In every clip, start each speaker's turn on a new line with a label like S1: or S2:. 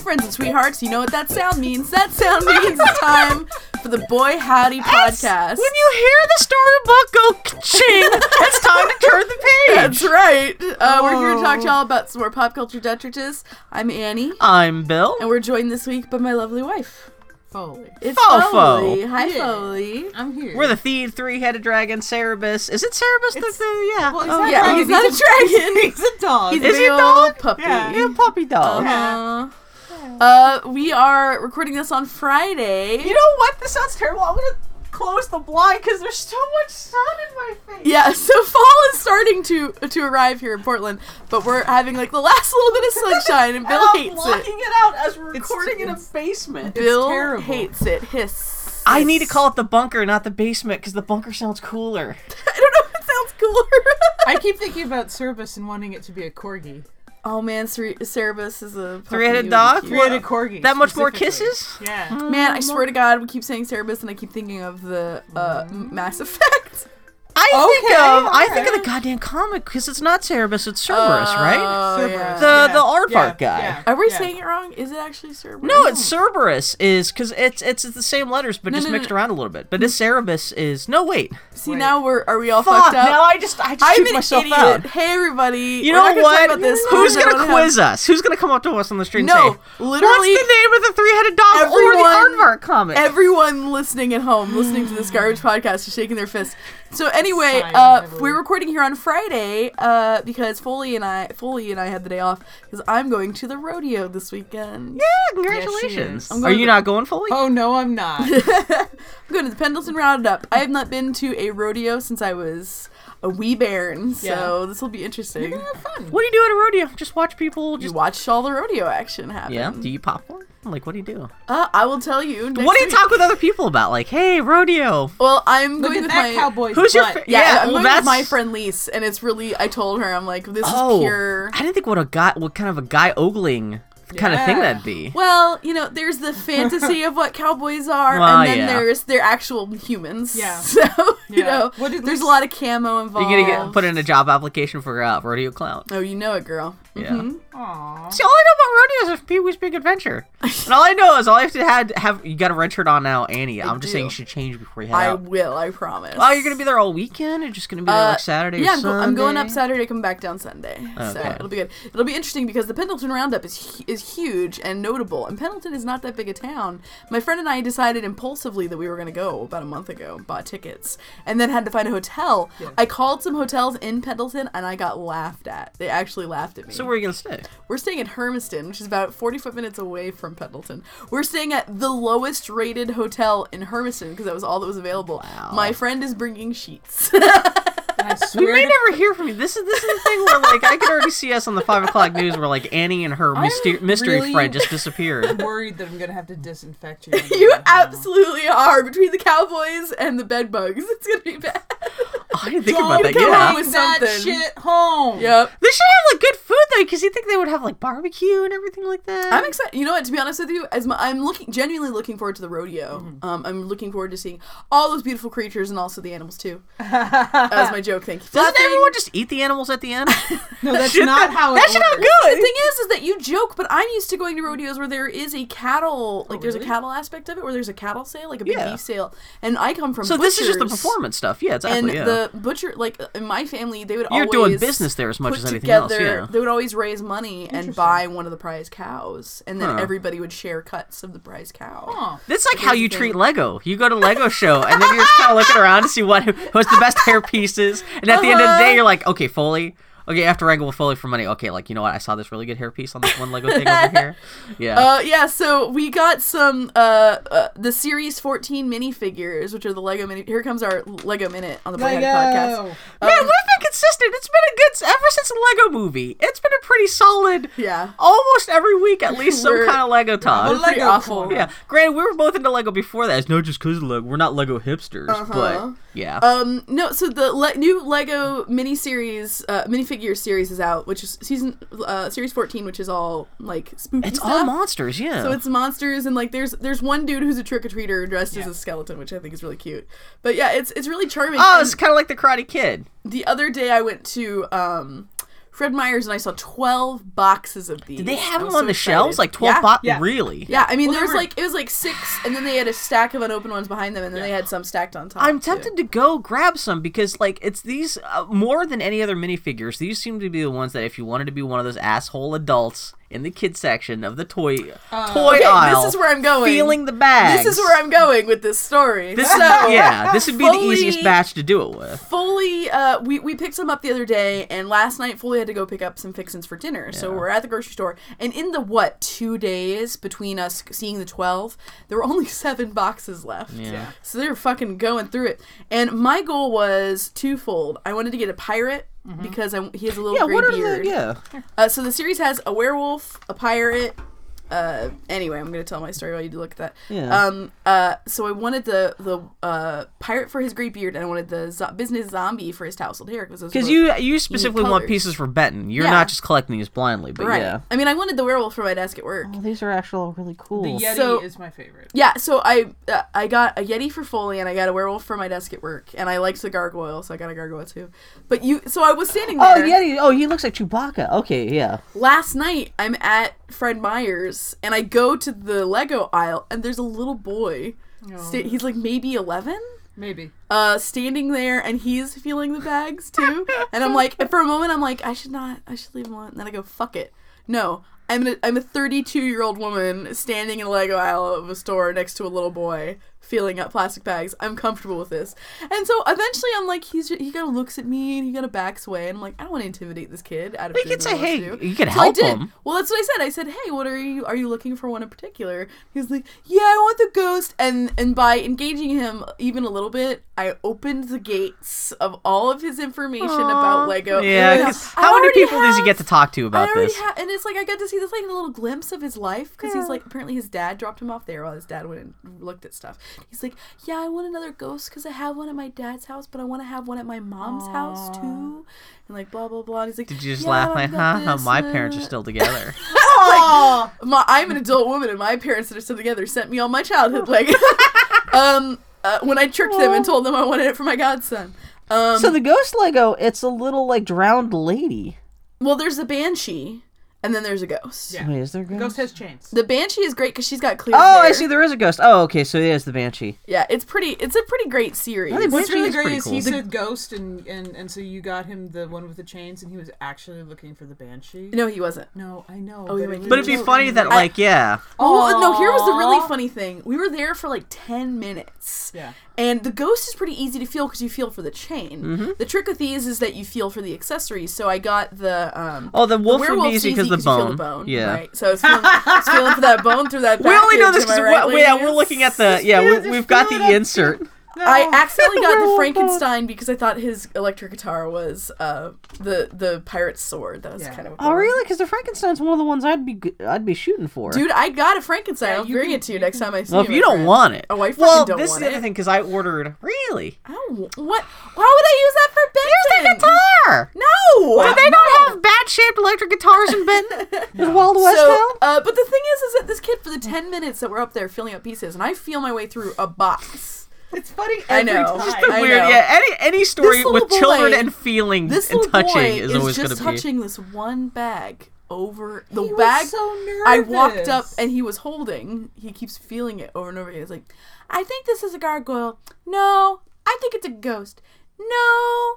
S1: friends and sweethearts. You know what that sound means. That sound means it's time for the Boy Howdy podcast.
S2: When you hear the storybook go ching, it's time to turn the page.
S1: That's right. Uh, We're here to talk to y'all about some more pop culture detritus. I'm Annie,
S2: I'm Bill.
S1: and we're joined this week by my lovely wife.
S3: Foley.
S1: It's
S2: Fofo.
S1: Foley. Hi,
S3: Yeah.
S1: Foley.
S3: I'm here.
S2: We're the thief, three-headed dragon, Cerebus. Is it Cerebus? The, the, yeah.
S3: Well, he's
S2: Oh,
S3: not
S1: yeah,
S3: dragon,
S1: he's not a dragon.
S3: He's a dog.
S1: He's
S2: Is
S1: a
S2: he a dog?
S1: old puppy.
S3: Yeah.
S2: yeah, puppy dog.
S1: Uh-huh. Uh, we are recording this on Friday.
S3: you know what? This sounds terrible. I'm gonna close the blind because there's so much sun in my face.
S1: Yeah, so fall is starting to to arrive here in Portland, but we're having like the last little bit of sunshine, and
S3: And
S1: Bill
S3: I'm
S1: hates
S3: blocking
S1: it.
S3: it. out as we're It's- recording in a basement.
S1: Bill
S3: terrible.
S1: hates it. Hiss.
S2: I need to call it the bunker, not the basement, because the bunker sounds cooler.
S1: I don't know if it sounds cooler.
S3: I keep thinking about service and wanting it to be a corgi.
S1: Oh man, Cer- Cerebus is a.
S2: Three-headed
S1: It would be
S2: dog?
S1: cute.
S3: Three-headed corgi.
S2: That much more kisses?
S3: Yeah.
S1: Man, I swear to God, we keep saying Cerebus, and I keep thinking of the uh, Mass Effect.
S2: I think
S3: Okay,
S2: of I think of the goddamn comic because it's not Cerebus, it's Cerberus, oh, right?
S1: Oh,
S3: Cerberus.
S1: yeah.
S2: The- the aardvark guy.
S1: Are we
S3: yeah.
S1: saying it wrong? Is it actually Cerebus?
S2: No, it's Cerberus is because it's it's the same letters but
S1: No,
S2: just
S1: no,
S2: mixed
S1: no.
S2: around a little bit. But this Cerebus is no wait.
S1: See
S3: Wait.
S1: now we're are we all
S2: Fuck!
S1: fucked up?
S2: Now I just I just
S1: I'm an
S2: myself
S1: idiot.
S2: out.
S1: Hey everybody.
S2: You know what?
S1: Talk about this
S2: Who's gonna
S1: don't have-
S2: quiz us? Who's gonna come up to us on the street
S1: No,
S2: and say,
S1: literally-
S2: "What's the name of the three-headed dog or the aardvark comic?"
S1: Everyone listening at home, listening to this garbage podcast, is shaking their fists. So anyway,
S3: Sighing
S1: uh, we're recording here on Friday uh, because Foley and I, Foley and I had the day off because I'm going to the rodeo this weekend.
S2: yeah, congratulations.
S3: is.
S1: I'm
S2: Are you
S1: to-
S2: not going Foley?
S3: Oh no, I'm not.
S1: I'm going to the Pendleton Roundup. I have not been to a rodeo since I was a wee bairn, so
S3: Yeah.
S1: this will be interesting.
S3: You're gonna Have fun.
S2: What do you do at a rodeo? Just watch people.
S1: You
S2: Just
S1: watched all the rodeo action happen.
S2: yeah. Do you eat popcorn? Like, what do you do?
S1: Uh, I will tell you. Next
S2: what do you
S1: week.
S2: talk with other people about? Like, hey, rodeo.
S1: Well, I'm
S3: Look
S1: going
S3: at
S1: with
S3: that
S1: my
S3: cowboy's
S2: Who's your
S3: butt.
S2: fa-
S1: Yeah,
S2: Yeah,
S1: I'm
S2: well,
S1: going
S2: that's-
S1: with my friend Lise, and it's really. I told her, I'm like, this
S2: Oh,
S1: is pure.
S2: I didn't think what a guy, what kind of a guy ogling kind of thing that'd be.
S1: Well, you know, there's the fantasy of what cowboys are,
S2: Well,
S1: and then
S2: yeah.
S1: there's their actual humans.
S3: Yeah.
S1: So you know,
S3: What
S1: there's
S3: Lise-
S1: a lot of camo involved.
S2: You're gonna get put in a job application for uh, rodeo clown.
S1: Oh, you know it, girl.
S2: Yeah.
S1: Mhm.
S3: Aw.
S2: See, all I know about rodeo is Pee Wee's Big Adventure, and all I know is all I have to have, have you got a red shirt on now, Annie. I'm just saying you should change before you head
S1: I
S2: out.
S1: will. I promise.
S2: Oh, you're gonna be there all weekend, or just gonna be there
S1: Uh,
S2: like Saturday?
S1: Yeah, I'm, I'm going up Saturday, come back down Sunday. So
S2: Okay.
S1: it'll be good. It'll be interesting because the Pendleton Roundup is is huge and notable, and Pendleton is not that big a town. My friend and I decided impulsively that we were going to go about a month ago, bought tickets, and then had to find a hotel. I called some hotels in Pendleton, and I got laughed at. They actually laughed at me.
S2: So where are you gonna stay?
S1: We're staying at Hermiston, which is about 45 minutes away from Pendleton. We're staying at the lowest rated hotel in Hermiston because that was all that was available.
S2: Wow.
S1: My friend is bringing sheets.
S3: I
S2: We
S3: swear
S2: may
S3: to-
S2: never hear from you. This is this is the thing where like I could already see us on the five o'clock news where like Annie and her
S3: I'm
S2: myster- mystery
S3: really-
S2: friend just disappeared.
S3: I'm worried that I'm gonna have to disinfect you.
S1: you absolutely are. Between the Cowboys and the bed bugs, it's going to be bad.
S2: Oh, I didn't think
S3: Don't
S2: about that.
S1: come
S2: Yeah,
S3: bring
S1: with
S3: that
S1: something.
S3: shit home.
S1: Yep.
S2: they should have like good food though, because you think they would have like barbecue and everything like that.
S1: I'm excited. You know what? To be honest with you, as my, I'm looking genuinely looking forward to the rodeo.
S2: Mm-hmm.
S1: Um, I'm looking forward to seeing all those beautiful creatures and also the animals too. that was my joke. Thank you.
S2: Doesn't
S1: Flapping.
S2: everyone just eat the animals at the end?
S3: No, that's
S2: Should
S3: not
S2: that-
S3: how it
S2: that should not good.
S1: The thing is, is that you joke, but I'm used to going to rodeos where there is a cattle, like there's a cattle aspect of it, where there's a cattle sale, like a big
S2: Oh, Yeah.
S1: beef sale, and I come from.
S2: so this is just the performance stuff. Yeah,
S1: And
S2: exactly. yeah.
S1: the butcher, like in my family, they would
S2: You're
S1: always
S2: doing business there as much
S1: put
S2: as anything
S1: together,
S2: else. Yeah.
S1: They would always raise money and buy one of the prize cows, and then
S2: Huh.
S1: everybody would share cuts of the prize cow.
S3: Huh.
S2: That's like how you
S1: the
S2: treat. Lego. You go to Lego show and then you're just kind of looking around to see what what's the best hair pieces. And at the end of the
S1: Uh-huh.
S2: day, you're like, okay, Foley. Okay, after wrangle with Foley for money. Okay, like you know what? I saw this really good hair piece on this one Lego thing over here. Yeah.
S1: Uh, yeah, so we got some uh, uh the Series 14 minifigures, which are the Lego mini. Here comes our Lego minute on the Boy Howdy podcast.
S3: Lego.
S2: Man, we've been consistent. It's been a good ever since the Lego movie. It's been a pretty solid.
S1: Yeah.
S2: Almost every week, at least some kind of Lego talk.
S1: We're pretty
S3: Lego
S1: awful.
S2: Yeah, granted, we were both into Lego before that. It's not just because of Lego. We're not Lego hipsters,
S1: Uh-huh.
S2: but yeah.
S1: Um, no, so the le- new Lego miniseries, uh, minifigure series is out, which is season, uh, series 14, which is all, like, spooky
S2: it's
S1: stuff.
S2: all monsters, yeah.
S1: So it's monsters and like there's there's one dude who's a trick or treater dressed as a skeleton, which I think is really cute. But yeah, it's it's really charming.
S2: oh,
S1: And
S2: it's kind of like the Karate Kid.
S1: the other day I went to um Fred Meyer's and I saw 12 boxes of these.
S2: Did they have
S1: I
S2: them on
S1: so
S2: the shelves? Like 12
S1: yeah.
S2: boxes?
S3: Yeah.
S2: Really?
S1: Yeah, I mean,
S3: Well,
S1: there was
S3: were-
S1: like it was like six, and then they had a stack of unopened ones behind them, and then they had some stacked on top.
S2: I'm
S1: too.
S2: tempted to go grab some because, like, it's these uh, more than any other minifigures. These seem to be the ones that if you wanted to be one of those asshole adults in the kids section of the toy toy
S1: Uh, Okay,
S2: aisle,
S1: this is where I'm going.
S2: feeling the bags.
S1: This is where I'm going with this story.
S2: This
S1: so,
S2: yeah, this would be the easiest batch to do it with.
S1: Foley, uh, we, we picked some up the other day, and last night Foley had to go pick up some fixins for dinner. So we're at the grocery store, and in the what two days between us seeing the twelve, there were only seven boxes left.
S2: Yeah.
S1: So they were fucking going through it, and my goal was twofold. I wanted to get a pirate. Because I, he has a little
S2: Yeah,
S1: gray
S2: what are
S1: beard.
S2: the yeah?
S1: Uh, so the series has a werewolf, a pirate. Uh, anyway, I'm gonna tell my story while you look at that.
S2: Yeah.
S1: Um. Uh. So I wanted the the uh pirate for his gray beard, and I wanted the zo- business zombie for his tousled hair because
S2: Because you you specifically want pieces for Benton. You're
S1: Yeah.
S2: not just collecting these blindly, but
S1: right.
S2: yeah.
S1: I mean, I wanted the werewolf for my desk at work.
S2: Oh, these are actually really cool.
S3: The Yeti
S1: So-
S3: is my favorite.
S1: Yeah, so I uh, I got a Yeti for Foley and I got a werewolf for my desk at work and I liked the gargoyle, so I got a gargoyle too. But you, so I was standing there.
S2: Oh, Yeti. Oh, he looks like Chewbacca. Okay, yeah.
S1: Last night I'm at Fred Meyer's and I go to the Lego aisle and there's a little boy. Sta- he's like maybe 11
S3: Maybe.
S1: uh standing there and he's feeling the bags too. And i'm like for a moment i'm like i should not i should leave him alone. And then i go fuck it. No i'm a, I'm a 32 year old woman standing in a lego aisle of a store next to a little boy feeling up plastic bags i'm comfortable with this and so eventually i'm like he's he kind of looks at me and he kind of backs away and i'm like i don't want to intimidate this kid out of
S2: You could
S1: doing
S2: say, hey,
S1: wants to do.
S2: you could
S1: So
S2: help him.
S1: Well, that's what I said. I said, "Hey, what are you? Are you looking for one in particular?" He was like, "Yeah, I want the ghost." And and by engaging him even a little bit, I opened the gates of all of his information about Lego.
S2: Yeah.
S1: And
S2: 'cause
S1: I
S2: How many people does he get to talk to about this?
S1: ha- and it's like I got to see this like a little glimpse of his life because he's like apparently his dad dropped him off there while his dad went and looked at stuff. He's like, "Yeah, I want another ghost because I have one at my dad's house, but I want to have one at my mom's house too." And like blah blah blah. And he's like,
S2: Did you just
S1: "Yeah,
S2: laugh
S1: I've
S2: like, huh?
S1: this,
S2: My
S1: uh,
S2: parents are still together.
S3: Oh,
S1: my, I'm an adult woman, and my parents that are still together sent me all my childhood like, um, uh, when I tricked them and told them I wanted it for my godson. Um,
S2: so the ghost Lego, it's a little like drowned lady.
S1: well, there's a banshee, and then there's a ghost.
S3: Yeah.
S2: Wait, is there a ghost?
S3: Ghost has chains.
S1: The banshee is great because she's got clear.
S2: Oh, I
S1: hair.
S2: see. There is a ghost. Oh, okay. So it is the banshee.
S1: Yeah, it's pretty. It's a pretty great series.
S2: I think
S3: What's
S2: Banshee
S3: really
S2: is
S3: great
S2: pretty
S3: is
S2: cool.
S3: he
S2: The-
S3: said ghost, and, and and so you got him the one with the chains, and he was actually looking for the banshee.
S1: no, he wasn't.
S3: No, I know.
S1: Oh, he
S3: but,
S1: went
S3: it
S2: But
S3: was
S2: it'd be funny that,
S3: great.
S2: like, yeah.
S1: Well, no, here was the really
S3: Aw.
S1: funny thing. We were there for like 10 minutes.
S3: Yeah.
S1: And the ghost is pretty easy to feel because you feel for the chain.
S2: Mm-hmm.
S1: The trick with these is that you feel for the accessories. So I got the um
S2: Oh, the wolf would be easy because the
S1: 'cause you feel
S2: bone.
S1: the bone.
S2: Yeah.
S1: Right. So I was feeling, I was feeling for that bone through that
S2: We only know this
S1: am I
S2: because
S1: right,
S2: yeah, we're looking at the yeah,
S3: Yeah,
S2: we, we've got the
S3: it up.
S2: insert.
S3: No.
S1: I accidentally got the Frankenstein because I thought his electric guitar was uh the the pirate's sword. That was
S3: Yeah.
S1: kind of
S2: Oh, really? Because the Frankenstein's one of the ones I'd be I'd be shooting for.
S1: Dude, I got a Frankenstein.
S3: Yeah,
S1: I'll
S3: you
S1: bring
S3: can-
S1: it to you
S3: you
S1: next time I see it.
S2: well,
S1: you.
S2: if you don't
S1: friend.
S2: want it.
S1: Oh, I fucking
S2: well,
S1: don't
S2: this
S1: want
S2: is the other thing because I ordered. Really?
S1: I don't. What? Why would I use that for Benton?
S2: Here's the guitar.
S1: No.
S2: Do they not have bat-shaped electric guitars in Benton? Is Wild West
S1: So, uh, but the thing is, is that this kid for the ten minutes that we're up there filling up pieces, and I feel my way through a box.
S3: It's funny
S1: I
S3: every
S1: know.
S3: time.
S1: Just the
S2: Weird.
S1: I know.
S2: Yeah. Any any story
S1: This little
S2: with children and feeling
S1: This
S2: and
S1: little
S2: touching
S1: boy
S2: is
S1: is
S2: always
S1: just
S2: going to be.
S1: touching this one bag over the
S3: He was
S1: bag.
S3: so
S1: I walked up and he was holding. He keeps feeling it over and over again. He's like, "I think this is a gargoyle. No, I think it's a ghost. No,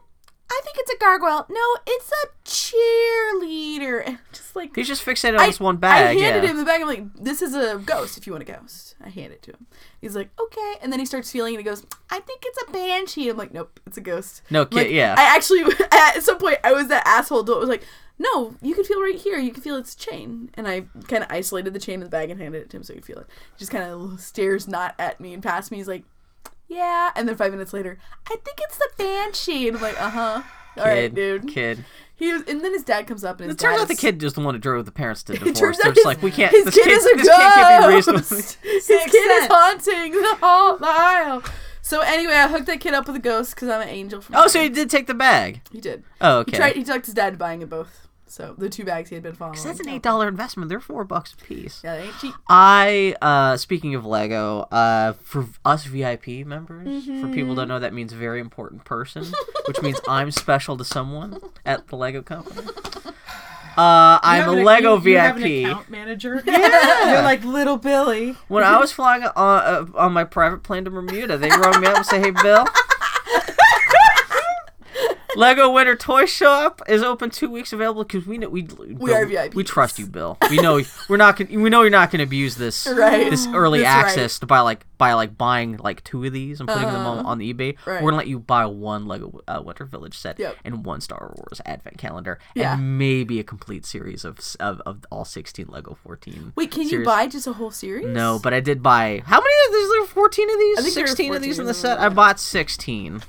S1: I think it's a gargoyle. No, it's a cheerleader." And just like
S2: He's just fixated on this one bag.
S1: I handed
S2: yeah.
S1: him the bag. I'm like, "This is a ghost. If you want a ghost," I hand it to him. He's like, "Okay," and then he starts feeling it. and He goes, "I think it's a banshee." I'm like, "Nope, it's a ghost."
S2: No kid.
S1: like,
S2: yeah.
S1: I actually at some point I was that asshole adult. was like, "No, you can feel right here. You can feel its chain." And I kind of isolated the chain in the bag and handed it to him so he could feel it. He just kind of stares not at me and past me. He's like, "Yeah," and then five minutes later, I think it's the banshee. And I'm like, "Uh huh." All right,
S2: kid,
S1: dude.
S2: Kid.
S1: He was, and then his dad comes up and his
S2: It turns
S1: dad
S2: out the
S1: is-
S2: kid is the one who drove the parents to
S1: it
S2: divorce.
S1: turns
S2: They're
S1: out
S2: just
S1: his,
S2: like, we can't.
S1: His
S2: this
S1: kid
S2: kid,
S1: is a
S2: this kid can't be
S1: ghost.
S2: reasonable.
S1: His
S3: Makes
S1: kid is haunting the, hall, the aisle. So anyway, I hooked that kid up with a ghost because I'm an angel from.
S2: Oh, so he did take the bag.
S1: he did.
S2: Oh, okay.
S1: He tried. He talked his dad to buying it both. So the two bags he had been following.
S2: That's an eight dollar investment. They're four bucks a piece.
S1: Yeah, they ain't cheap.
S2: I uh speaking of Lego, uh for us VIP members, for
S1: Mm-hmm.
S2: people who don't know that means very important person, which means I'm special to someone at the Lego company. Uh, I'm a Lego
S3: you, you
S2: VIP.
S3: account manager. You're like little Billy.
S2: When I was flying on, uh, on my private plane to Bermuda, they rung me up and say, "Hey, Bill." Lego Winter Toy Shop is open two weeks available because we know we
S1: We are VIPs.
S2: We trust you, Bill. We know we're not. Gonna, we know you're not going to abuse this
S1: Right.
S2: this early
S1: That's right.
S2: access to buy like by like buying like two of these and putting them on, on eBay.
S1: Uh-huh. Right.
S2: We're gonna let you buy one Lego uh, Winter Village set
S1: Yep.
S2: and one Star Wars Advent calendar
S1: Yeah.
S2: and maybe a complete series of of, of all sixteen Lego fourteen.
S1: Wait, can you buy just a whole series?
S2: No, but I did buy. How many of these? There fourteen of these.
S1: I think there were
S2: Sixteen of these in the set. I bought sixteen.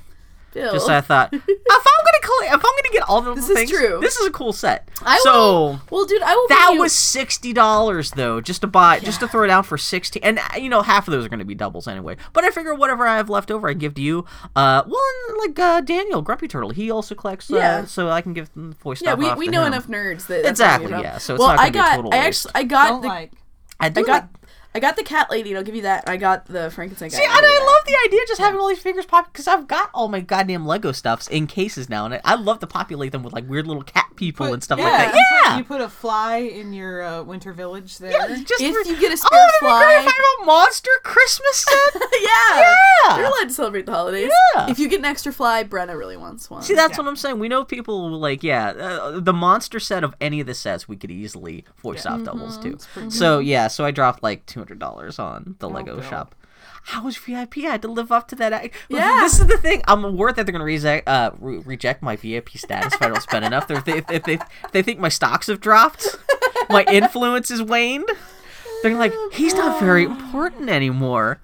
S1: Bill.
S2: Just so I thought, if I'm gonna collect, if I'm gonna get all the
S1: This is true.
S2: this is a cool set.
S1: I
S2: so
S1: will. Well, dude, I will.
S2: that
S1: you-
S2: was sixty dollars though, just to buy, just to throw it out for sixty. And uh, you know, half of those are gonna be doubles anyway. But I figure whatever I have left over, I give to you. Uh, well, and, like uh, Daniel Grumpy Turtle, he also collects. Uh,
S1: Yeah.
S2: so I can give them voice
S1: Yeah, we,
S2: off
S1: we
S2: to
S1: know
S2: him.
S1: enough nerds that that's
S2: Exactly,
S1: what we know.
S2: yeah, so it's
S1: well,
S2: not gonna
S1: I
S2: be a
S1: got.
S2: total
S1: I actually I got
S3: Don't
S1: the
S3: like.
S2: I do
S1: I got
S2: like-
S1: I got the cat lady. and I'll give you that. I got the Frankenstein guy.
S2: See, and
S1: I'll give you
S2: I
S1: that.
S2: love the idea of just having all these figures pop because I've got all my goddamn Lego stuffs in cases now, and I, I love to populate them with like weird little cat people and stuff
S3: yeah,
S2: like that.
S3: you put-
S2: Yeah,
S3: You put a fly in your uh, winter village there.
S2: yeah, just
S1: If
S2: for-
S1: you get a
S2: oh,
S1: spare
S2: it'd be great if
S1: fly-
S2: I have a monster Christmas set.
S1: yeah.
S2: Yeah.
S1: You're allowed to celebrate the holidays.
S2: Yeah.
S1: If you get an extra fly, Brenna really wants one.
S2: See, that's
S3: Yeah.
S2: what I'm saying. We know people like, yeah, uh, the monster set of any of the sets we could easily voice off doubles too. So yeah, so I dropped like two hundred dollars on the Lego
S3: Bill.
S2: shop. I was VIP. I had to live up to that. I,
S1: Yeah.
S2: This is the thing. I'm worried that they're gonna reject uh, re- reject my VIP status if I don't spend enough. They're, they, if they if they think my stocks have dropped, my influence has waned. They're like, he's not very important anymore.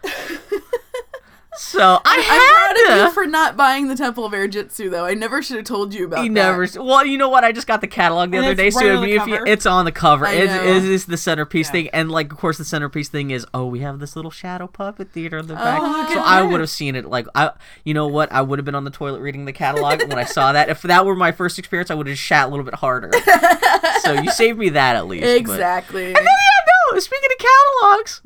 S2: So I
S1: I'm
S2: had
S1: proud of
S2: to.
S1: you for not buying the Temple of Airjitzu, though. I never should have told you about
S2: He
S1: that.
S2: never. Well, you know what? I just got the catalog the
S3: And
S2: other day, so
S3: right
S2: it'd
S3: on
S2: you, it's on the cover.
S1: I
S2: It, it is the centerpiece
S3: Yeah.
S2: thing, and like, of course, the centerpiece thing is, oh, we have this little shadow puppet theater in the oh, back.
S1: look
S2: so I would have seen it. Like, I, you know what? I would have been on the toilet reading the catalog when I saw that. If that were my first experience, I would have shat a little bit harder. so you saved me that at least. but-
S1: Exactly.
S2: And then. Speaking of catalogs,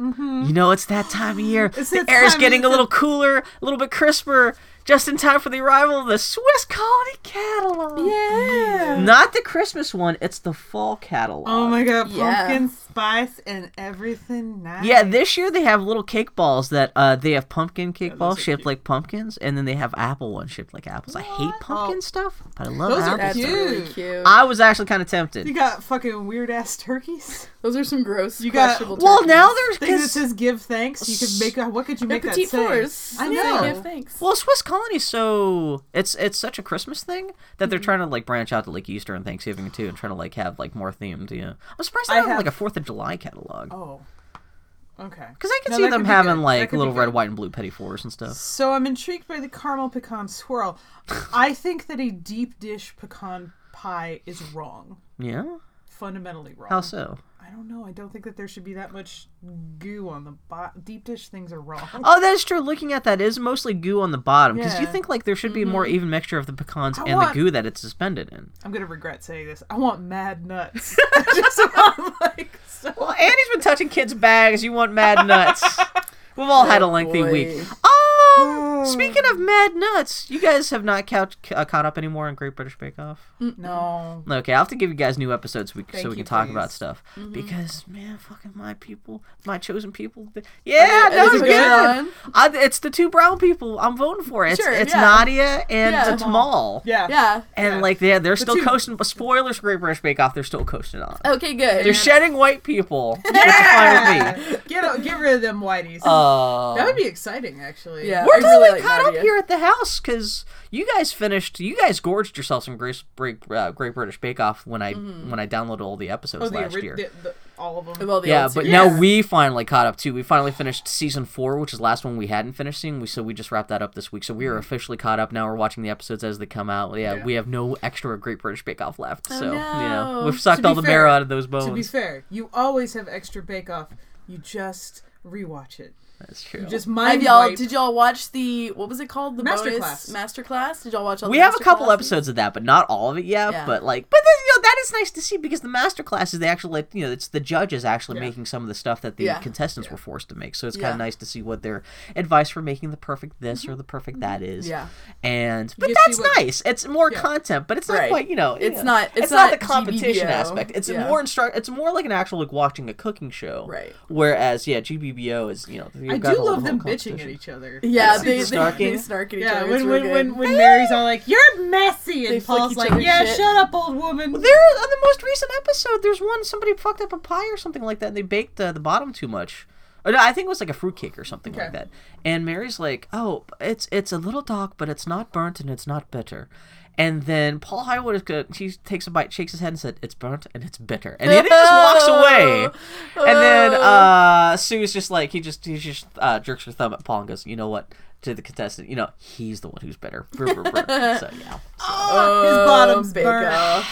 S2: you know it's that time of year.
S3: It's
S2: the is getting a little cooler, a little bit crisper, just in time for the arrival of the Swiss Colony catalog.
S3: Yeah.
S2: Not the Christmas one, it's the fall catalog.
S3: Oh my god,
S1: Yeah.
S3: pumpkin spice and everything nice.
S2: Yeah, this year they have little cake balls that uh they have pumpkin cake
S3: those
S2: balls shaped
S3: cute.
S2: like pumpkins, and then they have apple ones shaped like apples. I hate pumpkin
S3: Oh.
S2: stuff, but I love
S3: Those are
S2: apple
S1: That's
S2: stuff.
S3: cute.
S1: really cute.
S2: I was actually kind of tempted.
S3: You got fucking weird ass turkeys.
S1: Those are some gross,
S3: You got-
S1: questionable
S2: Well,
S1: turkeys.
S2: now there's
S3: Thing that
S2: 'cause-
S3: says give thanks. You could make a, what could you
S1: They're
S3: make that say?
S1: fours.
S3: I know.
S1: Give thanks.
S2: Well, Swiss Colony is so it's it's such a Christmas thing that
S3: Mm-hmm.
S2: they're trying to like branch out to like Easter and Thanksgiving too, and trying to like have like more themed. Yeah, I'm surprised they
S3: I
S2: don't have
S3: have-
S2: like a Fourth of July catalog
S3: Oh. Okay.
S2: because I can
S3: No,
S2: see them having like little red, white, and blue petit fours and stuff.
S3: So I'm intrigued by the caramel pecan swirl. I think that a deep dish pecan pie is wrong.
S2: Yeah,
S3: Fundamentally wrong.
S2: how so?
S3: I don't know. I don't think that there should be that much goo on the bottom. Deep dish things are wrong.
S2: Oh, that's true. Looking at that, it is mostly goo on the bottom because you
S3: Yeah. Mm-hmm.
S2: think like there should be a more even mixture of the pecans
S3: I
S2: and
S3: want-
S2: the goo that it's suspended in.
S3: I'm gonna regret saying this. I want mad nuts. Just want like so.
S2: Well, Annie's been touching kids' bags. You want mad nuts? We've all had a
S1: Oh,
S2: lengthy
S1: boy.
S2: week. Um, speaking of mad nuts, you guys have not couch, uh, caught up anymore on Great British Bake Off.
S3: No.
S2: Okay, I'll have to give you guys new episodes so we, so we
S3: you,
S2: can talk
S3: please.
S2: about stuff
S1: Mm-hmm.
S2: because man, fucking my people, my chosen people. th- Yeah,
S1: Are they-
S2: no, it's good. I, it's the two brown people I'm voting for. It's
S1: Sure,
S2: it's
S1: yeah.
S2: Nadia and
S1: Yeah.
S2: Tamal.
S3: Yeah.
S1: Yeah.
S2: And
S3: Yeah.
S2: like they're they're still
S3: two-
S2: coasting. But spoilers, for Great British Bake Off, they're still coasting on.
S1: Okay, good.
S2: They're shedding white people, which is fine with me.
S3: Get get rid of them whiteys.
S2: Uh,
S3: that would be exciting, actually.
S1: Yeah.
S2: We're
S1: I
S2: totally
S1: really like
S2: caught
S1: Nadia.
S2: up here at the house because you guys finished. You guys gorged yourselves from Great, Great, uh, Great British Bake Off when I when I downloaded all the episodes
S3: Oh, the,
S2: last
S3: ori-
S2: year.
S3: the, the all of them.
S1: With all the
S2: yeah, but
S1: series.
S2: now we finally caught up too. We finally finished season four, which is the last one we hadn't finished seeing. We so we just wrapped that up this week. So we are officially caught up now. We're watching the episodes as they come out. Yeah,
S3: Yeah.
S2: we have no extra Great British Bake Off left.
S1: Oh,
S2: so you know we've sucked all the
S3: fair-
S2: marrow out of those bones.
S3: To be fair, you always have extra Bake Off. You just rewatch it.
S2: That's true.
S3: You just
S1: Have
S3: mind
S1: y'all?
S3: wipe.
S1: Did y'all watch the what was it called? The
S3: Masterclass.
S1: bonus masterclass. Did y'all watch all?
S2: we
S1: the
S2: have a couple
S1: masterclasses?
S2: episodes of that, but not all of it yet.
S1: Yeah.
S2: But like, but then, you know that is nice to see because the master classes they actually like you know it's the judges actually
S3: Yeah.
S2: making some of the stuff that the
S1: Yeah.
S2: contestants were forced to make. So it's
S1: Yeah.
S2: kind of nice to see what their advice for making the perfect this or mm-hmm. the perfect that mm-hmm. is.
S1: Yeah.
S2: And but
S3: You
S2: that's
S3: what-
S2: nice. It's more
S3: Yeah.
S2: content, but it's not
S1: Right.
S2: quite you know.
S1: It's
S2: yeah.
S1: not- it's
S2: not,
S1: not
S2: the competition
S1: GBBO.
S2: aspect. It's
S1: Yeah.
S2: more instruct. It's more like an actual like watching a cooking show.
S1: Right.
S2: Whereas yeah, GBBO is you know. You've
S3: I
S2: got
S3: do love them bitching at each other.
S1: Yeah,
S3: It's
S1: they,
S3: super-
S1: they,
S2: snarking.
S1: they snark at each
S3: yeah,
S1: other.
S3: when when, when, when Mary's all like, "You're messy," and
S1: flick
S3: Paul's like, "Yeah,
S1: shit.
S3: shut up, old woman."
S2: There, on the most recent episode, there's one somebody fucked up a pie or something like that, and they baked uh, the bottom too much. No, I think it was like a fruitcake or something like that. And Mary's like, "Oh, it's it's a little dark, but it's not burnt and it's not bitter." And then Paul Hollywood is good. He takes a bite, shakes his head, and said, "It's burnt and it's bitter." And then he just walks away. And then uh, Sue's just like he just he just uh, jerks her thumb at Paul and goes, "You know what?" To the contestant, you know, he's the one who's better. Brr, brr, brr. so yeah.
S3: Oh, his bottom's
S1: big
S3: burnt.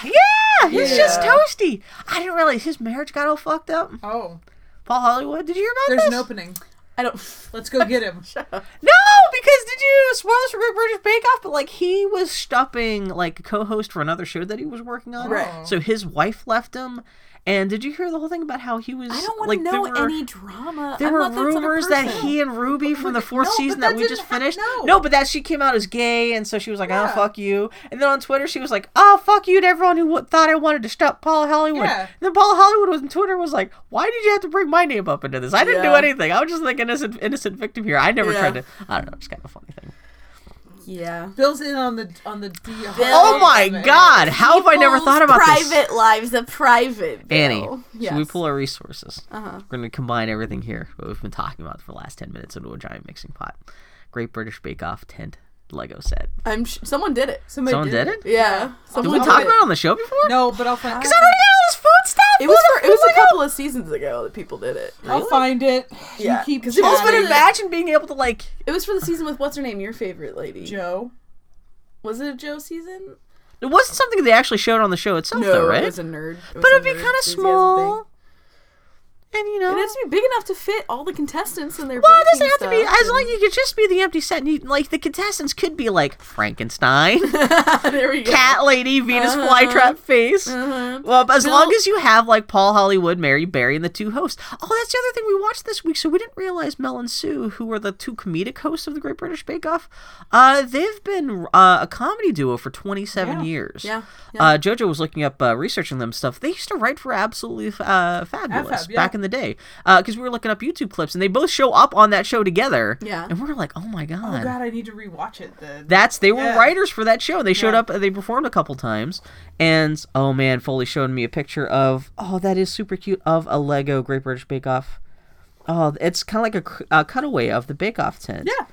S2: Yeah, he's just toasty. I didn't realize his marriage got all fucked up.
S3: Oh,
S2: Paul Hollywood, did you hear about
S3: there's
S2: this?
S3: an opening.
S1: I don't.
S3: Let's go get him.
S2: No, because did you spoilers for Great British Bake Off? But like he was stopping like a co-host for another show that he was working on.
S1: Right.
S2: So his wife left him. And did you hear the whole thing about how he was?
S1: I don't want
S2: like,
S1: to know
S2: were-
S1: any drama.
S2: There
S1: I'm
S2: were
S1: not that sort of
S2: rumors that he and Ruby from the fourth
S3: no,
S2: season
S3: that
S2: that, we just
S3: ha-
S2: finished.
S3: no.
S2: but that she came out as gay, and so she was like, "Oh fuck you." And then on Twitter, she was like, "Oh fuck you" to everyone who w- thought I wanted to stop Paul Hollywood.
S3: Yeah.
S2: And then Paul Hollywood was on Twitter was like, "Why did you have to bring my name up into this? I didn't do anything. I was just like an innocent innocent victim here. I never
S1: Yeah.
S2: tried to. I don't know. It's kind of a funny thing.
S1: Yeah.
S3: Bill's in on the on the. D-
S2: Oh my god! How have I never thought about
S1: private
S2: this?
S1: lives of private. Bill.
S2: Annie,
S1: Yes.
S2: should we pull our resources?
S1: Uh-huh.
S2: We're going to combine everything here, what we've been talking about for the last 10 minutes into a giant mixing pot. Great British Bake Off tent Lego set.
S1: I'm. Sh- someone did it.
S3: Somebody
S2: Someone did it?
S1: Yeah.
S2: Did
S1: Someone
S2: we
S1: did
S2: talk
S1: it.
S2: about it on the show before?
S3: No, but I'll find.
S2: Because I already got all this food stuff.
S1: It was for, it was a couple of seasons ago that people did it.
S3: I'll find it.
S1: Yeah,
S3: You keep
S1: 'cause it was
S2: Just but imagine being able to like.
S1: It was for the season with what's her name, your favorite lady.
S3: Joe.
S1: Was it a Joe season?
S2: It wasn't something they actually showed on the show itself,
S1: No,
S2: though, right?
S1: it was a nerd. It was
S2: but it'd be kind of
S1: enthusiasm
S2: small. And you know,
S1: It has to be big enough to fit all the contestants and their.
S2: well, it doesn't have to be as long
S1: and-
S2: you could just be the empty set. And you, like the contestants could be like Frankenstein,
S1: there we go.
S2: cat lady, Venus
S1: Uh-huh.
S2: flytrap face.
S1: Uh-huh.
S2: Well, as
S1: Bill-
S2: long as you have like Paul Hollywood, Mary Berry, and the two hosts. Oh, that's the other thing we watched this week. So we didn't realize Mel and Sue, who were the two comedic hosts of the Great British Bake Off, uh, they've been uh, a comedy duo for 27
S3: Yeah.
S2: years.
S1: Yeah, yeah.
S2: Uh, JoJo was looking up, uh, researching them stuff. They used to write for Absolutely uh, Fabulous
S3: AbFab, yeah.
S2: back in the day. Uh, because we were looking up YouTube clips, and they both show up on that show together.
S1: Yeah.
S2: And we're like, oh my oh, god.
S3: Oh god, I need to rewatch it then.
S2: That's they were
S3: Yeah.
S2: writers for that show. They showed
S3: Yeah.
S2: up. They performed a couple times, and oh man, Foley showed me a picture of oh that is super cute of a Lego Great British Bake Off. Oh, it's kind of like a, a cutaway of the Bake Off tent.
S3: yeah.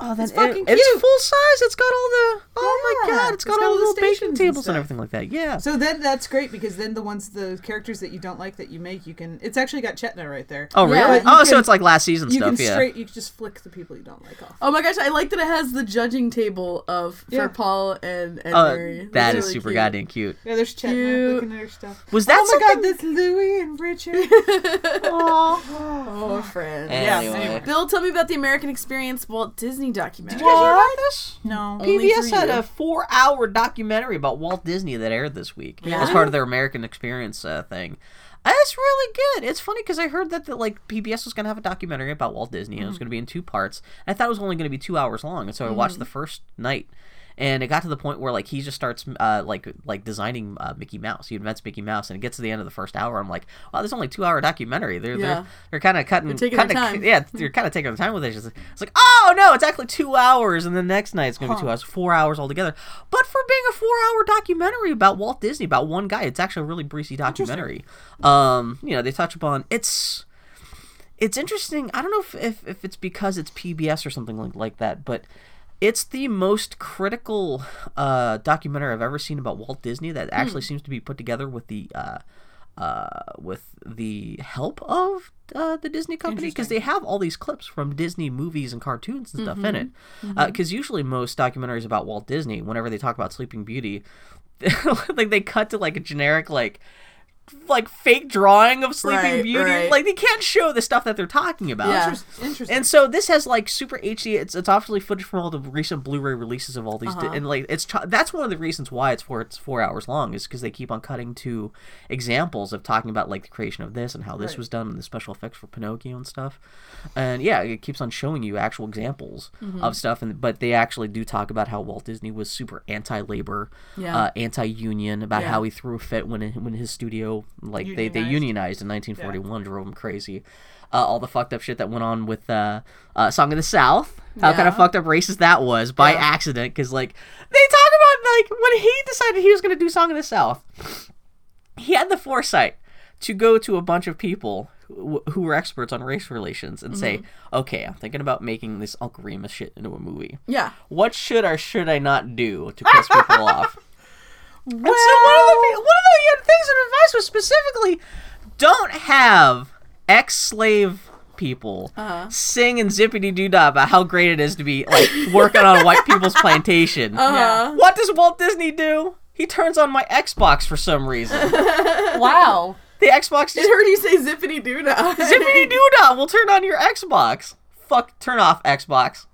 S2: Oh, that's
S3: fucking
S2: It's
S3: cute.
S2: full size. It's got all the. Oh my god! it's got
S3: it's
S2: all
S3: got
S2: the
S3: all
S2: little baking
S3: stations and
S2: tables and everything like that. Yeah.
S3: So then that's great because then the ones the characters that you don't like that you make you can it's actually got Chetna right there.
S2: oh really?
S1: but
S3: you
S2: Oh, so it's like last season
S3: you
S2: stuff.
S3: can
S2: Yeah.
S3: straight you can just flick the people you don't like off.
S1: Oh my gosh, I like that it has the judging table of for Paul and, and
S2: Oh,
S1: Mary.
S2: that
S1: That's
S2: is
S1: really
S2: super
S1: cute.
S2: goddamn cute.
S3: Yeah, there's Chetna
S1: Cute.
S3: looking at her stuff.
S2: Was that
S3: oh my god,
S2: something-
S3: that's Louie and Richard.
S1: Oh, friend.
S3: Yeah,
S2: Anyway.
S3: anyway.
S1: Bill, tell me about the American Experience Walt Disney documentary.
S2: Did you guys hear about this?
S3: no.
S2: PBS had
S1: you.
S2: a four-hour documentary about Walt Disney that aired this week
S1: Yeah?
S2: as part of their American Experience uh, thing. It's really good. It's funny because I heard that the, like PBS was going to have a documentary about Walt Disney and it was going to be in two parts. And I thought it was only going to be two hours long, and so I watched the first night. And it got to the point where like he just starts uh, like like designing uh, Mickey Mouse. He invents Mickey Mouse, and it gets to the end of the first hour. I'm like, wow, there's only two hour documentary. They're
S1: Yeah.
S2: they're, they're kind of cutting,
S1: their
S2: kinda. Yeah, they're kind of taking the time with it. It's, it's like, oh no, it's actually two hours, and the next night it's going to be two hours, four hours altogether. But for being a four-hour documentary about Walt Disney, about one guy, it's actually a really breezy documentary. Um, you know, they touch upon it's it's interesting. I don't know if, if, if it's because it's PBS or something like, like that, but it's the most critical uh, documentary I've ever seen about Walt Disney that actually seems to be put together with the uh, uh, with the help of uh, the Disney company because they have all these clips from Disney movies and cartoons and stuff in it. Because usually most documentaries about Walt Disney, whenever they talk about Sleeping Beauty, like they cut to like a generic like like fake drawing of Sleeping
S1: Right,
S2: Beauty.
S1: right.
S2: Like they can't show the stuff that they're talking about.
S1: Yeah.
S3: Interest- Interesting.
S2: And so this has like super HD. It's it's obviously footage from all the recent Blu-ray releases of all these,
S1: Uh-huh.
S2: and like it's ch- that's one of the reasons why it's four it's four hours long is because they keep on cutting to examples of talking about like the creation of this and how this
S3: Right.
S2: was done and the special effects for Pinocchio and stuff. And yeah, it keeps on showing you actual examples
S1: Mm-hmm.
S2: of stuff. And but they actually do talk about how Walt Disney was super anti-labor,
S1: Yeah.
S2: uh, anti-union, about
S1: Yeah.
S2: how he threw a fit when it, when his studio like they they
S3: Unionized.
S2: in 1941, drove him crazy. Uh, all the fucked up shit that went on with uh, uh, Song of the South. How kind of fucked up racist that was by
S1: Yeah.
S2: accident, because like they talk about like when he decided he was gonna do Song of the South, he had the foresight to go to a bunch of people who, who were experts on race relations and say,
S1: Mm-hmm.
S2: "Okay, I'm thinking about making this Uncle Remus shit into a movie.
S1: Yeah.
S2: What should or should I not do to piss people off?"
S3: Well,
S2: And so one of the one of the things of advice was specifically don't have ex-slave people
S1: Uh-huh.
S2: sing and zippity doo dah about how great it is to be like working on white people's plantation.
S1: Uh-huh.
S2: What does Walt Disney do? He turns on my Xbox for some reason.
S3: wow.
S2: The Xbox
S1: I
S2: just
S1: heard you say zippity doo dah.
S2: zippity doo dah will turn on your Xbox. Fuck, turn off Xbox.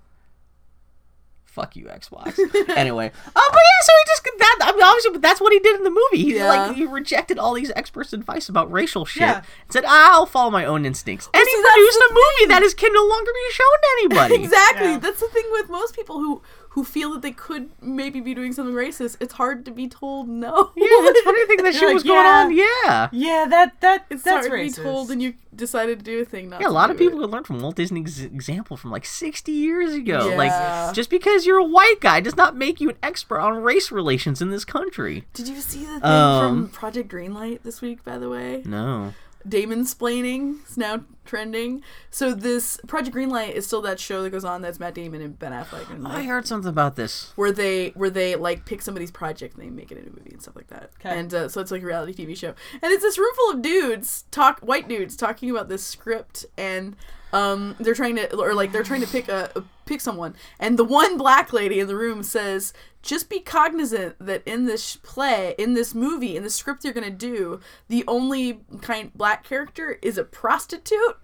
S2: Fuck you, Xbox. anyway, uh, but yeah, so he just that. I mean, obviously, but that's what he did in the movie. He
S1: Yeah.
S2: like he rejected all these experts' advice about racial shit
S3: Yeah.
S2: and said, "I'll follow my own instincts." And he
S1: see,
S2: produced
S1: the
S2: a movie that is can no longer be shown to anybody.
S1: exactly.
S3: Yeah.
S1: That's the thing with most people who who feel that they could maybe be doing something racist. It's hard to be told no.
S2: Yeah, that's funny thing that shit
S3: Like,
S2: was going
S3: yeah.
S2: on. Yeah.
S3: Yeah, that that
S1: It's
S3: that's
S1: hard
S3: racist.
S1: to be told, and you decided to do a thing. Not
S2: Yeah, a lot of people
S1: It.
S2: could learn from Walt Disney's example from like 60 years ago.
S1: Yeah.
S2: Like, just because you're a white guy does not make you an expert on race relations in this country.
S1: Did you see the thing
S2: Um,
S1: from Project Greenlight this week? By the way,
S2: No.
S1: Damon splaining is now trending. So this Project Greenlight is still that show that goes on. That's Matt Damon and Ben Affleck, and
S2: I heard something about this.
S1: where they where they like pick somebody's project and they make it into a movie and stuff like that.
S3: 'Kay.
S1: And uh, so it's like a reality TV show, and it's this room full of dudes talk white dudes talking about this script, and um they're trying to or like they're trying to pick a, a pick someone, and the one black lady in the room says. Just be cognizant that in this play, in this movie, in the script you're gonna do, the only kind black character is a prostitute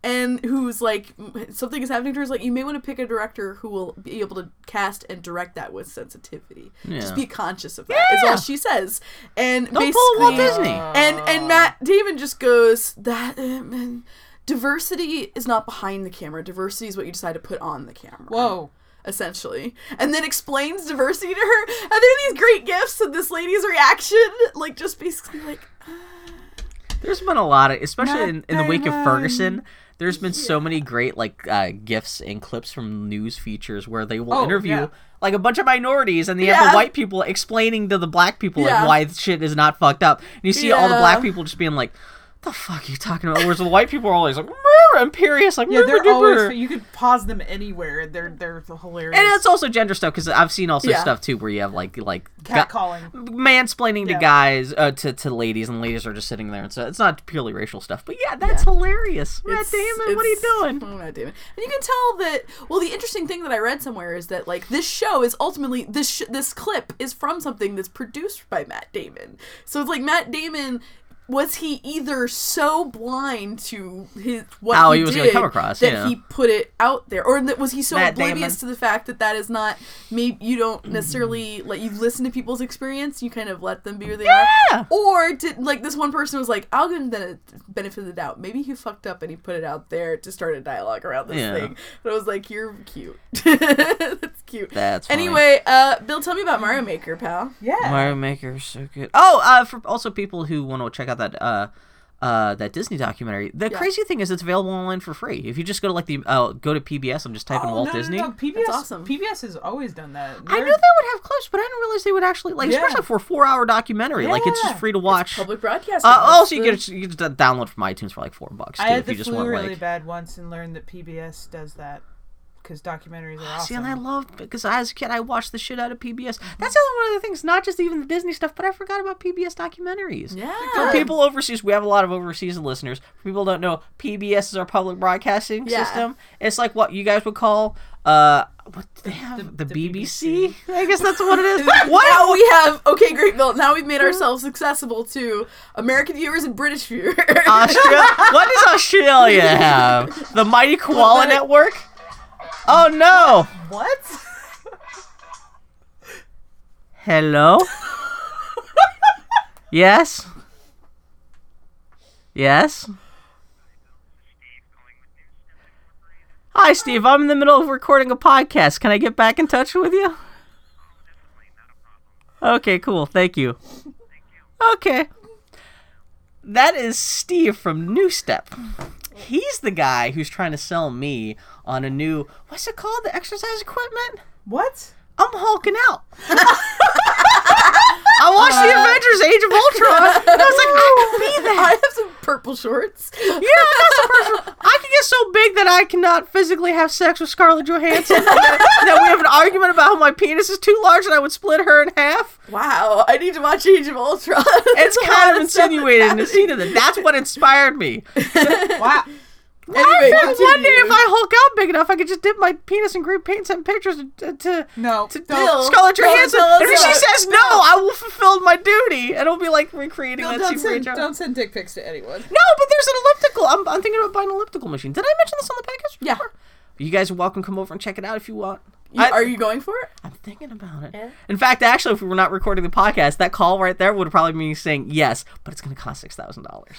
S1: and who's like something is happening to her is like you may want to pick a director who will be able to cast and direct that with sensitivity
S2: Yeah.
S1: just be conscious of that is
S2: Yeah.
S1: Is all she says and
S2: Don't
S1: basically
S2: pull Walt Disney.
S1: and and matt damon just goes that um, diversity is not behind the camera diversity is what you decide to put on the camera
S3: Whoa.
S1: Essentially and then explains diversity to her and there are these great gifts of this lady's reaction like just basically like
S2: There's been a lot of, especially in, in the wake of Ferguson. There's been so many great like uh, gifs and clips from news features where they will
S3: Oh,
S2: interview
S3: yeah.
S2: like a bunch of minorities and they have the white people explaining to the black people
S1: Yeah.
S2: like why shit is not fucked up. And you see all the black people just being like, "The fuck are you talking about?" Whereas the white people are always like, imperious, like,
S3: Yeah, they're always. You could pause them anywhere. They're they're hilarious.
S2: And it's also gender stuff because I've seen also
S1: Yeah.
S2: stuff too where you have like like
S3: cat
S2: gu- mansplaining to guys uh, to to ladies and ladies are just sitting there and so it's not purely racial stuff but yeah that's
S1: Yeah.
S2: hilarious Matt
S1: It's-
S2: Damon what are you doing
S1: Oh, Matt Damon. And you can tell that. Well, the interesting thing that I read somewhere is that like this show is ultimately this sh- this clip is from something that's produced by Matt Damon. So it's like Matt Damon. Was he either so blind to his what
S2: How
S1: he,
S2: he was come across,
S1: that
S2: yeah.
S1: he put it out there, or that was he so
S2: Matt
S1: oblivious
S2: Damon.
S1: to the fact that that is not maybe you don't necessarily let you listen to people's experience, you kind of let them be where they
S2: Yeah.
S1: are, or did like this one person was like, I'll give him the benefit of the doubt. Maybe he fucked up and he put it out there to start a dialogue around this
S2: Yeah.
S1: thing. But I was like, you're cute. That's cute.
S2: That's funny.
S1: anyway. Uh, Bill, tell me about Mario Maker, pal.
S3: Yeah.
S2: Mario Maker is so good oh uh for also people who want to check out that uh uh that Disney documentary the
S1: Yeah.
S2: crazy thing is it's available online for free if you just go to like the uh go to PBS and just type in
S3: Oh,
S2: Walt
S3: no, no,
S2: Disney
S3: No, PBS,
S1: That's awesome.
S3: PBS has always done that.
S2: I
S3: They're-
S2: knew they would have clips, but I didn't realize they would actually like,
S3: Yeah.
S2: especially for a four-hour documentary. Like it's just free to watch.
S1: Public broadcast.
S2: Uh, also, you
S1: the-
S2: get you get to download from iTunes for like four bucks too,
S3: I had
S2: if
S3: the
S2: you just
S3: flu
S2: want
S3: really
S2: like.
S3: bad once and learned that PBS does that because documentaries are awesome.
S2: See, and I love because as a kid I watched the shit out of PBS. That's the other one of the things, not just even the Disney stuff, but I forgot about PBS documentaries.
S1: Yeah.
S2: For people overseas, we have a lot of overseas listeners. For people don't know, PBS is our public broadcasting
S1: Yeah.
S2: system. It's like what you guys would call uh what do they have
S3: the-
S2: the,
S3: the
S2: BBC? I guess that's what it is. what
S1: Now we have have okay, great, Bill. Now we've made ourselves accessible to American viewers and British viewers.
S2: Australia. what does Australia have? The Mighty Koala Network. Oh no!
S3: What?
S2: Hello. yes. Yes. Hi, Steve. I'm in the middle of recording a podcast. Can I get back in touch with you? Okay, cool. Thank you. Okay. That is Steve from NuStep. He's the guy who's trying to sell me on a new what's it called? The exercise equipment?
S3: What?
S2: I'm hulking out. I watched the uh, Avengers Age of Ultron and I was like, I could be
S1: I have some purple shorts.
S2: Yeah, that's a person. I can get so big that I cannot physically have sex with Scarlett Johansson. that, that we have an argument about how my penis is too large and I would split her in half.
S1: Wow, I need to watch Age of Ultron.
S2: It's kind of insinuated in the scene of it. That's what inspired me.
S3: Wow.
S1: Anyway,
S2: I think one day if I Hulk out big enough, I could just dip my penis in green paint, send pictures to, to,
S3: No.
S2: to
S3: don't.
S2: Scarlett
S1: Don't
S2: Johansson.
S1: tell us
S2: And if she says no, I will fulfill my duty. And it'll be like recreating
S3: No,
S2: that
S3: don't,
S2: scene
S3: send,
S2: each other.
S3: don't send dick pics to anyone.
S2: No, but there's an elliptical. I'm, I'm thinking about buying an elliptical machine. Did I mention this on the podcast? Before?
S1: Yeah.
S2: before? You guys are welcome. to Come over and check it out if you want.
S1: You-
S2: I-
S1: are you going for it?
S2: I'm thinking about it.
S1: Yeah.
S2: In fact, actually, if we were not recording the podcast, that call right there would probably be saying yes, but it's going to cost six thousand dollars.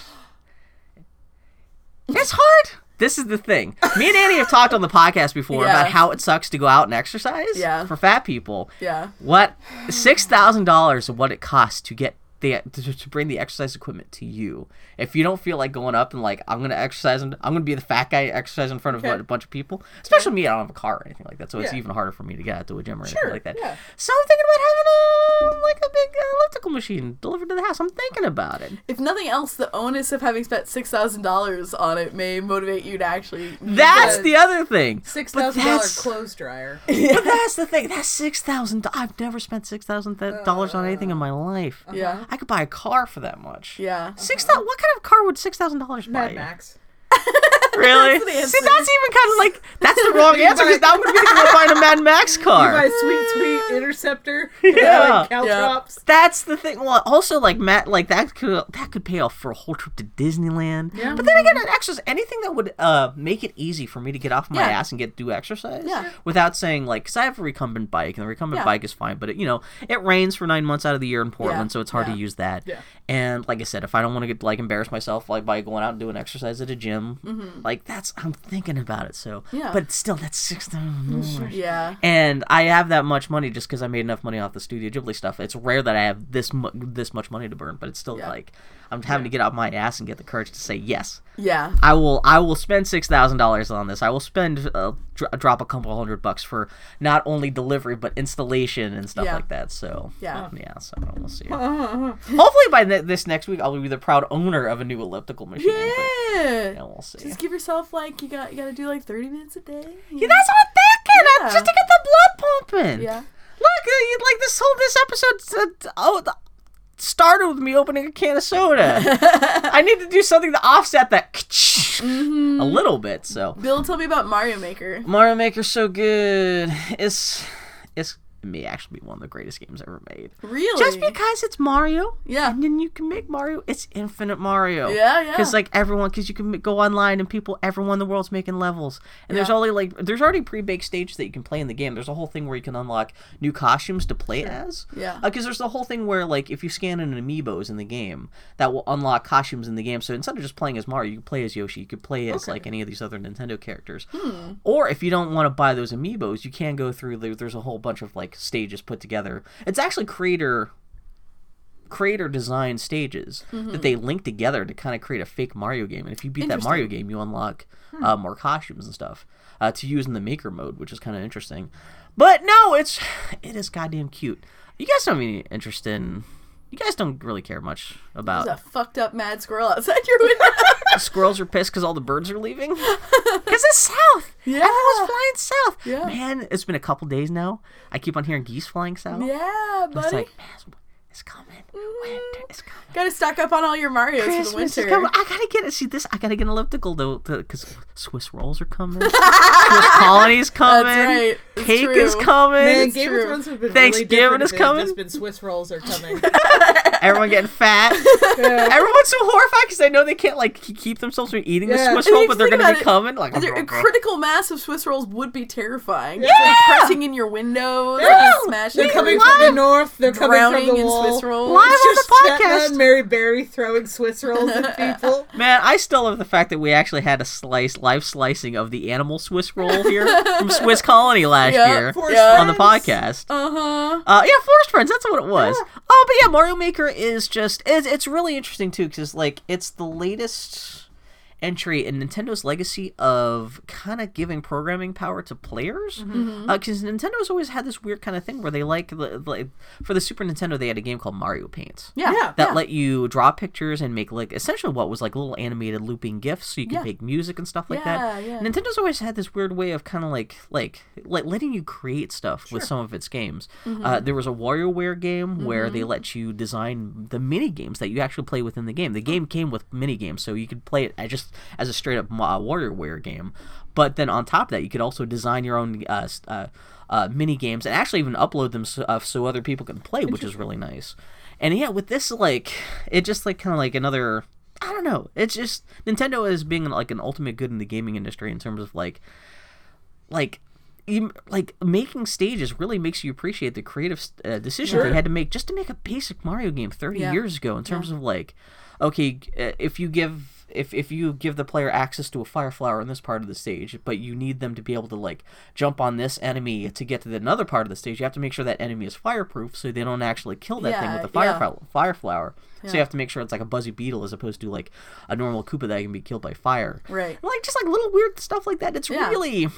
S2: It's hard. This is the thing. Me and Annie have talked on the podcast before
S1: Yeah.
S2: about how it sucks to go out and exercise
S1: Yeah.
S2: for fat people.
S1: Yeah.
S2: What six thousand dollars of what it costs to get the to, to bring the exercise equipment to you. If you don't feel like going up and like I'm gonna exercise, and I'm gonna be the fat guy exercise in front of
S3: Okay.
S2: a bunch of people. Especially me, I don't have a car or anything like that, so it's even harder for me to get out to a gym or
S3: Sure,
S2: anything like that.
S3: yeah.
S2: So I'm thinking about having a like a big uh, elliptical machine delivered to the house. I'm thinking about it.
S1: If nothing else, the onus of having spent six thousand dollars on it may motivate you to actually.
S2: That's the other thing.
S3: Six thousand dollar clothes dryer.
S2: But that's the thing. That's six thousand. I've never spent six thousand dollars on anything in my life.
S1: Yeah.
S2: I could buy a car for that much.
S1: Yeah.
S2: Six thousand. Uh-huh. What kind of car would six thousand dollars buy?
S3: Mad
S2: you?
S3: Max.
S2: Really?
S1: That's the
S2: See, that's even kind of like that's the wrong answer because now I'm gonna be thinking about buying a Mad Max car.
S3: You
S2: car.
S3: buy sweet, sweet interceptor.
S2: Yeah.
S3: Like
S1: Yeah.
S2: That's the thing. Well, also like Matt, like that could that could pay off for a whole trip to Disneyland.
S3: Yeah.
S2: But then again, an exercise, anything that would uh make it easy for me to get off my
S1: Yeah.
S2: ass and get do exercise.
S1: Yeah.
S2: Without saying like, because I have a recumbent bike and the recumbent
S1: Yeah.
S2: bike is fine, but it, you know it rains for nine months out of the year in Portland,
S1: Yeah.
S2: so it's hard
S1: Yeah.
S2: to use that.
S3: Yeah.
S2: And like I said, if I don't want to get like embarrass myself like by going out and doing exercise at a gym, like that's I'm thinking about it. So.
S1: Yeah.
S2: but still, that's six thousand dollars.
S1: Yeah.
S2: And I have that much money just because I made enough money off the Studio Ghibli stuff. It's rare that I have this mu- this much money to burn, but it's still
S1: Yeah.
S2: like I'm having to get out my ass and get the courage to say yes.
S1: Yeah.
S2: I will. I will spend six thousand dollars on this. I will spend uh, dr- drop a couple hundred bucks for not only delivery but installation and stuff
S1: Yeah.
S2: like that. So
S1: Yeah.
S2: yeah. So we'll see. Hopefully by ne- this next week I'll be the proud owner of a new elliptical machine. but-
S1: Yeah.
S2: yeah, we'll see.
S1: Just give yourself like you got you got to do like thirty minutes a day.
S2: Yeah, that's what I'm thinking.
S1: Yeah.
S2: Just to get the blood pumping.
S1: Yeah.
S2: Look, uh, like this whole this episode uh, oh, the- started with me opening a can of soda. I need to do something to offset that
S1: Mm-hmm.
S2: a little bit. So
S1: Bill, tell me about Mario Maker.
S2: Mario Maker's so good. It's it's it may actually be one of the greatest games ever made.
S1: Really?
S2: Just because it's Mario,
S1: Yeah.
S2: and then you can make Mario. It's infinite Mario.
S1: Yeah, yeah.
S2: Because like everyone, because you can go online and people, everyone in the world's making levels, and there's
S1: Yeah.
S2: only like there's already pre-baked stages that you can play in the game. There's a whole thing where you can unlock new costumes to play as.
S1: Yeah.
S2: Because there's the whole thing where like if you scan in amiibos in the game, that will unlock costumes in the game. So instead of just playing as Mario, you can play as Yoshi. You could play as
S3: Okay.
S2: like any of these other Nintendo characters.
S1: Hmm.
S2: Or if you don't want to buy those amiibos, you can go through. There's a whole bunch of like stages put together. It's actually creator creator design stages that they link together to kind of create a fake Mario game. And if you beat that Mario game, you unlock uh, more costumes and stuff uh, to use in the maker mode, which is kind of interesting. But no, it's it is goddamn cute. You guys don't have any interest in. You guys don't really care much about
S1: There's a fucked up mad squirrel outside your window.
S2: squirrels are pissed because all the birds are leaving. Because it's south.
S1: Yeah.
S2: Everyone's flying south.
S1: Yeah.
S2: Man, it's been a couple days now. I keep on hearing geese flying south.
S1: yeah,
S2: It's
S1: buddy.
S2: like, man, it's, it's coming. Winter is coming.
S1: Gotta stock up on all your Marios for the
S2: Christmas is
S1: winter.
S2: coming. I gotta get it. See this? I gotta get an elliptical though, because Swiss rolls are coming. Swiss colonies coming.
S1: right. It's
S2: Cake is coming.
S3: Man,
S1: It's
S3: Game
S1: true.
S3: of Thrones would have been
S2: Thanksgiving
S3: really
S2: is
S3: if it had
S2: coming.
S3: Just been Swiss rolls are coming.
S2: Everyone getting fat.
S3: Yeah.
S2: Everyone's so horrified because they know they can't like keep themselves from eating the Swiss
S1: I
S2: roll, but they're gonna be
S1: it,
S2: coming. Like
S1: They're- a critical mass of Swiss rolls would be terrifying.
S2: Yeah.
S1: like pressing in your windows,
S3: Yeah.
S1: and smashing.
S3: They're
S2: We
S3: coming
S2: live-
S3: from the north. They're coming from the
S1: in
S3: wall.
S1: Swiss rolls.
S2: Live
S3: It's
S2: on
S3: just
S2: the
S3: Chetna
S2: podcast.
S3: and Mary Berry throwing Swiss rolls at people.
S2: Man, I still love the fact that we actually had a slice, live slicing of the animal Swiss roll here from Swiss Colony last
S1: Yeah,
S2: year
S3: Forest
S1: Yeah.
S2: on the podcast.
S1: Uh huh.
S2: Uh, yeah, Forest Friends. That's what it was. Oh, but yeah, Mario Maker is just it's, it's really interesting too because like it's the latest entry in Nintendo's legacy of kind of giving programming power to players. Because Nintendo's always had this weird kind of thing where they like, like for the Super Nintendo they had a game called Mario Paint.
S1: Yeah.
S3: Yeah.
S2: That let you draw pictures and make like essentially what was like little animated looping gifs, so you could
S1: Yeah.
S2: make music and stuff like
S1: Yeah,
S2: that.
S1: yeah.
S2: Nintendo's always had this weird way of kind of like like like letting you create stuff with some of its games.
S1: Mm-hmm.
S2: Uh, there was a WarioWare game where they let you design the mini games that you actually play within the game. The game came with mini games, so you could play it as just as a straight up uh, WarioWare game. But then on top of that, you could also design your own uh, uh, uh, mini games and actually even upload them so, uh, so other people can play, which is really nice. And yeah, with this, like, it just like kind of like another. I don't know. It's just Nintendo is being like an ultimate good in the gaming industry in terms of like, like, you, like making stages really makes you appreciate the creative uh, decisions they had to make just to make a basic Mario game 30
S1: Yeah.
S2: years ago. In terms of like, okay, uh, if you give if, if you give the player access to a fire flower in this part of the stage, but you need them to be able to like jump on this enemy to get to the another part of the stage, you have to make sure that enemy is fireproof so they don't actually kill that thing with the fire
S1: yeah.
S2: flower fire flower. So you have to make sure it's like a buzzy beetle as opposed to like a normal Koopa that can be killed by fire.
S1: Right.
S2: Like just like little weird stuff like that. It's
S1: Yeah.
S2: really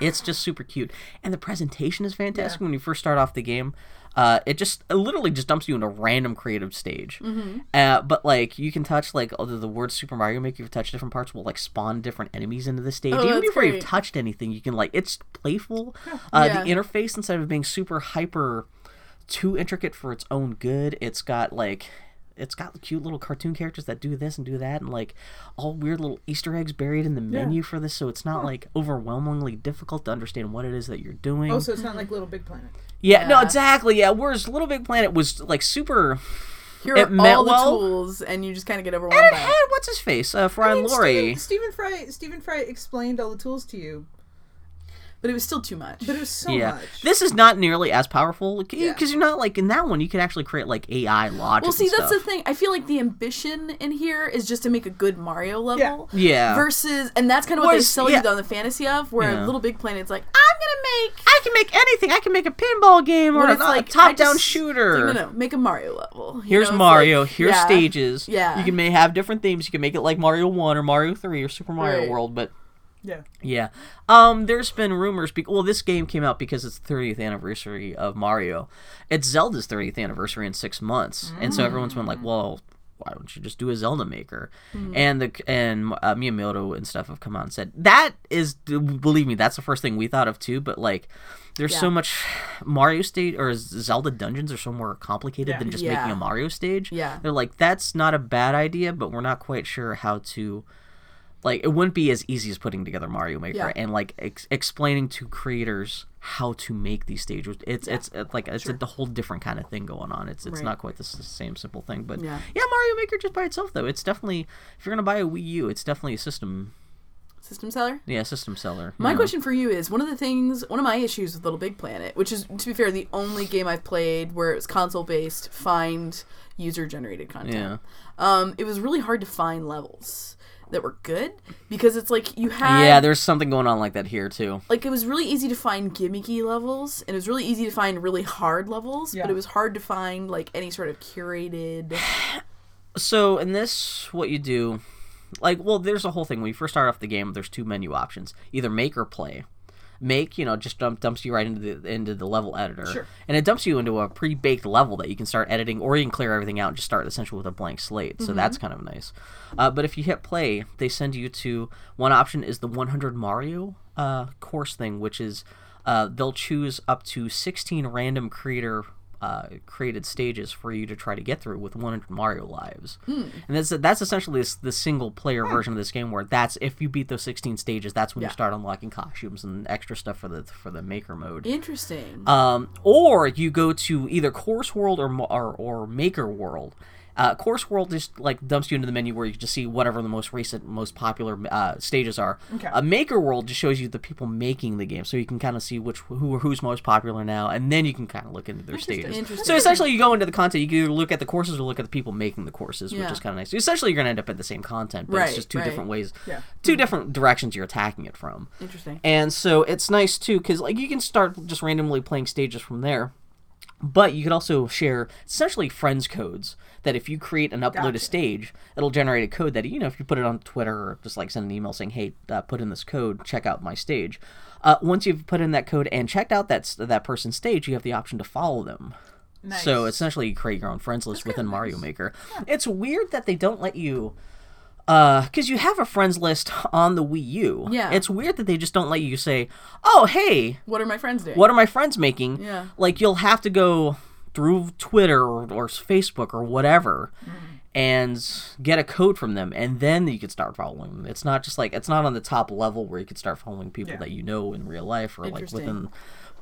S2: it's just super cute. And the presentation is fantastic when you first start off the game. Uh, it just it literally just dumps you into a random creative stage.
S1: Mm-hmm.
S2: Uh, but like you can touch like although the word Super Mario Maker, you touch different parts will like spawn different enemies into the stage.
S1: Oh,
S2: Even before you've touched anything, you can like it's playful. Uh,
S1: Yeah.
S2: The interface instead of being super hyper too intricate for its own good, it's got like it's got cute little cartoon characters that do this and do that and like all weird little easter eggs buried in the menu for this so it's not like overwhelmingly difficult to understand what it is that you're doing
S3: Oh, so it's not like Little Big Planet.
S2: yeah, no
S1: Yeah.
S2: exactly yeah whereas little big planet was like super
S1: Here
S2: It
S1: are
S2: meant
S1: all the
S2: well.
S1: tools, and you just kind of get
S2: and
S1: overwhelmed
S2: it
S1: by
S2: had
S1: it.
S2: what's his face uh
S3: I
S2: Fry
S3: mean,
S2: Laurie
S3: Stephen, Stephen Fry. Stephen Fry explained all the tools to you,
S1: But it was still too much.
S3: but it was so
S2: yeah
S3: much.
S2: this is not nearly as powerful because
S3: Yeah.
S2: you're not like in that one you can actually create like ai logic
S1: well, see,
S2: and
S1: that's the thing. I feel like the ambition in here is just to make a good Mario level.
S2: Yeah.
S1: Versus, and that's kind of what
S2: Whereas-
S1: they sell
S2: yeah.
S1: you on the fantasy of, where
S2: Yeah.
S1: Little Big Planet's like, I'm gonna make.
S2: I can make anything. I can make a pinball game or
S1: When
S2: a,
S1: like
S2: a top-down shooter.
S1: No, no, no, make a Mario level.
S2: Here's
S1: know,
S2: Mario.
S1: like-
S2: here's
S1: yeah.
S2: stages.
S1: Yeah.
S2: You can may have different themes. You can make it like Mario One or Mario Three or Super Mario
S1: Right.
S2: World. But
S3: yeah.
S2: yeah, um, there's been rumors. Be- well, this game came out because it's the 30th anniversary of Mario. It's Zelda's 30th anniversary in six months, and so everyone's been like,
S1: Mm.
S2: well. Why don't you just do a Zelda Maker?
S1: Mm.
S2: And the and uh, Miyamoto and stuff have come out and said that is believe me that's the first thing we thought of too. But like, there's so much Mario state or Zelda dungeons are so more complicated
S3: Yeah.
S2: than just
S1: Yeah.
S2: making a Mario stage.
S1: Yeah.
S2: They're like, that's not a bad idea, but we're not quite sure how to. Like, it wouldn't be as easy as putting together Mario Maker
S1: Yeah.
S2: and like ex- explaining to creators how to make these stages. It's it's uh, like it's a, whole different kind of thing going on. It's it's
S1: Right.
S2: not quite the same simple thing, but
S1: Yeah.
S2: yeah, Mario Maker just by itself though, it's definitely if you're gonna buy a Wii U, it's definitely a system.
S1: System seller.
S2: Yeah, system seller.
S1: My
S2: know?
S1: question for you is one of the things, one of my issues with Little Big Planet, which is, to be fair, the only game I've played where it was console based, find user generated content. yeah. Um, it was really hard to find levels that were good because it's like you had.
S2: Yeah, there's something going on like that here too.
S1: like it was really easy to find gimmicky levels and it was really easy to find really hard levels
S3: Yeah.
S1: but it was hard to find like any sort of curated
S2: So in this, what you do, like, well, there's a whole thing. When you first start off the game, there's two menu options: either make or play. Make, you know, just dump, dumps you right into the into the level editor,
S3: Sure.
S2: and it dumps you into a pre-baked level that you can start editing, or you can clear everything out and just start essentially with a blank slate. So that's kind of nice. Uh, but if you hit play, they send you to one option is the 100 Mario uh, course thing, which is uh, they'll choose up to 16 random creator uh, created stages for you to try to get through with 100 Mario lives,
S1: Hmm.
S2: and that's that's essentially the single player version of this game where that's if you beat those 16 stages, that's when
S1: Yeah.
S2: you start unlocking costumes and extra stuff for the for the maker mode.
S1: Interesting.
S2: Um, or you go to either Course World or or, or Maker World. Uh, Course World just like dumps you into the menu where you just see whatever the most recent, most popular uh, stages are.
S3: Okay.
S2: A Maker World just shows you the people making the game, so you can kind of see which who who's most popular now, and then you can kind of look into their stages. So essentially, you go into the content. You can either look at the courses or look at the people making the courses, which is kind of nice. Essentially, you're gonna end up at the same content, but it's just two
S1: right.
S2: different ways,
S3: Yeah.
S2: 2 different directions you're attacking it from.
S1: Interesting.
S2: And so it's nice too, because like you can start just randomly playing stages from there. But you could also share essentially friends codes that if you create and upload a stage, it'll generate a code that you know if you put it on Twitter or just like send an email saying, "Hey, uh, put in this code, check out my stage." Uh, once you've put in that code and checked out that that person's stage, you have the option to follow them.
S3: Nice.
S2: So essentially, you create your own friends list within Mario Maker. It's weird that they don't let you, Uh, because you have a friends list on the Wii U.
S1: Yeah.
S2: It's weird that they just don't let you say, "Oh, hey,
S1: What are my friends doing?
S2: what are my friends making?"
S1: Yeah.
S2: Like you'll have to go through Twitter or, or Facebook or whatever. Mm-hmm. And get a code from them, and then you could start following them. It's not just like it's not on the top level where you could start following people
S3: Yeah.
S2: that you know in real life or like within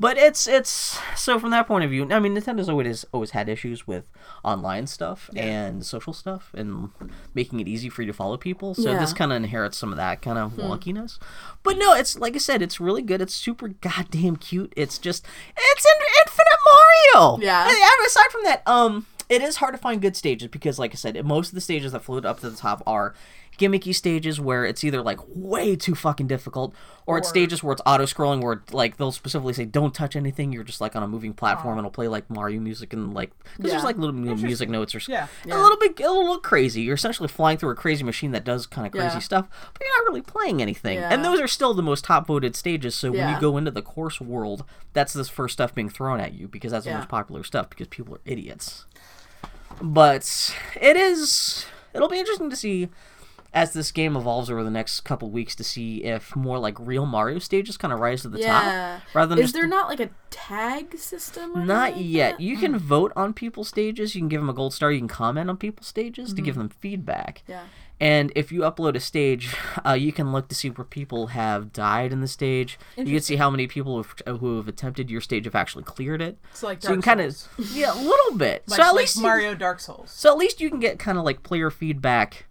S2: but it's it's so from that point of view. I mean, Nintendo's always always had issues with online stuff and social stuff and making it easy for you to follow people. So this kind of inherits some of that kind of wonkiness. But no, it's like I said, it's really good. It's super goddamn cute. It's just it's an Infinite Mario.
S1: Yeah.
S2: And aside from that, um, it is hard to find good stages because, like I said, most of the stages that float up to the top are gimmicky stages where it's either like way too fucking difficult or it's stages where it's auto scrolling where like they'll specifically say don't touch anything you're just like on a moving platform and it'll play like mario music and like 'cause there's
S1: Yeah.
S2: like little music notes or s-
S3: Yeah.
S2: a little bit a little crazy. You're essentially flying through a crazy machine that does kind of crazy
S1: Yeah.
S2: stuff but you're not really playing anything. And those are still the most top voted stages so when you go into the course world that's the first stuff being thrown at you because that's the most popular stuff because people are idiots. But it is it'll be interesting to see as this game evolves over the next couple weeks to see if more like real Mario stages kind of rise to the
S1: yeah.
S2: top rather than
S1: Is
S2: just
S1: there not like a tag system? Or
S2: not yet.
S1: that?
S2: You can vote on people's stages. You can give them a gold star. You can comment on people's stages to give
S1: Mm-hmm.
S2: them feedback.
S1: Yeah.
S2: And if you upload a stage, uh, you can look to see where people have died in the stage. You can see how many people have, who have attempted your stage have actually cleared it.
S3: It's like
S2: So you can kind of, yeah, a little bit.
S3: Like,
S2: so at
S3: like
S2: least you-
S3: Mario Dark Souls.
S2: so at least you can get kind of like player feedback,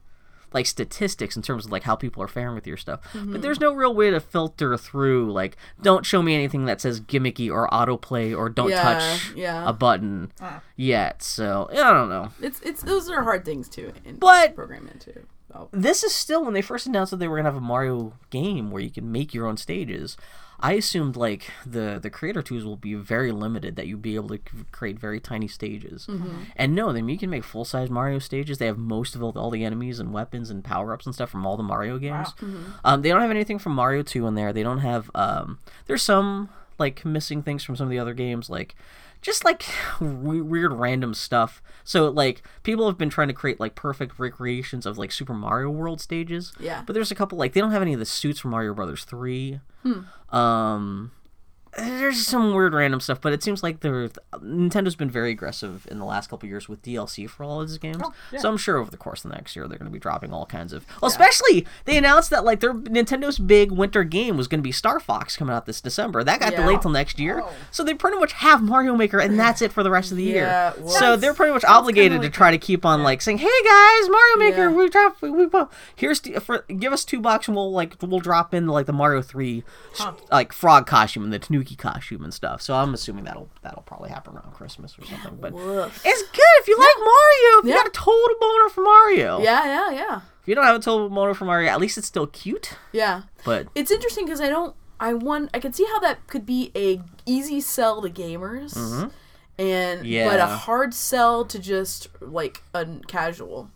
S2: like statistics in terms of like how people are faring with your stuff.
S1: Mm-hmm.
S2: But there's no real way to filter through like don't show me anything that says gimmicky or autoplay or don't
S1: Yeah,
S2: touch
S1: yeah.
S2: a button
S3: Ah.
S2: yet. So I don't know.
S1: It's it's those are hard things to in,
S2: But-
S1: program into. Oh.
S2: This is still when they first announced that they were gonna have a Mario game where you can make your own stages. I assumed like the the creator tools will be very limited that you'd be able to create very tiny stages. And no, then you can make full size Mario stages. They have most of all, all the enemies and weapons and power ups and stuff from all the Mario games. Um, they don't have anything from Mario Two in there. They don't have um, there's some like missing things from some of the other games like just like we- weird random stuff. So like people have been trying to create like perfect recreations of like Super Mario World stages.
S1: Yeah.
S2: But there's a couple like they don't have any of the suits from Mario Brothers 3. Um there's some weird random stuff, but it seems like they're Nintendo's been very aggressive in the last couple years with DLC for all of these games.
S3: Oh, yeah.
S2: So I'm sure over the course of the next year they're going to be dropping all kinds of. Well, especially they announced that like their Nintendo's big winter game was going to be Star Fox coming out this December. That got
S1: Yeah.
S2: delayed till next year.
S3: Oh.
S2: So they pretty much have Mario Maker and that's it for the rest of the
S1: Yeah,
S2: year.
S1: well,
S2: so they're pretty much obligated
S3: like
S2: to try to keep on like saying, "Hey guys, Mario Maker,
S1: Yeah.
S2: we drop we, we here's the, for give us two bucks and we'll like we'll drop in like the Mario 3
S3: Huh.
S2: like frog costume and the Tanuki costume and stuff." So I'm assuming that'll that'll probably happen around Christmas or something. But
S1: Woof.
S2: it's good if you like Mario. If you got a total boner for Mario.
S1: Yeah, yeah, yeah,
S2: If you don't have a total boner for Mario, at least it's still cute.
S1: yeah.
S2: But
S1: It's interesting because I don't. I want. I can see how that could be a easy sell to gamers, and yeah. but a
S2: Mm-hmm.
S1: Hard sell to just like a casual.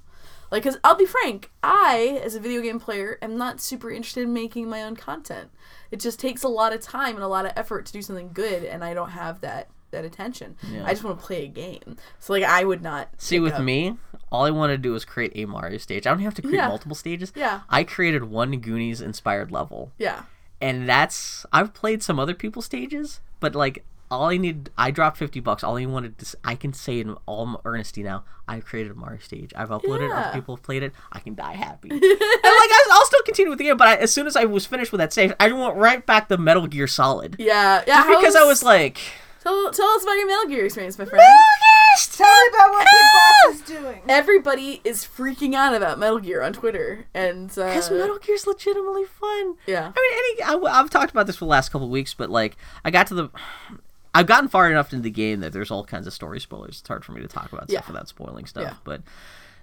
S1: Like, cause I'll be frank, I as a video game player am not super interested in making my own content. It just takes a lot of time and a lot of effort to do something good, and I don't have that that attention.
S2: Yeah.
S1: I just want to play a game. So like, I would not
S2: see, with
S1: up-
S2: me, all I want to do is create a Mario stage. I don't have to create
S1: Yeah.
S2: multiple stages.
S1: Yeah.
S2: I created one Goonies inspired level.
S1: Yeah.
S2: and that's I've played some other people's stages, but like all I need. I dropped fifty bucks. All I wanted to. I can say in all earnesty now. I've created a Mario stage. I've uploaded. it,
S1: Yeah.
S2: Other people have played it. I can die happy. and like I, I'll still continue with the game. But I, as soon as I was finished with that stage, I went right back to Metal Gear Solid.
S1: Yeah, yeah.
S2: Just because I was like,
S1: tell, tell us about your Metal Gear experience, my friend. Metal Gear.
S3: Tell me about what Big Boss is doing.
S1: Everybody is freaking out about Metal Gear on Twitter, and uh,
S2: Because Metal Gear's legitimately fun.
S1: Yeah.
S2: I mean, any I, have talked about this for the last couple of weeks, but like, I got to the, I've gotten far enough into the game that there's all kinds of story spoilers. It's hard for me to talk about
S1: Yeah.
S2: stuff without spoiling stuff.
S1: Yeah.
S2: But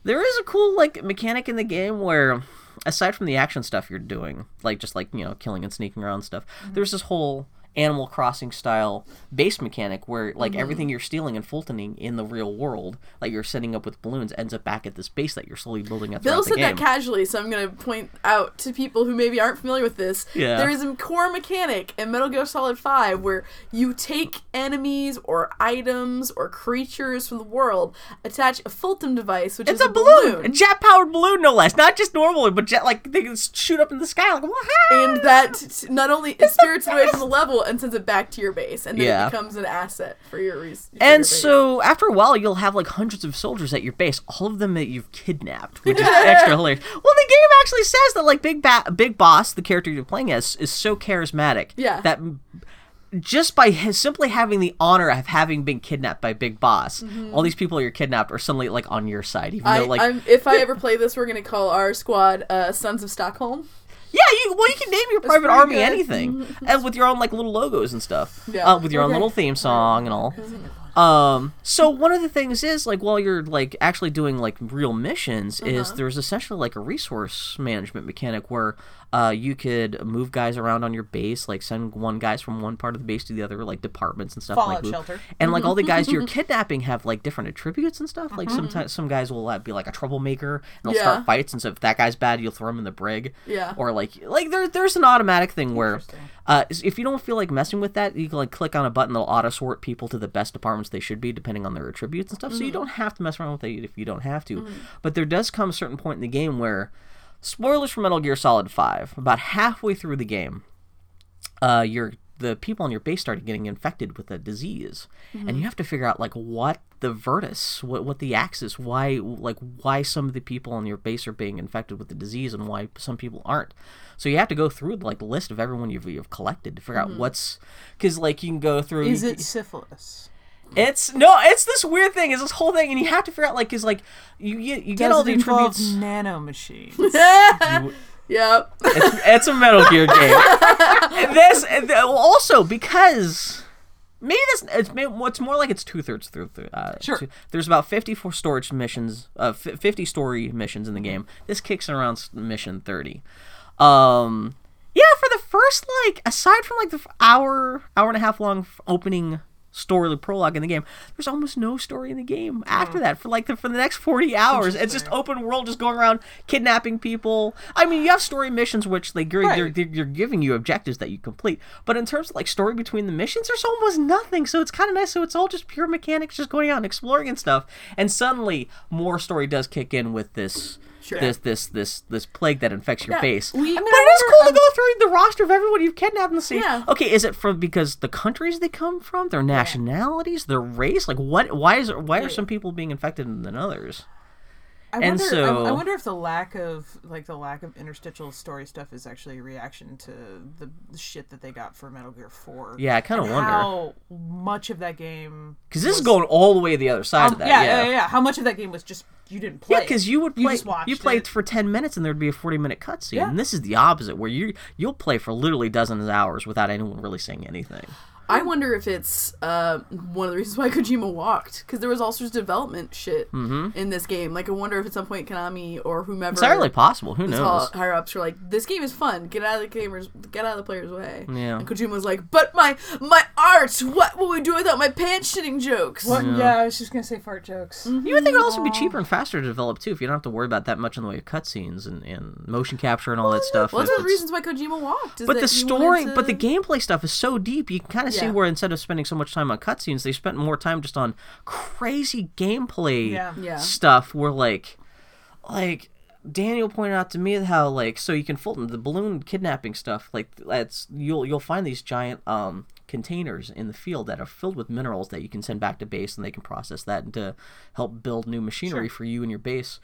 S2: there is a cool like mechanic in the game where, aside from the action stuff you're doing, like just like you know killing and sneaking around stuff, mm-hmm. there's this whole Animal Crossing style base mechanic where like
S1: Mm-hmm.
S2: everything you're stealing and fultoning in the real world, like you're setting up with balloons, ends up back at this base that you're slowly building up.
S1: Bill said that casually, so I'm gonna point out to people who maybe aren't familiar with this.
S2: Yeah.
S1: There is a core mechanic in Metal Gear Solid 5 where you take enemies or items or creatures from the world, attach a Fulton device, which
S2: It's
S1: is
S2: a balloon, a jet powered balloon, no less. Not just normal, but jet like they can shoot up in the sky like what?
S1: and that not only it spirits it away from the level and sends it back to your base, and then
S2: Yeah.
S1: it becomes an asset for your. Your
S2: And
S1: base.
S2: so after a while, you'll have like hundreds of soldiers at your base, all of them that you've kidnapped, which is extra hilarious. Well, the game actually says that like Big ba- Big Boss, the character you're playing as, is so charismatic.
S1: Yeah.
S2: That just by his, simply having the honor of having been kidnapped by Big Boss, all these people you're kidnapped are suddenly like on your side, even
S1: Mm-hmm. I,
S2: though like
S1: I'm, if I ever play this, we're gonna call our squad uh, Sons of Stockholm.
S2: Yeah, you well, you can name your private army
S1: good.
S2: anything, and with your own like little logos and stuff.
S1: Yeah.
S2: uh, with your own little theme song and all. Um, so one of the things is like while you're like actually doing like real missions,
S1: Uh-huh.
S2: is there's essentially like a resource management mechanic where uh you could move guys around on your base, like send one guys from one part of the base to the other, like departments and stuff. like
S3: Fallout
S2: move-
S3: shelter.
S2: And like all the guys you're kidnapping have like different attributes and stuff. Like sometimes some guys will uh, be like a troublemaker and they'll
S1: Yeah.
S2: start fights, and so if that guy's bad, you'll throw him in the brig.
S1: Yeah.
S2: Or like like there there's an automatic thing where uh, if you don't feel like messing with that, you can like click on a button that'll auto sort people to the best departments they should be depending on their attributes and stuff. So you don't have to mess around with it if you don't have to. But there does come a certain point in the game where spoilers for Metal Gear Solid 5, about halfway through the game, uh, you're the people on your base started getting infected with a disease, and you have to figure out like what the Virtus, what what the axis, why like why some of the people on your base are being infected with the disease and why some people aren't. So you have to go through like the list of everyone you've, you've collected to figure out what's because like you can go through.
S3: Is
S2: you-
S3: it syphilis?
S2: It's no, it's this weird thing. It's this whole thing, and you have to figure out like is like you get you get
S3: Does
S2: all
S3: it
S2: the
S3: involve
S2: attributes.
S3: nanomachines?
S1: Yep.
S2: it's, it's a Metal Gear game. This also because maybe this it's may- what's more like it's two thirds through. through uh,
S3: Sure.
S2: two- there's about fifty four storage missions, uh, f- fifty story missions in the game. This kicks in around mission thirty. Um, yeah, for the first like aside from like the hour hour and a half long opening story prologue in the game. There's almost no story in the game after that for like the for the next 40 hours. It's just open world just going around kidnapping people. I mean you have story missions which like you're, they're,
S3: Right.
S2: they're, they're giving you objectives that you complete. But in terms of like story between the missions there's almost nothing. So it's kind of nice. So it's all just pure mechanics just going out and exploring and stuff. And suddenly more story does kick in with this this this this this plague that infects your
S1: Yeah,
S2: base
S1: we- I mean,
S2: but
S1: I
S2: it is cool to
S1: um,
S2: go through the roster of everyone you've kidnapped and see
S1: Yeah.
S2: okay is it from because the countries they come from their nationalities their race like what why is why are some people being infected than others
S3: I
S2: And
S3: wonder, I-
S2: so-
S3: I, wonder if the lack of like the lack of interstitial story stuff is actually a reaction to the, the shit that they got for Metal Gear Four.
S2: Yeah, I kinda wonder.
S3: how much of that game.
S2: because this is going all the way to the other side of that
S3: yeah
S2: yeah,
S3: yeah, How much of that game was just you didn't play?
S2: Yeah, because you would play.
S3: watched
S2: you played
S3: it.
S2: for ten minutes, and there'd be a forty-minute cutscene.
S3: Yeah.
S2: And this is the opposite, where you you'll play for literally dozens of hours without anyone really saying anything.
S1: I wonder if it's uh, one of the reasons why Kojima walked because there was all sorts of development shit in this game. Like, I wonder if at some point Konami or whomever
S2: It's entirely possible. Who knows?
S1: higher ups were like, "This game is fun. Get out of the gamers. Get out of the player's way."
S2: Yeah.
S1: And Kojima was like, "But my my art. What will we do without my pants shitting jokes?"
S3: What? Yeah. I was just gonna say fart jokes.
S2: You would think it would also be cheaper and faster to develop too, if you don't have to worry about that much in the way of cutscenes and, and motion capture and all that stuff.
S1: Well, that's one of the
S2: it's-
S1: reasons why Kojima walked. is
S2: But the
S1: that he
S2: story,
S1: to-
S2: but the gameplay stuff is so deep. You can kind of see
S1: Yeah.
S2: where instead of spending so much time on cutscenes, they spent more time just on crazy gameplay
S3: Yeah.
S1: Yeah.
S2: stuff. Where like, like Daniel pointed out to me how like so you can Fulton the balloon kidnapping stuff. Like that's you'll you'll find these giant um containers in the field that are filled with minerals that you can send back to base, and they can process that to help build new machinery for you and your base.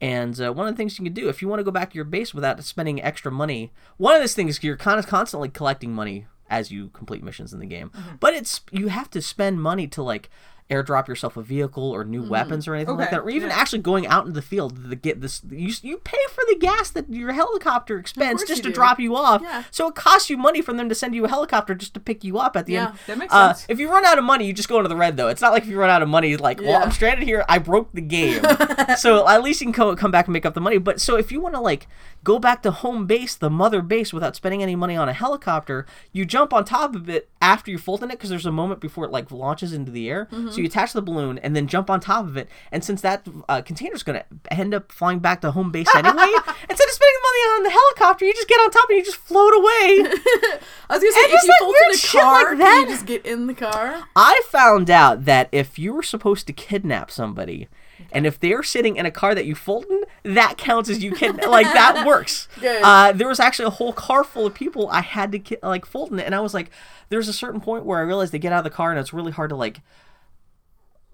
S2: And uh, one of the things you can do if you want to go back to your base without spending extra money, one of those things you're kind of constantly collecting money as you complete missions in the game.
S3: Mm-hmm.
S2: But it's you have to spend money to like airdrop yourself a vehicle or new weapons or anything like
S3: Mm-hmm.
S2: That, or even
S3: yeah.
S2: actually going out into the field to get this. You, you pay for the gas that your helicopter expends just to
S1: do.
S2: drop you off.
S1: Yeah.
S2: So it costs you money for them to send you a helicopter just to pick you up at the
S1: Yeah,
S2: end.
S3: that makes
S2: Uh,
S3: sense.
S2: if you run out of money, you just go into the red though. It's not like if you run out of money, like, well, I'm stranded here. I broke the game, so at least you can come, come back and make up the money. But so if you want to like go back to home base, the mother base, without spending any money on a helicopter, you jump on top of it after you've folded it because there's a moment before it like launches into the air.
S1: Mm-hmm.
S2: So you attach the balloon and then jump on top of it. And since that uh, container's gonna end up flying back to home base anyway, instead of spending the money on the helicopter, you just get on top and you just float away.
S1: I was gonna say
S2: And
S1: if you fold in a car,
S2: like
S1: can
S2: that.
S1: you just get in the car?
S2: I found out that if you were supposed to kidnap somebody, and if they're sitting in a car that you folded, in, that counts as you kid. like that works.
S1: Good.
S2: Uh, there was actually a whole car full of people I had to ki- like Fulton it, and I was like, there's a certain point where I realized they get out of the car and it's really hard to like.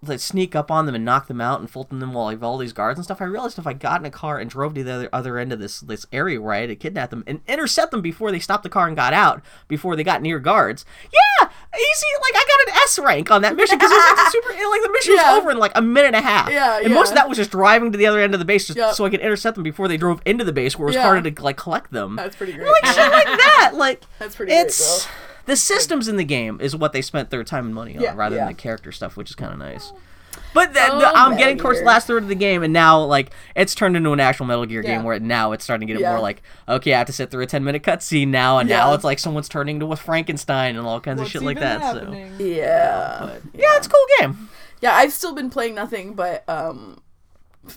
S2: Like sneak up on them and knock them out and Fulton them while like all these guards and stuff. I realized if I got in a car and drove to the other, other end of this this area where I had to kidnap them and intercept them before they stopped the car and got out, before they got near guards. Yeah, easy. Like I got an S rank on that mission because it was like super. Like the mission
S1: Yeah.
S2: was over in like a minute and a half.
S1: Yeah,
S2: And most of that was just driving to the other end of the base just
S1: Yep.
S2: so I could intercept them before they drove into the base where it was
S1: Yeah.
S2: harder to like collect them.
S1: That's pretty great.
S2: like shit like that. Like
S1: That's pretty great,
S2: it's the systems in the game is what they spent their time and money on
S3: Yeah.
S2: rather
S1: Yeah.
S2: than the character stuff, which is kind of nice. But then
S1: Oh,
S2: I'm getting
S1: Metal
S2: towards the last third of the game, and now like it's turned into an actual Metal Gear
S3: Yeah.
S2: game where now it's starting to get
S1: Yeah.
S2: more like okay, I have to sit through a ten minute cutscene now, and now it's like someone's turning into a Frankenstein and all kinds of shit like
S3: even
S2: that. So?
S1: Yeah.
S2: but yeah, it's a cool game.
S1: Yeah, I've still been playing nothing but um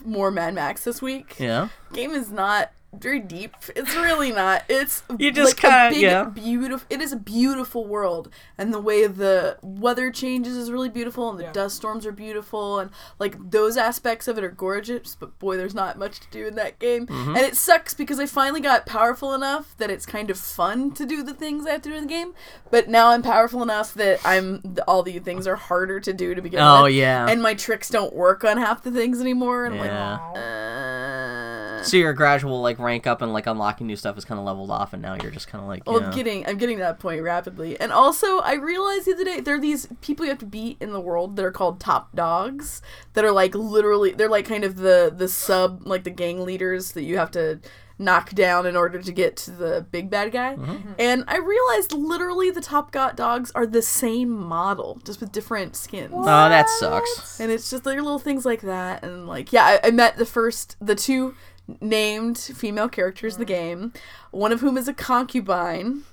S1: more Mad Max this week.
S2: Yeah.
S1: Game is not very deep. It's really not. It's
S2: You just
S1: like a
S2: kinda-
S1: big,
S2: yeah.
S1: beautiful. It is a beautiful world, and the way the weather changes is really beautiful, and the
S3: Yeah.
S1: dust storms are beautiful, and like those aspects of it are gorgeous. But boy, there's not much to do in that game,
S2: Mm-hmm.
S1: and it sucks because I finally got powerful enough that it's kind of fun to do the things I have to do in the game. But now I'm powerful enough that I'm all the things are harder to do to begin
S2: Oh,
S1: with.
S2: yeah.
S1: and my tricks don't work on half the things anymore, and I'm like. Uh,
S2: So your gradual like rank up and like unlocking new stuff is kind of leveled off, and now you're just kind of like
S1: Well. I'm getting I'm getting to that point rapidly, and also I realized the other day there are these people you have to beat in the world that are called top dogs that are like literally they're like kind of the the sub like the gang leaders that you have to knock down in order to get to the big bad guy.
S2: Mm-hmm.
S1: And I realized literally the top got dogs are the same model just with different skins.
S2: Oh, that sucks.
S1: And it's just like little things like that. And like, yeah, I, I met the first, the two named female characters in the game, one of whom is a concubine,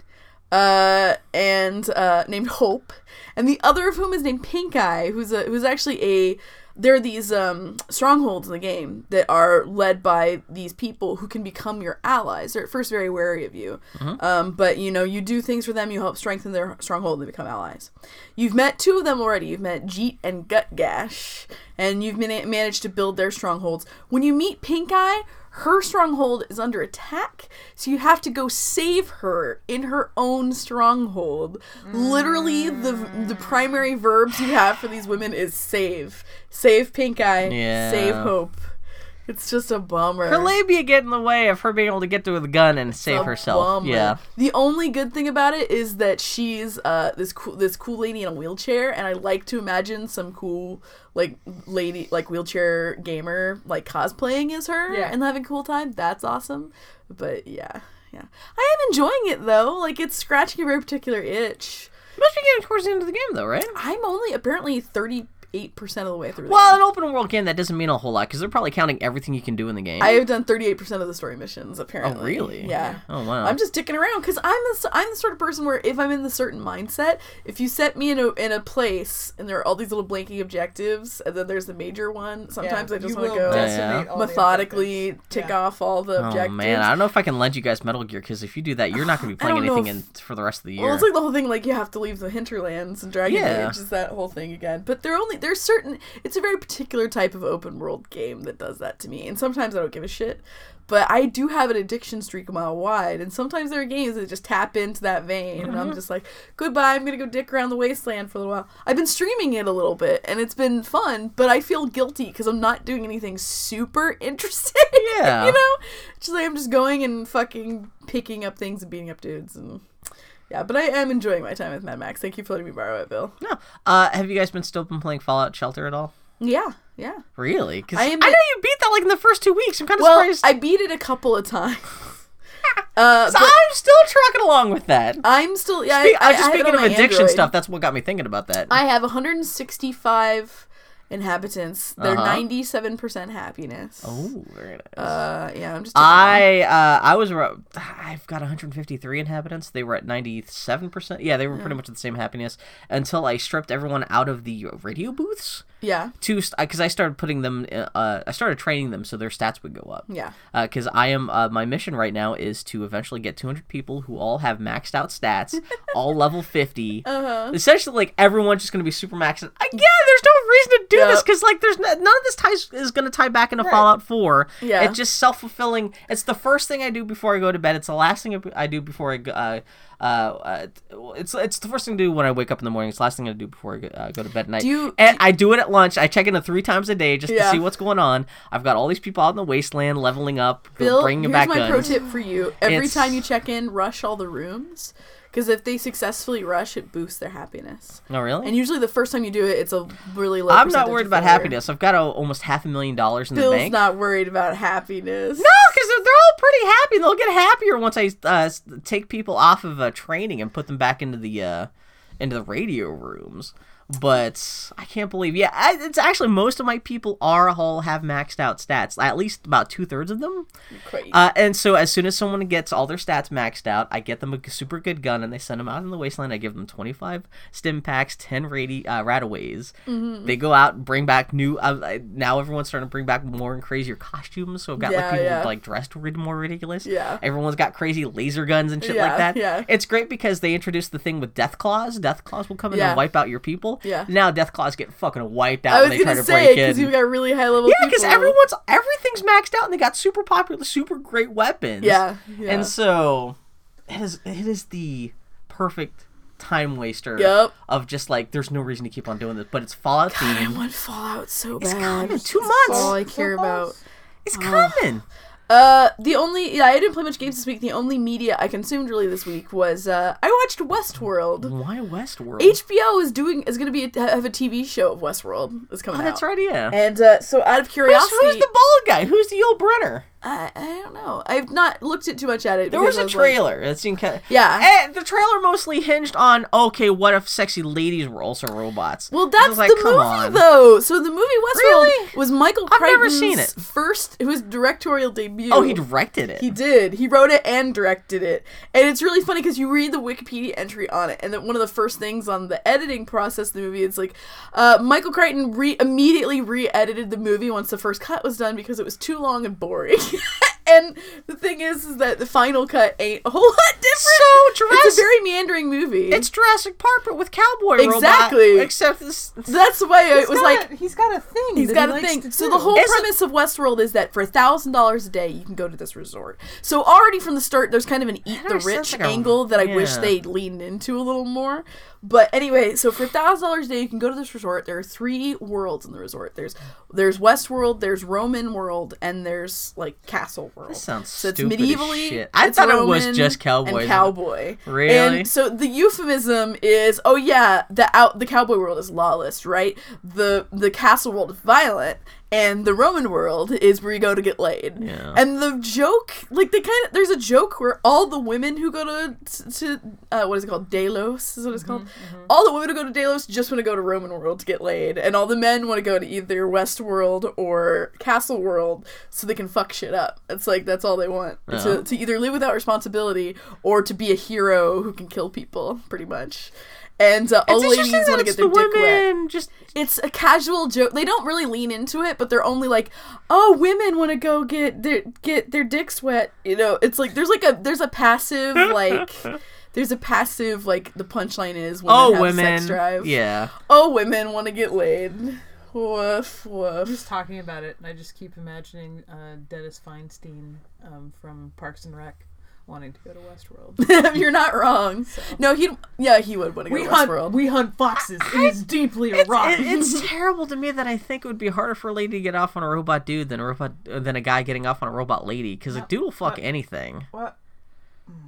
S1: uh, and uh, named Hope, and the other of whom is named Pink Eye, who's a who's actually a. There are these um, strongholds in the game that are led by these people who can become your allies. They're at first very wary of you, um, but you know you do things for them. You help strengthen their stronghold, and they become allies. You've met two of them already. You've met Jeet and Gutgash, and you've mana- managed to build their strongholds. When you meet Pink Eye, her stronghold is under attack, so you have to go save her in her own stronghold. Literally, the the primary verbs you have for these women is save, save Pink Eye,
S2: Yeah.
S1: save Hope. It's just a bummer.
S2: Her labia get in the way of her being able to get to the gun and save
S1: a
S2: herself.
S1: bummer.
S2: Yeah.
S1: The only good thing about it is that she's uh this cool this cool lady in a wheelchair, and I like to imagine some cool like lady like wheelchair gamer like cosplaying as her
S3: Yeah.
S1: and having a cool time. That's awesome. But yeah, yeah, I am enjoying it though. Like it's scratching a very particular itch.
S2: Must be getting towards the end of the game though, right?
S1: I'm only apparently thirty eight percent of the way through. the
S2: Well,
S1: game.
S2: an open world game that doesn't mean a whole lot because they're probably counting everything you can do in the game.
S1: I have done 38% of the story missions, oh, apparently.
S2: Oh, really?
S1: Yeah.
S2: Oh, wow.
S1: I'm just dicking around because I'm the, I'm the sort of person where if I'm in the certain mindset, if you set me in a, in a place and there are all these little blanking objectives and then there's the major one, sometimes I just want to go
S2: Yeah,
S3: decimate all the
S1: methodically tick
S3: Yeah.
S1: off all the
S2: Oh
S1: objectives.
S2: man, I don't know if I can lend you guys Metal Gear because if you do that, you're not going to be playing anything
S1: if-
S2: in for the rest of the year.
S1: Well, it's like the whole thing, like you have to leave the hinterlands and Dragon
S2: Yeah.
S1: Age is that whole thing again. But they're only there's certain. It's a very particular type of open world game that does that to me, and sometimes I don't give a shit. But I do have an addiction streak a mile wide, and sometimes there are games that just tap into that vein, and
S2: Mm-hmm.
S1: I'm just like, goodbye. I'm gonna go dick around the wasteland for a little while. I've been streaming it a little bit, and it's been fun, but I feel guilty because I'm not doing anything super interesting.
S2: Yeah.
S1: you know, just like I'm just going and fucking picking up things and beating up dudes and. Yeah, but I am enjoying my time with Mad Max. Thank you for letting me borrow it, Bill.
S2: No. Uh, have you guys been still been playing Fallout Shelter at all?
S1: Yeah, yeah.
S2: Really? Because
S1: I
S2: I, know you beat that like in the first two weeks. I'm kind of
S1: Well,
S2: surprised.
S1: I beat it a couple of times. uh,
S2: So I'm still trucking along with that.
S1: I'm still yeah.
S2: Speak-
S1: I,
S2: I'm just speaking of addiction
S1: Android.
S2: stuff. That's what got me thinking about that.
S1: I have 165 inhabitants. They're
S2: Uh-huh.
S1: 97% happiness.
S2: oh, very nice.
S1: Uh, yeah, I'm just. taking
S2: I uh, I was I've got 153 inhabitants. They were at 97 percent. Yeah, they were pretty much at the same happiness until I stripped everyone out of the radio booths.
S1: yeah,
S2: To because I started putting them. Uh, I started training them so their stats would go up.
S1: yeah.
S2: Because I am uh, my mission right now is to eventually get 200 people who all have maxed out stats, all level 50.
S1: Uh-huh.
S2: Essentially, like everyone's just gonna be super maxed. out. Uh, yeah, there's no reason to do this because like there's no, none of this ties is gonna tie back into Fallout 4.
S1: Yeah.
S2: it's just self fulfilling. It's the first thing I do before I go to bed. It's the last thing I do before I go. Uh, uh, uh, it's it's the first thing to do when I wake up in the morning. It's the last thing I do before I go, uh, go to bed at night.
S1: Do you-
S2: and I do it at lunch. I check in three times a day just
S1: Yeah.
S2: to see what's going on. I've got all these people out in the wasteland leveling up,
S1: Bill,
S2: bringing
S1: here's
S2: back
S1: my
S2: guns.
S1: pro tip for you. Every
S2: It's-
S1: time you check in, rush all the rooms. Because if they successfully rush, it boosts their happiness.
S2: Oh, really?
S1: And usually the first time you do it, it's a really low
S2: I'm not worried about happiness. I've got a, almost half a million dollars in the
S1: Bill's
S2: bank.
S1: not worried about happiness.
S2: No, because they're, they're all pretty happy. They'll get happier once I uh, take people off of uh, training and put them back into the uh, into the radio rooms. But I can't believe, yeah, it's actually most of my people are all have maxed out stats. At least about two thirds of them.
S1: Crazy.
S2: Uh, and so as soon as someone gets all their stats maxed out, I get them a super good gun and they send them out in the wasteland. I give them 25 Stimpaks, 10 radi- uh, RadAways.
S1: Mm-hmm.
S2: They go out and bring back new. Uh, uh, now everyone's starting to bring back more and crazier costumes. So I've got
S1: Yeah,
S2: like people
S1: yeah.
S2: like dressed rid- more ridiculous.
S1: Yeah.
S2: Everyone's got crazy laser guns and shit
S1: Yeah,
S2: like that.
S1: yeah.
S2: It's great because they introduced the thing with Deathclaws. Death claws will come in and wipe out your people.
S1: Yeah.
S2: Now Deathclaws get fucking wiped out
S1: I
S2: when
S1: was
S2: they try
S1: gonna
S2: to
S1: say
S2: break
S1: it because you got really high level.
S2: Yeah, because everyone's everything's maxed out and they got super popular, super great weapons.
S1: Yeah, yeah.
S2: And so it is it is the perfect time waster
S1: Yep.
S2: of just like there's no reason to keep on doing this, but it's Fallout
S1: I
S2: themed.
S1: want Fallout so bad.
S2: It's coming. Two
S1: That's
S2: months.
S1: all I care about.
S2: It's coming.
S1: Uh, the only yeah, I didn't play much games this week. The only media I consumed really this week was uh, I watched Westworld.
S2: Why Westworld?
S1: HBO is doing is going to be a, have a TV show of Westworld that's coming
S2: oh, that's
S1: out.
S2: right, yeah.
S1: And uh, so out of
S2: Who's,
S1: curiosity,
S2: who's the bald guy? Who's the Yul Brynner?
S1: I, I don't know. I've not looked at too much at it.
S2: There was a
S1: like-
S2: trailer. It seemed kind
S1: Yeah.
S2: And the trailer mostly hinged on okay, what if sexy ladies were also robots?
S1: Well, that's
S2: like,
S1: the movie,
S2: on.
S1: though. So the movie Westworld
S2: Really?
S1: was Michael
S2: I've never
S1: Crichton's
S2: seen it.
S1: first, it was directorial debut.
S2: Oh, he directed it.
S1: He did. He wrote it and directed it. And it's really funny because you read the Wikipedia entry on it, and then one of the first things on the editing process of the movie is like, uh, Michael Crichton re- immediately re-edited the movie once the first cut was done because it was too long and boring. and the thing is, is that the final cut ain't a whole lot different.
S2: So
S1: it's a
S2: Jurassic-
S1: very meandering movie.
S2: It's Jurassic Park, but with cowboy
S1: Exactly.
S2: robot. Except this.
S1: that's why it was like
S3: a, he's got a thing.
S1: He's got
S3: he
S1: a thing. So the whole
S2: Is it-
S1: premise of Westworld is that for a thousand dollars a day, you can go to this resort. So already from the start, there's kind of an eat the rich
S2: like a-
S1: angle that I wish they leaned into a little more. But anyway, so for thousand dollars a day, you can go to this resort. There are three worlds in the resort. There's there's West World, there's Roman World, and there's like Castle World.
S2: This sounds
S1: so it's medievally.
S2: shit. I thought it was just cowboys.
S1: and cowboy.
S2: Really?
S1: And so the euphemism is, oh yeah, the out the cowboy world is lawless, right? The the castle world is violent, and the Roman world is where you go to get laid.
S2: Yeah.
S1: And the joke, like they kind of, there's a joke where all the women who go to to uh, what is it called, Delos is what it's mm-hmm, called. Mm-hmm. All the women who go to Delos just want to go to Roman world to get laid, and all the men want to go to either West World or Castle World so they can fuck shit up. It's like that's all they want
S2: Yeah.
S1: to uh-huh. to either live without responsibility or to be a hero who can kill people, pretty much. And uh, all
S2: It's
S1: ladies want to get their
S2: the
S1: dick wet
S2: women just
S1: it's a casual joke. They don't really lean into it, but they're only like, "Oh, women want to go get their get their dicks wet." You know, it's like there's like a there's a passive like there's a passive like the punchline is women
S2: oh,
S1: have
S2: women.
S1: sex drive.
S2: Yeah.
S1: Oh, women want to get laid. Woof woof.
S3: Just talking about it, and I just keep imagining uh, Dennis Feinstein um, from Parks and Rec wanting to go to Westworld.
S1: You're not wrong. No, he. Yeah, he would want to go
S3: we
S1: to
S3: hunt,
S1: Westworld.
S3: we hunt foxes. It is deeply
S2: It's,
S3: erotic.
S2: it- it's terrible to me that I think it would be harder for a lady to get off on a robot dude than a robot than a guy getting off on a robot lady because a dude will fuck
S3: what-
S2: anything.
S3: what?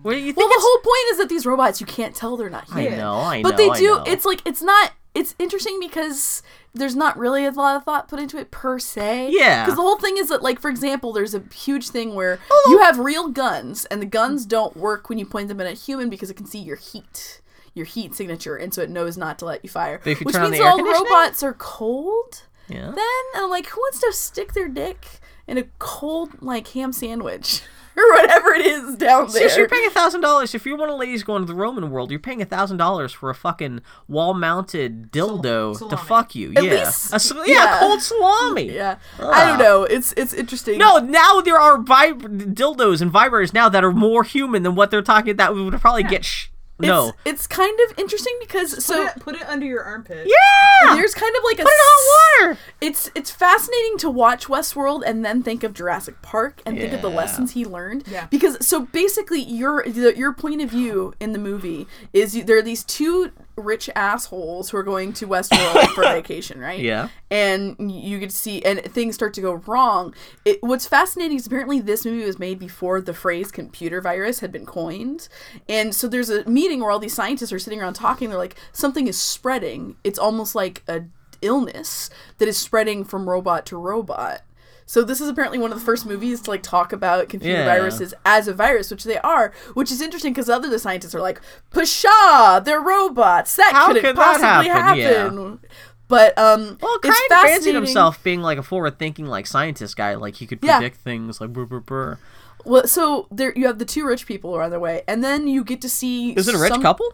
S2: What do you think?
S1: well, the whole point is that these robots, you can't tell they're not here.
S2: I
S1: human.
S2: know, I know.
S1: but they
S2: I
S1: do. It's like it's not. It's interesting because there's not really a lot of thought put into it per se.
S2: Yeah.
S1: Because the whole thing is that, like, for example, there's a huge thing where
S2: Oh.
S1: you have real guns, and the guns don't work when you point them at a human because it can see your heat, your heat signature, and so it knows not to let you fire.
S2: But if you
S1: Which
S2: turn on
S1: means
S2: the
S1: all robots are cold.
S2: yeah.
S1: Then and I'm like, who wants to stick their dick in a cold like ham sandwich or whatever it is down there?
S2: Seriously, you're paying a thousand dollars. If you're one of the ladies going to the Roman world, you're paying a thousand dollars for a fucking wall-mounted dildo to fuck you.
S1: At
S2: yeah,
S1: least-
S2: a,
S1: yeah.
S2: yeah, cold salami.
S1: Yeah, I don't
S2: ah.
S1: know. It's it's interesting.
S2: No, now there are vib- dildos and vibrators now that are more human than what they're talking. That we would probably get sh- no.
S1: it's kind of interesting because so
S3: put, it, put it under your armpit.
S2: Yeah,
S1: there's kind of like a
S2: put it in hot water.
S1: it's it's fascinating to watch Westworld and then think of Jurassic Park and think of the lessons he learned.
S3: Yeah.
S1: Because so basically your your point of view in the movie is you, there are these two rich assholes who are going to Westworld for vacation, right?
S2: Yeah.
S1: And you get to see and things start to go wrong. It, what's fascinating is apparently this movie was made before the phrase computer virus had been coined. And so there's a meeting where all these scientists are sitting around talking they're like something is spreading. It's almost like a illness that is spreading from robot to robot. So this is apparently one of the first movies to like talk about computer
S2: Yeah.
S1: viruses as a virus, which they are, which is interesting because other the scientists are like, "Pshaw, they're robots. That
S2: How
S1: couldn't
S2: could that
S1: possibly
S2: happen?" Yeah.
S1: But um,
S2: Well,
S1: it's
S2: Crichton fancied himself being like a forward-thinking, like scientist guy. Like he could
S1: Yeah.
S2: predict things. Like brr, brr, brr.
S1: Well, so there you have the two rich people who are on their way, and then you get to see.
S2: Is it a rich
S1: some-
S2: couple?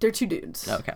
S1: They're two dudes.
S2: Okay.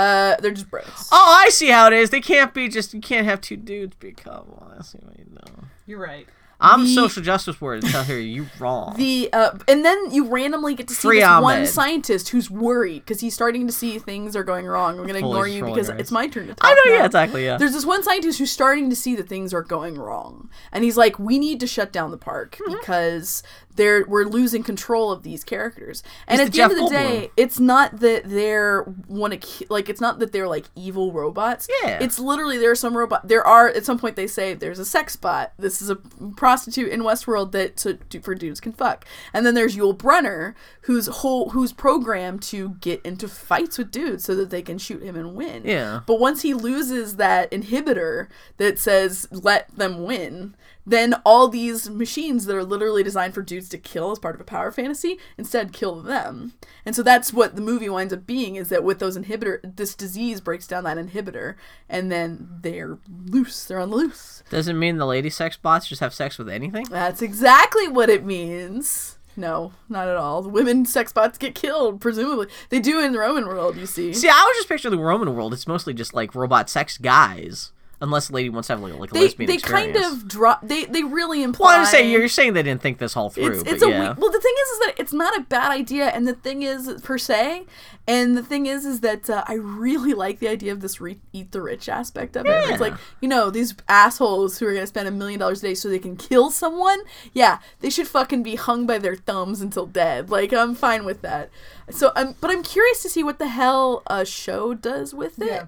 S1: Uh, they're just bros.
S2: Oh, I see how it is. They can't be just. You can't have two dudes be a couple. I see what you know.
S3: You're right.
S2: I'm
S1: The-
S2: social justice warrior. Tell her you wrong.
S1: The uh, and then you randomly get to see
S2: Free
S1: this one scientist who's worried because he's starting to see things are going wrong. We're gonna
S2: Fully
S1: ignore you because
S2: race.
S1: it's my turn to talk.
S2: I know.
S1: now.
S2: Yeah, exactly. Yeah.
S1: There's this one scientist who's starting to see that things are going wrong, and he's like, "We need to shut down the park
S2: Mm-hmm.
S1: because they're we're losing control of these characters." And
S2: He's
S1: at
S2: the
S1: the end of the day, it's not that they're want to like it's not that they're like evil robots.
S2: Yeah.
S1: it's literally there are some robot. There are at some point they say there's a sex bot. This is a prostitute in Westworld that to, to, for dudes can fuck, and then there's Yul Brynner who's whole who's programmed to get into fights with dudes so that they can shoot him and win.
S2: Yeah.
S1: But once he loses that inhibitor that says let them win, then all these machines that are literally designed for dudes to kill as part of a power fantasy instead kill them. And so that's what the movie winds up being is that with those inhibitor this disease breaks down that inhibitor and then they're loose. They're on the loose.
S2: Doesn't mean the lady sex bots just have sex with anything.
S1: That's exactly what it means. No, not at all. The women sex bots get killed, presumably. They do in the Roman world, you see.
S2: See, I was just picturing the Roman world. It's mostly just like robot sex guys, unless the lady wants to have like, like a
S1: they
S2: lesbian
S1: they
S2: experience.
S1: kind of drop they they really imply
S2: Well, I'm just saying you're saying they didn't think this all through,
S1: it's,
S2: but
S1: it's a
S2: yeah.
S1: we- well the thing is is that it's not a bad idea and the thing is per se and the thing is is that uh, i really like the idea of this re- eat the rich aspect of it
S2: Yeah.
S1: it's like you know these assholes who are going to spend a million dollars a day so they can kill someone yeah they should fucking be hung by their thumbs until dead like i'm fine with that so i'm but i'm curious to see what the hell a show does with it
S3: Yeah.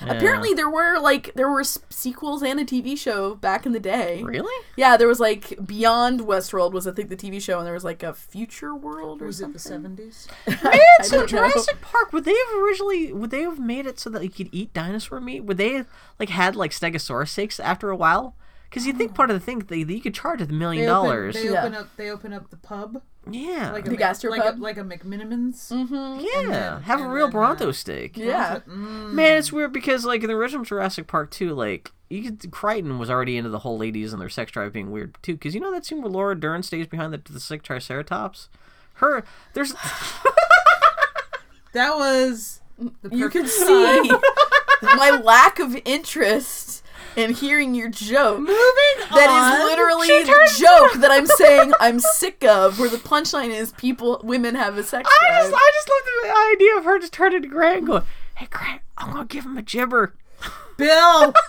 S1: Apparently, there were like there were sequels and a TV show back in the day.
S2: really?
S1: Yeah, there was like Beyond Westworld was I think the TV show, and there was like a Future World or
S3: Was it the 70s?
S2: Man,
S1: I
S2: so
S1: don't know.
S2: Jurassic Park would they have originally would they have made it so that you could eat dinosaur meat? Would they have like had like Stegosaurus steaks after a while? Because you think oh. part of the thing that you could charge a million
S3: They open,
S2: dollars.
S3: they
S1: Yeah.
S3: open up. They open up the pub,
S2: yeah,
S3: like a
S1: The
S3: Mc-
S1: gastropub?
S3: like a, like a McMenamins.
S1: Mm-hmm.
S2: yeah.
S3: then-
S2: have a real
S3: then,
S2: Bronto
S3: uh,
S2: steak.
S1: Yeah.
S3: Mm.
S2: Man, it's weird because like in the original Jurassic Park too, like you could Crichton was already into the whole ladies and their sex drive being weird too. Because you know that scene where Laura Dern stays behind the, the sick Triceratops. Her there's
S3: That was the
S1: You can see my lack of interest and hearing your joke.
S3: Moving
S1: That
S3: on.
S1: is literally
S2: She
S1: the joke that I'm saying I'm sick of, where the punchline is people, women have a sex
S2: I
S1: drive.
S2: just, I just love the idea of her just turning to Grant and going, "Hey, Grant, I'm gonna give him a gibber."
S3: Bill.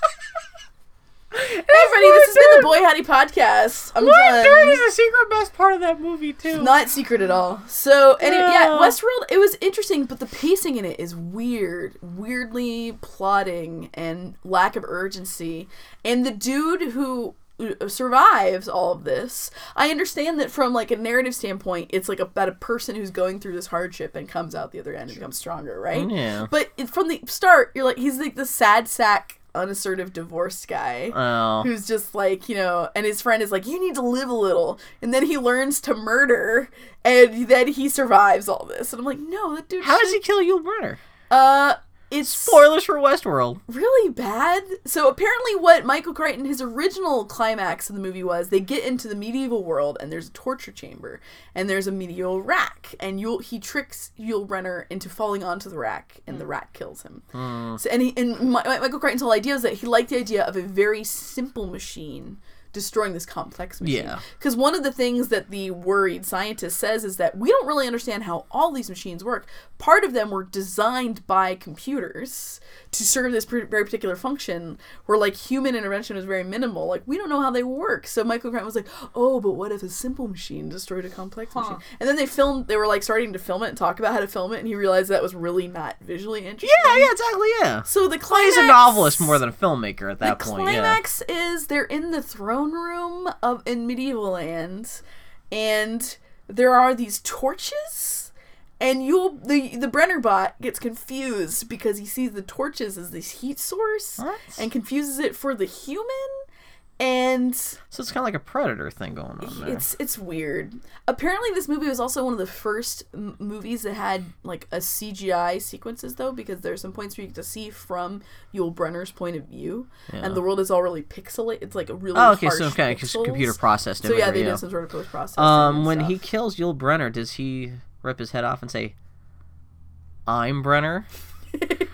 S1: Hey, everybody, this has been the Boy Howdy Podcast. I'm
S2: What?
S1: done.
S2: There is a secret best part of that movie too.
S1: Not secret at all. So, and it, yeah,
S2: Yeah.
S1: Westworld, it was interesting, but the pacing in it is weird, weirdly plotting and lack of urgency. And the dude who uh, survives all of this, I understand that from like a narrative standpoint, it's like about a person who's going through this hardship and comes out the other end and becomes stronger, right?
S2: Yeah.
S1: But from the start, you're like, he's like the sad sack, unassertive divorced guy
S2: Oh.
S1: who's just like you know and his friend is like you need to live a little and then he learns to murder and then he survives all this and i'm like no that dude
S2: How does he kill you Brynner?
S1: uh it's
S2: Spoilers for Westworld.
S1: really bad. So apparently what michael crichton his original climax of the movie was they get into the medieval world and there's a torture chamber and there's a medieval rack and Yul, he tricks Yul Brynner into falling onto the rack and the rat kills him. Hmm. So, and he, and Mi- Michael Crichton's whole idea is that he liked the idea of a very simple machine destroying this complex machine.
S2: Yeah.
S1: Because one of the things that the worried scientist says is that we don't really understand how all these machines work. Part of them were designed by computers to serve this very particular function, where like human intervention was very minimal. Like we don't know how they work. So Michael Crichton was like, "Oh, but what if a simple machine destroyed a complex
S3: Huh.
S1: machine?" And then they filmed. They were like starting to film it and talk about how to film it, and he realized that was really not visually interesting.
S2: Yeah, yeah, exactly, yeah.
S1: So the
S2: Well,
S1: climax.
S2: he's a novelist more than a filmmaker at that
S1: the
S2: point. Yeah.
S1: The climax is they're in the throne room of in medieval land, and there are these torches, and you'll the the Brynner bot gets confused because he sees the torches as this heat source
S2: What?
S1: and confuses it for the human, and
S2: So it's kind of like a predator thing going on there.
S1: it's it's weird. Apparently, this movie was also one of the first m- movies that had like a CGI sequences, though, because there's some points where you get to see from Yul Brynner's point of view,
S2: Yeah.
S1: and the world is all really pixelated. It's like a really
S2: Oh, okay, so okay, computer processed
S1: So yeah, they
S2: yeah.
S1: did some sort of post processing.
S2: Um, when he kills Yul Brynner, does he rip his head off and say, "I'm Brynner"?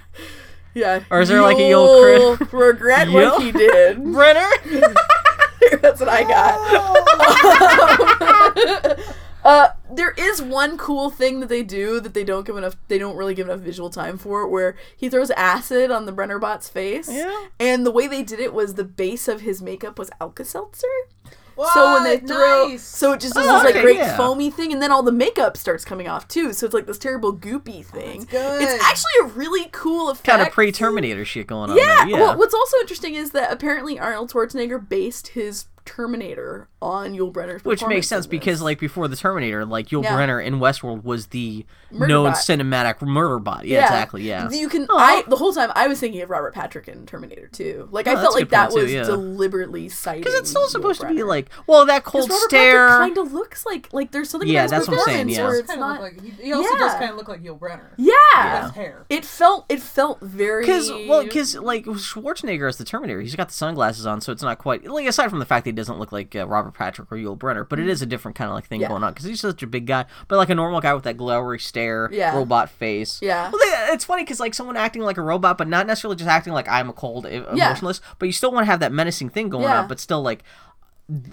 S1: yeah,
S2: or is there like a
S1: You'll
S2: crit-
S1: regret what he did.
S2: Brynner?
S1: That's what I got. uh, there is one cool thing that they do that they don't give enough. They don't really give enough visual time for, where he throws acid on the Brynnerbot's face.
S2: Yeah.
S1: And the way they did it was the base of his makeup was Alka Seltzer. So when they throw,
S3: Nice.
S1: so it just does
S2: Oh,
S1: this like
S2: okay,
S1: great
S2: yeah.
S1: foamy thing, and then all the makeup starts coming off too. So it's like this terrible goopy oh, thing.
S3: good.
S1: It's actually a really cool effect.
S2: kind of pre-Terminator shit going on.
S1: Yeah.
S2: there. yeah.
S1: Well, what's also interesting is that apparently Arnold Schwarzenegger based his Terminator on Yul Brynner's
S2: Which makes sense because, like before the Terminator, like Yul
S1: Yeah.
S2: Brynner in Westworld was the
S1: Murder
S2: known
S1: bot.
S2: cinematic murder bot. Yeah, exactly. Yeah.
S1: You can.
S2: Aw.
S1: I the whole time I was thinking of Robert Patrick in Terminator 2. Like
S2: Oh,
S1: I felt like that
S2: point, too,
S1: was
S2: yeah.
S1: deliberately citing.
S2: Because it's still supposed to be like, well, that cold
S1: Robert
S2: stare.
S1: kind of looks like like there's something
S2: Yeah,
S1: about his
S2: that's what I'm saying, yeah.
S1: where
S3: He
S1: it's
S3: kinda
S1: not.
S3: like, he, he also does kind of look like Yul Brynner.
S1: yeah.
S3: His hair.
S1: It felt it felt very
S2: Because well, because like Schwarzenegger as the Terminator, he's got the sunglasses on, so it's not quite like aside from the fact that he doesn't look like uh, Robert Patrick or Yul Brynner, but it mm. is a different kind of like thing
S1: Yeah.
S2: going on because he's such a big guy, but like a normal guy with that glowery stare,
S1: Yeah.
S2: robot face.
S1: Yeah.
S2: Well, they, it's funny because like someone acting like a robot, but not necessarily just acting like I'm a cold, e-
S1: Yeah.
S2: emotionless, but you still want to have that menacing thing going on, but still like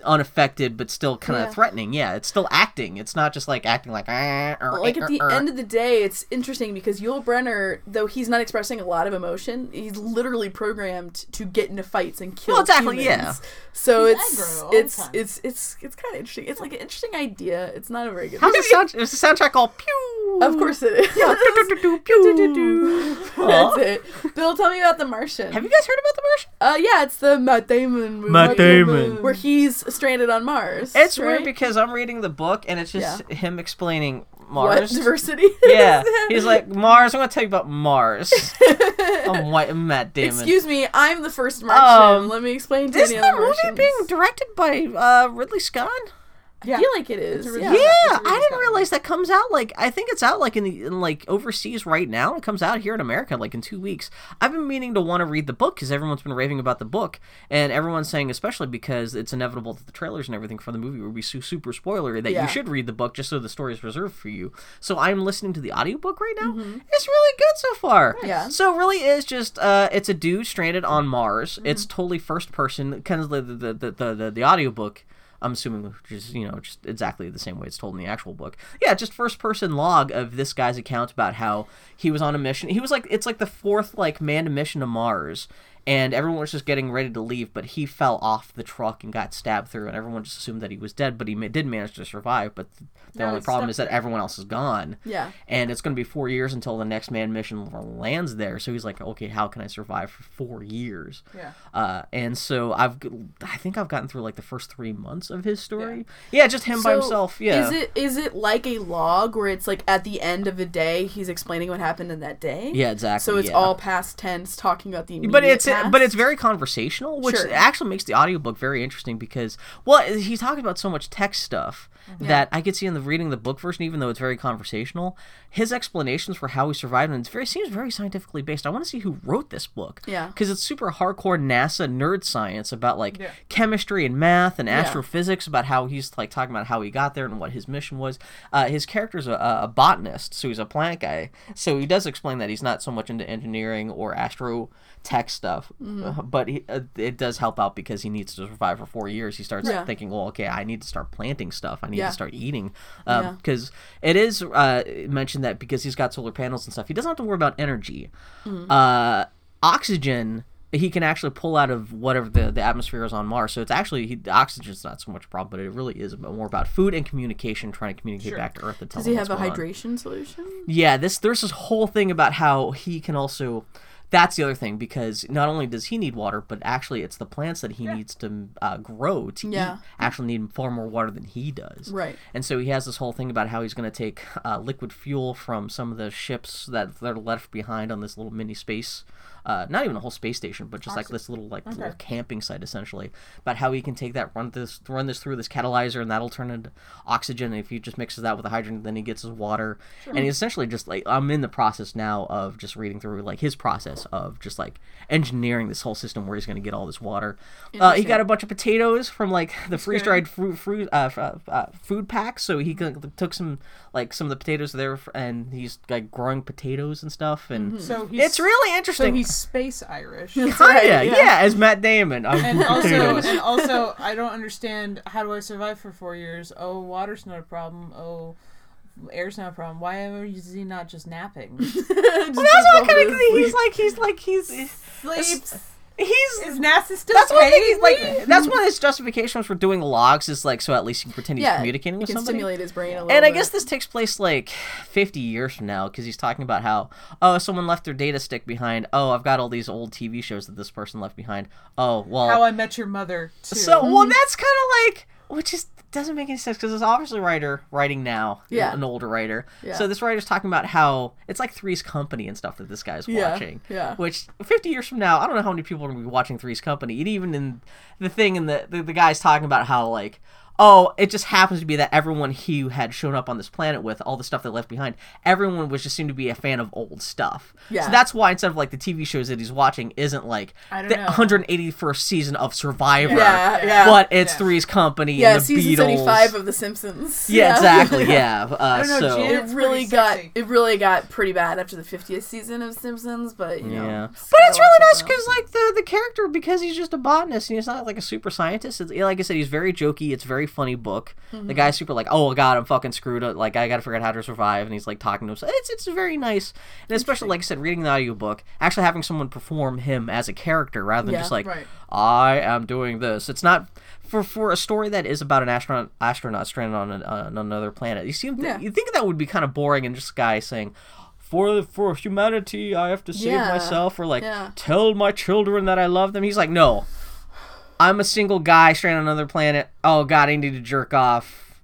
S2: unaffected but still kind of
S1: Yeah.
S2: threatening. Yeah, it's still acting. It's not just like acting like "Ah," or
S1: like at the
S2: "Ah, ah."
S1: end of the day, it's interesting because Yul Brynner, though he's not expressing a lot of emotion, he's literally programmed to get into fights and kill.
S2: Well, exactly,
S1: humans.
S2: yeah.
S1: So
S3: He's
S1: it's
S3: aggro all the
S1: it's, it's it's it's kind of interesting. It's like an interesting idea. It's not a very good.
S2: How's the sound? Is the soundtrack all pew?
S1: Of course it is. Yeah. That's it. Bill, tell me about The Martian.
S2: Have you guys heard about the Martian?
S1: Uh, yeah, it's the Matt Damon movie.
S2: Matt Damon.
S1: Where he's stranded on Mars.
S2: It's
S1: right?
S2: weird because I'm reading the book and it's just
S1: Yeah.
S2: him explaining
S1: what
S2: Mars.
S1: diversity?
S2: yeah, he's like Mars. I'm gonna tell you about Mars. I'm white Matt Damon.
S1: Excuse me, I'm the first Martian.
S2: Um,
S1: Let me explain to
S2: Is the movie being directed by uh, Ridley Scott?
S3: Yeah.
S1: I feel like it is.
S3: really-
S1: Yeah.
S2: Yeah,
S3: it's a
S2: I didn't
S3: good
S2: realize that comes out like I think it's out like in, the, in like overseas right now. It comes out here in America like in two weeks. I've been meaning to want to read the book because everyone's been raving about the book, and everyone's saying especially because it's inevitable that the trailers and everything for the movie will be su- super spoilery that
S1: Yeah.
S2: you should read the book just so the story is reserved for you. So I'm listening to the audiobook right now.
S1: Mm-hmm.
S2: It's really good so far.
S1: Yeah.
S2: So it really is just uh, it's a dude stranded on Mars.
S1: Mm-hmm.
S2: It's totally first person, kind of the the the the, the, the audiobook. I'm assuming which is you know just exactly the same way it's told in the actual book. Yeah, just first person log of this guy's account about how he was on a mission. He was like it's like the fourth like manned mission to Mars. And everyone was just getting ready to leave, but he fell off the truck and got stabbed through, and everyone just assumed that he was dead. But he ma- did manage to survive. But th- the
S3: No,
S2: only problem is that everyone else is gone
S1: Yeah.
S2: and it's going to be four years until the next man mission lands there. So he's like, okay, how can I survive for four years?
S3: Yeah.
S2: Uh, and so I've, I think I've gotten through like the first three months of his story. Yeah, just him by himself. Yeah.
S1: Is it is it like a log where it's like at the end of a day he's explaining what happened in that day?
S2: yeah, exactly.
S1: So it's
S2: yeah.
S1: all past tense, talking about the
S2: but it's
S1: past?
S2: But it's very conversational, which
S1: Sure.
S2: actually makes the audiobook very interesting because well, he's talking about so much text stuff that I could see in the reading the book version, even though it's very conversational. His explanations for how he survived and it's very seems very scientifically based. I want to see who wrote this book.
S1: Yeah.
S2: because it's super hardcore NASA nerd science about like
S3: Yeah.
S2: chemistry and math and astrophysics about how he's like talking about how he got there and what his mission was. Uh, his character's a, a botanist, so he's a plant guy. So he does explain that he's not so much into engineering or astro tech stuff, uh, but he, uh, it does help out because he needs to survive for four years. He starts
S1: Yeah.
S2: thinking, well, okay, I need to start planting stuff. I need
S1: Yeah.
S2: to start eating
S1: Yeah.
S2: because it is uh, mentioned that because he's got solar panels and stuff, he doesn't have to worry about energy. Uh, oxygen he can actually pull out of whatever the, the atmosphere is on Mars. So it's actually he, the oxygen's not so much a problem, but it really is more about food and communication, trying to communicate
S3: Sure.
S2: back to Earth.
S1: Does he have a
S2: going on.
S1: hydration solution?
S2: Yeah, this there's this whole thing about how he can also. That's the other thing because not only does he need water, but actually it's the plants that he needs to uh, grow to
S1: Yeah.
S2: eat actually need far more water than he does.
S1: Right.
S2: And so he has this whole thing about how he's going to take uh, liquid fuel from some of the ships that, that are left behind on this little mini space. Uh, not even a whole space station, but just like this little like little camping site essentially. About how he can take that run this run this through this catalyzer and that'll turn into oxygen. And if he just mixes that with the hydrogen, then he gets his water. And he's essentially just like I'm in the process now of just reading through like his process of just like engineering this whole system where he's going to get all this water. Uh, he got a bunch of potatoes from like the freeze dried fruit, fruit uh, uh, uh, food packs. So he took some like some of the potatoes there and he's like growing potatoes and stuff. And
S3: So he's
S2: it's really
S3: so
S2: interesting.
S3: he's space Irish.
S2: Kinda,
S1: right,
S2: yeah.
S1: yeah.
S2: as Matt Damon. Um,
S3: and also, and also, I don't understand. How do I survive for four years? Oh, water's not a problem. Oh, air's not a problem. Why is he not just napping?
S1: Just
S2: Well, that's what kind
S1: to
S2: of he's like. He's like he's
S3: Sleeps.
S2: He's.
S3: Is NASA still
S2: That's one thing. He's like. That's one of his justifications for doing logs is like so at least he can pretend he's
S1: yeah,
S2: communicating
S1: you
S2: with
S1: can
S2: somebody.
S1: stimulate his brain a little
S2: And I
S1: bit.
S2: guess this takes place like 50 years from now because he's talking about how, oh, someone left their data stick behind. Oh, I've got all these old TV shows that this person left behind. Oh, well.
S3: How I Met Your Mother. Too.
S2: so, well, mm-hmm. that's kind of like, which is doesn't make any sense because it's obviously a writer writing now,
S1: Yeah.
S2: an older writer.
S1: Yeah.
S2: So this writer's talking about how it's like Three's Company and stuff that this guy's
S1: Yeah,
S2: watching.
S1: yeah.
S2: Which 50 years from now, I don't know how many people are going to be watching Three's Company. And even in the thing, and the, the the guy's talking about how like. Oh, it just happens to be that everyone he had shown up on this planet with, all the stuff they left behind, everyone was just seemed to be a fan of old stuff.
S1: Yeah.
S2: So that's why instead of like the TV shows that he's watching isn't like the
S3: know.
S2: 181st season of Survivor.
S1: Yeah, yeah.
S2: But it's
S3: Yeah.
S2: Three's Company
S1: yeah,
S2: and the
S1: season
S2: Beatles.
S1: seventy-five of The Simpsons.
S2: yeah, exactly. Yeah. Uh,
S3: I don't know,
S2: so
S3: Jan-
S1: It really got
S3: sexy.
S1: it really got pretty bad after the fiftieth season of Simpsons, but you know,
S2: yeah, but it's really nice because like the the character because he's just a botanist and he's not like a super scientist. It's, like I said, he's very jokey. It's very funny book.
S1: Mm-hmm.
S2: The guy's super like, oh god, I'm fucking screwed. up. Like I got to figure out how to survive, and he's like talking to himself. It's it's very nice, and especially like I said, reading the audiobook, actually having someone perform him as a character rather than
S1: Yeah.
S2: just like
S3: Right.
S2: I am doing this. It's not. For, for a story that is about an astronaut astronaut stranded on, an, on another planet, you seem
S1: Yeah.
S2: you think that would be kind of boring and just a guy saying, for for humanity, I have to save
S1: Yeah.
S2: myself, or like
S1: Yeah.
S2: tell my children that I love them. He's like, no, I'm a single guy stranded on another planet. Oh God, I need to jerk off.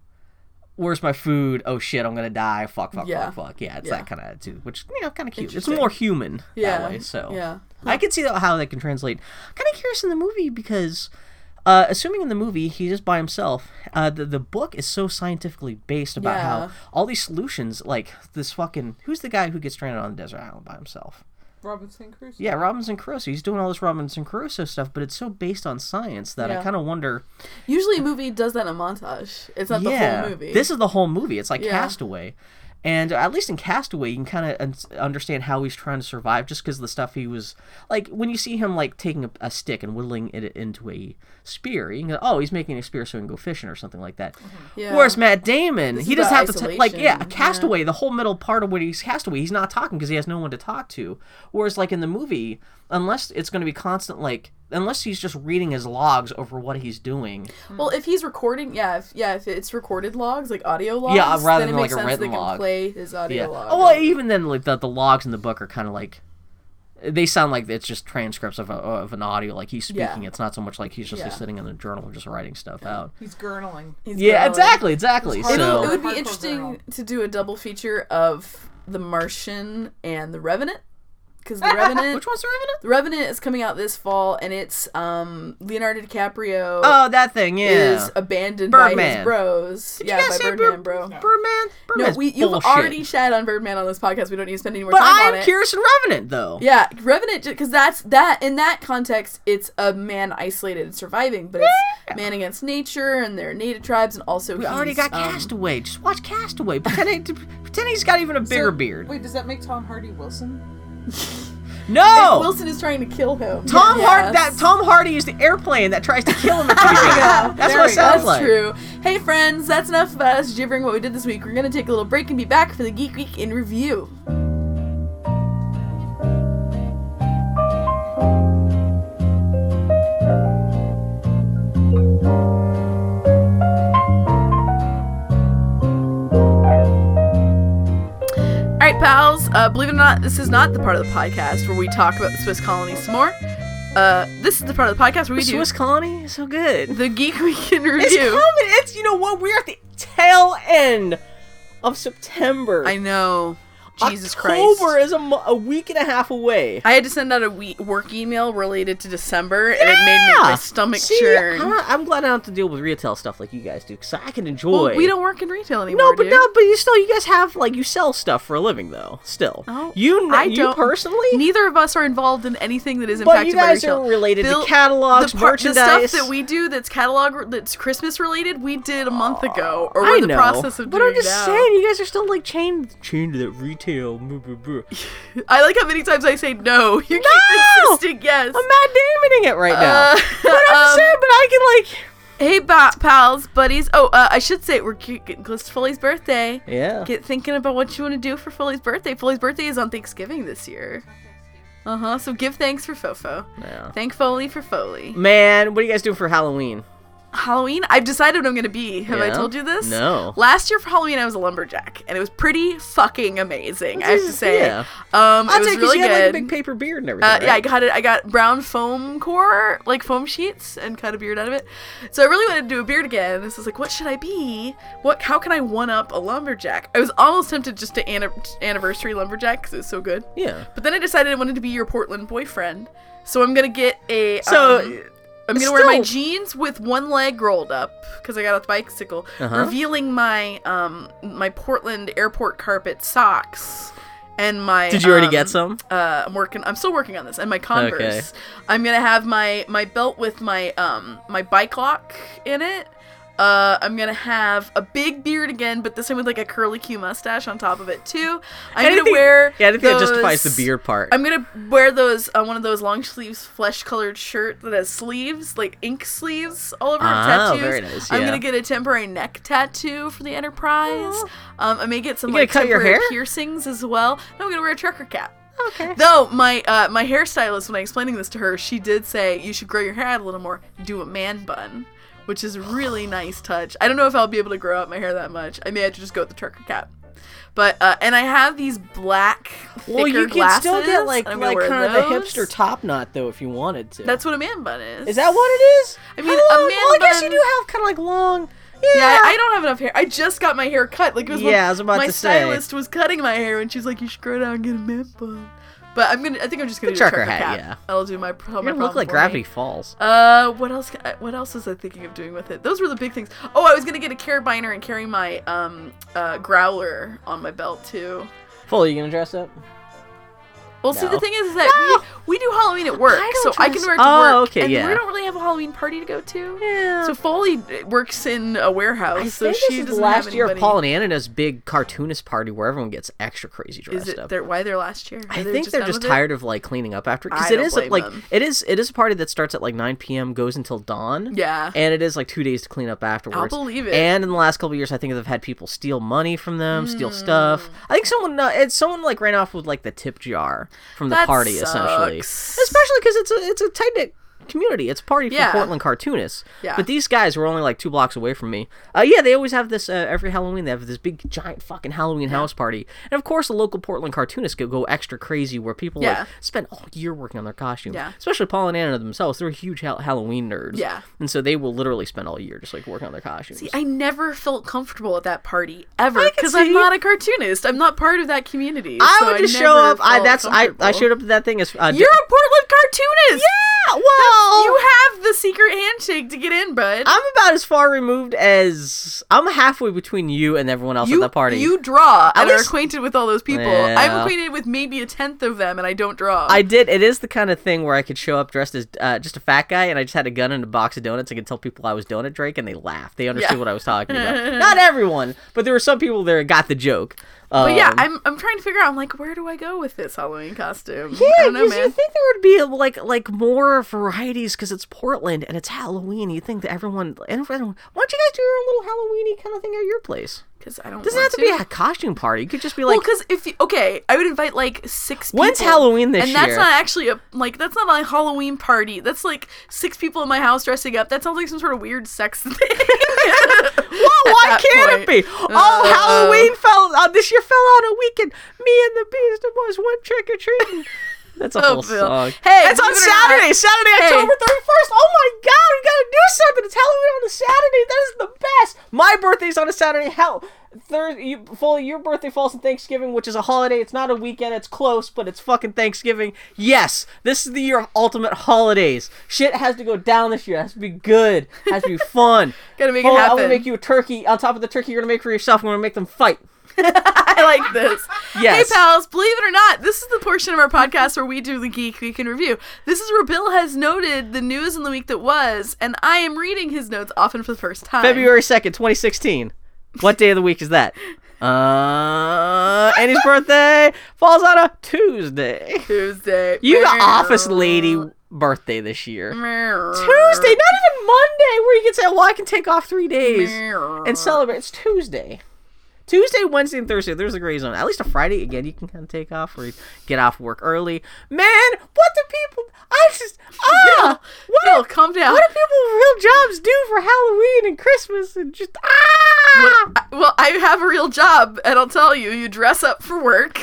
S2: Where's my food? Oh shit, I'm gonna die. Fuck, fuck,
S1: Yeah.
S2: fuck, fuck. Yeah, it's
S1: Yeah.
S2: that kind of attitude, which you know, kind of cute. It's more human
S1: Yeah,
S2: that way. So
S1: yeah.
S2: I can see how they can translate. Kind of curious in the movie because Uh, assuming in the movie he's just by himself, uh, the the book is so scientifically based about
S1: Yeah.
S2: how all these solutions, like this fucking who's the guy who gets stranded on a desert island by himself?
S3: Robinson Crusoe.
S2: Yeah, Robinson Crusoe. He's doing all this Robinson Crusoe stuff, but it's so based on science that I kind of wonder.
S1: Usually a movie does that in a montage. It's not the whole movie.
S2: this is the whole movie. It's like
S1: Yeah.
S2: Castaway. And at least in Castaway, you can kind of understand how he's trying to survive, just because the stuff he was like. When you see him like taking a, a stick and whittling it into a spear, you can go, "Oh, he's making a spear so he can go fishing or something like that."
S1: Yeah.
S2: Whereas Matt Damon,
S1: This
S2: he doesn't have
S1: about
S2: to t- like yeah,
S1: isolation,
S2: Castaway. The whole middle part of when he's Castaway, he's not talking because he has no one to talk to. Whereas like in the movie, unless it's going to be constant like unless he's just reading his logs over what he's doing. Hmm.
S1: Well, if he's recording, yeah, if, yeah, if it's recorded logs, like audio logs,
S2: Yeah, rather
S1: then it
S2: than,
S1: makes
S2: like, a
S1: sense
S2: written
S1: they can
S2: log.
S1: play his audio
S2: Yeah.
S1: log.
S2: Oh, well, even then, like the, the logs in the book are kind of like they sound like it's just transcripts of, a, of an audio, like he's speaking.
S1: Yeah.
S2: It's not so much like he's just
S1: Yeah.
S2: sitting in a journal and just writing stuff out.
S3: He's gurgling.
S1: He's
S2: Yeah,
S1: growling.
S2: exactly, exactly.
S3: It's
S1: It'll-
S2: So
S1: it would be interesting
S3: girl.
S1: to do a double feature of The Martian and The Revenant, because The Revenant,
S2: which one's the Revenant?
S1: The Revenant is coming out this fall, and it's um Leonardo DiCaprio
S2: Oh, that thing, yeah.
S1: is abandoned by
S2: Birdman.
S1: his bros.
S2: Did
S1: yeah,
S2: you guys
S1: by
S2: say
S1: Birdman,
S2: Bird-
S1: bro.
S2: Birdman?
S1: No,
S2: Birdman's
S1: we you've
S2: bullshit.
S1: already shat on Birdman on this podcast. We don't need to spend any more
S2: But
S1: time on it.
S2: I'm
S1: it.
S2: curious in Revenant though.
S1: Yeah, Revenant, because that's that in that context, it's a man isolated and surviving, but it's man against nature and their native tribes, and also
S2: We already got
S1: um,
S2: Castaway. Just watch Castaway. Pretend, it- pretend he's got even a bigger
S3: So-
S2: beard.
S3: Wait, does that make Tom Hardy Wilson?
S2: No.
S1: Wilson is trying to kill him.
S2: Tom
S1: Yes.
S2: Hard that Tom Hardy is the airplane that tries to kill him at the beginning. That's
S3: there
S2: what it sounds
S1: That's
S2: like.
S1: true. Hey friends, that's enough of us gibbering what we did this week. We're gonna take a little break and be back for the Geek Week in review. All right, pals. Uh, believe it or not, this is not the part of the podcast where we talk about the Swiss colony some more. Uh, this is the part of the podcast where we
S2: The
S1: do
S2: Swiss colony is so good.
S1: the Geek Week in
S2: It's coming. It's you know what? We're at the tail end of September.
S1: I know. Jesus
S2: October
S1: Christ.
S2: is a, mo- a week and a half away.
S1: I had to send out a we- work email related to December, and it made me, my stomach
S2: See,
S1: churn.
S2: I'm, I'm glad I don't have to deal with retail stuff like you guys do, because I can enjoy.
S1: Well, we don't work in retail anymore.
S2: No, but
S1: dude.
S2: no, but you still, you guys have like you sell stuff for a living though. Still,
S1: Oh,
S2: you,
S1: I
S2: you
S1: don't-
S2: personally,
S1: Neither of us are involved in anything that is impacted but
S2: you
S1: by
S2: guys
S1: retail.
S2: are related
S1: Bill-
S2: to catalogs,
S1: the, part, the stuff
S2: merchandise.
S1: that we do that's catalog that's Christmas related, we did a month ago, or
S2: I
S1: we're in the
S2: know,
S1: process of doing that.
S2: but I'm just
S1: now.
S2: saying, you guys are still like chained, chained to that retail.
S1: I like how many times I say no. You
S2: No!
S1: keep insisting yes.
S2: I'm Matt Damoning it right now.
S1: Uh,
S2: but I'm
S1: um,
S2: saying, but I can like.
S1: Hey, ba- pals, buddies. Oh, uh, I should say we're ge- getting close to Foley's birthday.
S2: Yeah.
S1: Get thinking about what you want to do for Foley's birthday. Foley's birthday is on Thanksgiving this year. Uh huh. So give thanks for Fofo.
S2: Yeah.
S1: Thank Foley for Foley.
S2: Man, what are you guys doing for Halloween?
S1: Halloween. I've decided what I'm gonna be. Have I told you this?
S2: No.
S1: Last year for Halloween, I was a lumberjack, and it was pretty fucking amazing. I have to say.
S2: Yeah.
S1: Um,
S2: I'll
S1: it was
S2: take 'cause
S1: really
S2: you had like a
S1: good.
S2: big paper beard and everything.
S1: Uh, yeah, I got it. I got brown foam core, like foam sheets, and cut a beard out of it. So I really wanted to do a beard again. This was like, what should I be? What? How can I one up a lumberjack? I was almost tempted just to anna- anniversary lumberjack because it was so good.
S2: yeah.
S1: But then I decided I wanted to be your Portland boyfriend. So I'm gonna get a.
S2: So,
S1: um, I'm gonna wear my jeans with one leg rolled up because I got a bicycle,
S2: Uh-huh.
S1: revealing my um my Portland airport carpet socks. And my
S2: Did you already
S1: um,
S2: get some?
S1: uh, I'm working. I'm still working on this. And my Converse. okay. I'm gonna have my my belt with my um my bike lock in it. Uh, I'm gonna have a big beard again, but this time with like a curly Q mustache on top of it too. I'm
S2: Anything-
S1: gonna wear
S2: Yeah, I think that justifies the beard part.
S1: I'm gonna wear those uh, one of those long sleeves flesh colored shirt that has sleeves like ink sleeves all over
S2: Oh,
S1: tattoos.
S2: very nice, yeah.
S1: I'm gonna get a temporary neck tattoo for the Enterprise. Um, I may get some
S2: You
S1: like temporary piercings as well. No, I'm gonna wear a trucker cap.
S2: okay.
S1: Though my uh, my hairstylist, when I explaining this to her, she did say you should grow your hair out a little more, do a man bun, which is a really nice touch. I don't know if I'll be able to grow out my hair that much. I may have to just go with the trucker cap. But uh, and I have these black thicker
S2: Well, you can
S1: glasses.
S2: still get like like kind of the hipster top knot though if you wanted to.
S1: That's what a man bun is.
S2: is that what it is?
S1: I mean, a man
S2: well, I guess you do have kind of like long. Yeah,
S1: Yeah, I, don't have enough hair. I just got my hair cut. Like it was when
S2: Yeah, I was about
S1: my
S2: to say.
S1: stylist was cutting my hair, and she's like, "You should grow out and get a man bun." But I'm gonna. I think I'm just gonna
S2: The
S1: do
S2: trucker
S1: trucker
S2: hat, yeah.
S1: I'll do my. You're
S2: gonna look like Gravity Falls.
S1: Uh, what else? ca- What else was I thinking of doing with it? Those were the big things. Oh, I was gonna get a carabiner and carry my um uh growler on my belt too.
S2: Full, you gonna dress up?
S1: Well, see, the thing is that we, we do Halloween at work,
S2: I
S1: so I can
S2: dress-
S1: wear it to
S2: Oh,
S1: work.
S2: okay,
S1: and
S2: yeah.
S1: we don't really have a Halloween party to go to.
S2: Yeah.
S1: So Foley works in a warehouse,
S2: I
S1: so she doesn't
S2: last
S1: have
S2: year of. Paul and Anna's big cartoonist party where everyone gets extra crazy dressed
S1: Is it
S2: up.
S1: their, why they're last year? Are
S2: I
S1: they
S2: think they're just
S1: with it?
S2: tired of like cleaning up after because it is like
S1: them.
S2: it is it is a party that starts at like 9 p.m. goes until dawn.
S1: Yeah.
S2: and it is like two days to clean up afterwards.
S1: I believe it.
S2: And in the last couple of years, I think they've had people steal money from them, steal
S1: Hmm.
S2: stuff. I think someone uh, it's someone like ran off with like the tip jar from the
S1: That
S2: party essentially, especially because it's a it's a knit community. It's a party for Portland cartoonists.
S1: Yeah.
S2: But these guys were only like two blocks away from me. Uh, yeah, they always have this uh, every Halloween. They have this big giant fucking Halloween house party, and of course, the local Portland cartoonists go go extra crazy where people
S1: Yeah.
S2: like spend all year working on their costumes.
S1: Yeah.
S2: Especially Paul and Anna themselves, they're huge ha- Halloween nerds.
S1: Yeah.
S2: And so they will literally spend all year just like working on their costumes.
S1: See, I never felt comfortable at that party ever because I'm not a cartoonist. I'm not part of that community.
S2: I
S1: so
S2: would just
S1: never
S2: show up. I that's I I showed up at that thing as uh,
S1: You're a Portland cartoonist.
S2: yeah. Well,
S1: You have the secret handshake to get in, bud.
S2: I'm about as far removed as I'm halfway between you and everyone else
S1: you,
S2: at the party.
S1: You draw and are acquainted with all those people.
S2: Yeah.
S1: I'm acquainted with maybe a tenth of them, and I don't draw.
S2: I did. It is the kind of thing where I could show up dressed as uh, just a fat guy, and I just had a gun and a box of donuts. I could tell people I was Donut Drake, and they laughed. They understood
S1: Yeah.
S2: what I was talking about. Not everyone, but there were some people there that got the joke.
S1: But yeah,
S2: Um,
S1: I'm I'm trying to figure out. I'm like, where do I go with this Halloween costume?
S2: Yeah,
S1: I don't know,
S2: 'cause
S1: man.
S2: you think there would be like like more varieties because it's Portland and it's Halloween. You think that everyone, everyone, why don't you guys do your own little Halloweeny kind of thing at your place?
S1: Because I don't.
S2: Know.
S1: Doesn't
S2: have to be a costume party. You could just be like, Well,
S1: because if you, okay, I would invite like six. people.
S2: When's Halloween this year?
S1: and that's not actually a like that's not a Halloween party. That's like six people in my house dressing up. That sounds like some sort of weird sex thing.
S2: Whoa, why can't
S1: point.
S2: it be? Oh,
S1: Uh,
S2: Halloween fell uh, this year fell on a weekend. Me and the Beast and Boys went trick or treating. That's a
S1: Oh,
S2: whole
S1: Bill.
S2: song.
S1: Hey,
S2: it's on
S1: or not-
S2: Saturday. Saturday,
S1: Hey.
S2: October thirty first. Oh my God, we gotta do something. It's Halloween on a Saturday. That is the best. My birthday's on a Saturday. Hell, Thursday. You, fully, your birthday falls on Thanksgiving, which is a holiday. It's not a weekend. It's close, but it's fucking Thanksgiving. Yes, this is the year of ultimate holidays. Shit has to go down this year. It has to be good. It has to be fun.
S1: Gotta make it
S2: on, I'm gonna make you a turkey. On top of the turkey you're gonna make for yourself, I'm gonna make them fight.
S1: I like this.
S2: Yes.
S1: Hey, pals, believe it or not, this is the portion of our podcast where we do the Geek Week in Review. This is where Bill has noted the news in the week that was, and I am reading his notes often for the first time.
S2: February 2nd, 2016. What day of the week is that? Uh, Annie's birthday falls on a Tuesday.
S1: Tuesday.
S2: You the office lady birthday this year.
S1: Tuesday.
S2: Tuesday, not even Monday, where you can say, "Well, I can take off three days and celebrate." It's Tuesday. Tuesday, Wednesday, and Thursday. There's a gray zone. At least a Friday, again, you can kind of take off or get off work early. Man, what do people? I just ah, what
S1: Bill,
S2: do,
S1: calm down.
S2: what do people with real jobs do for Halloween and Christmas and just ah?
S1: What- well, I have a real job, and I'll tell you, you dress up for work,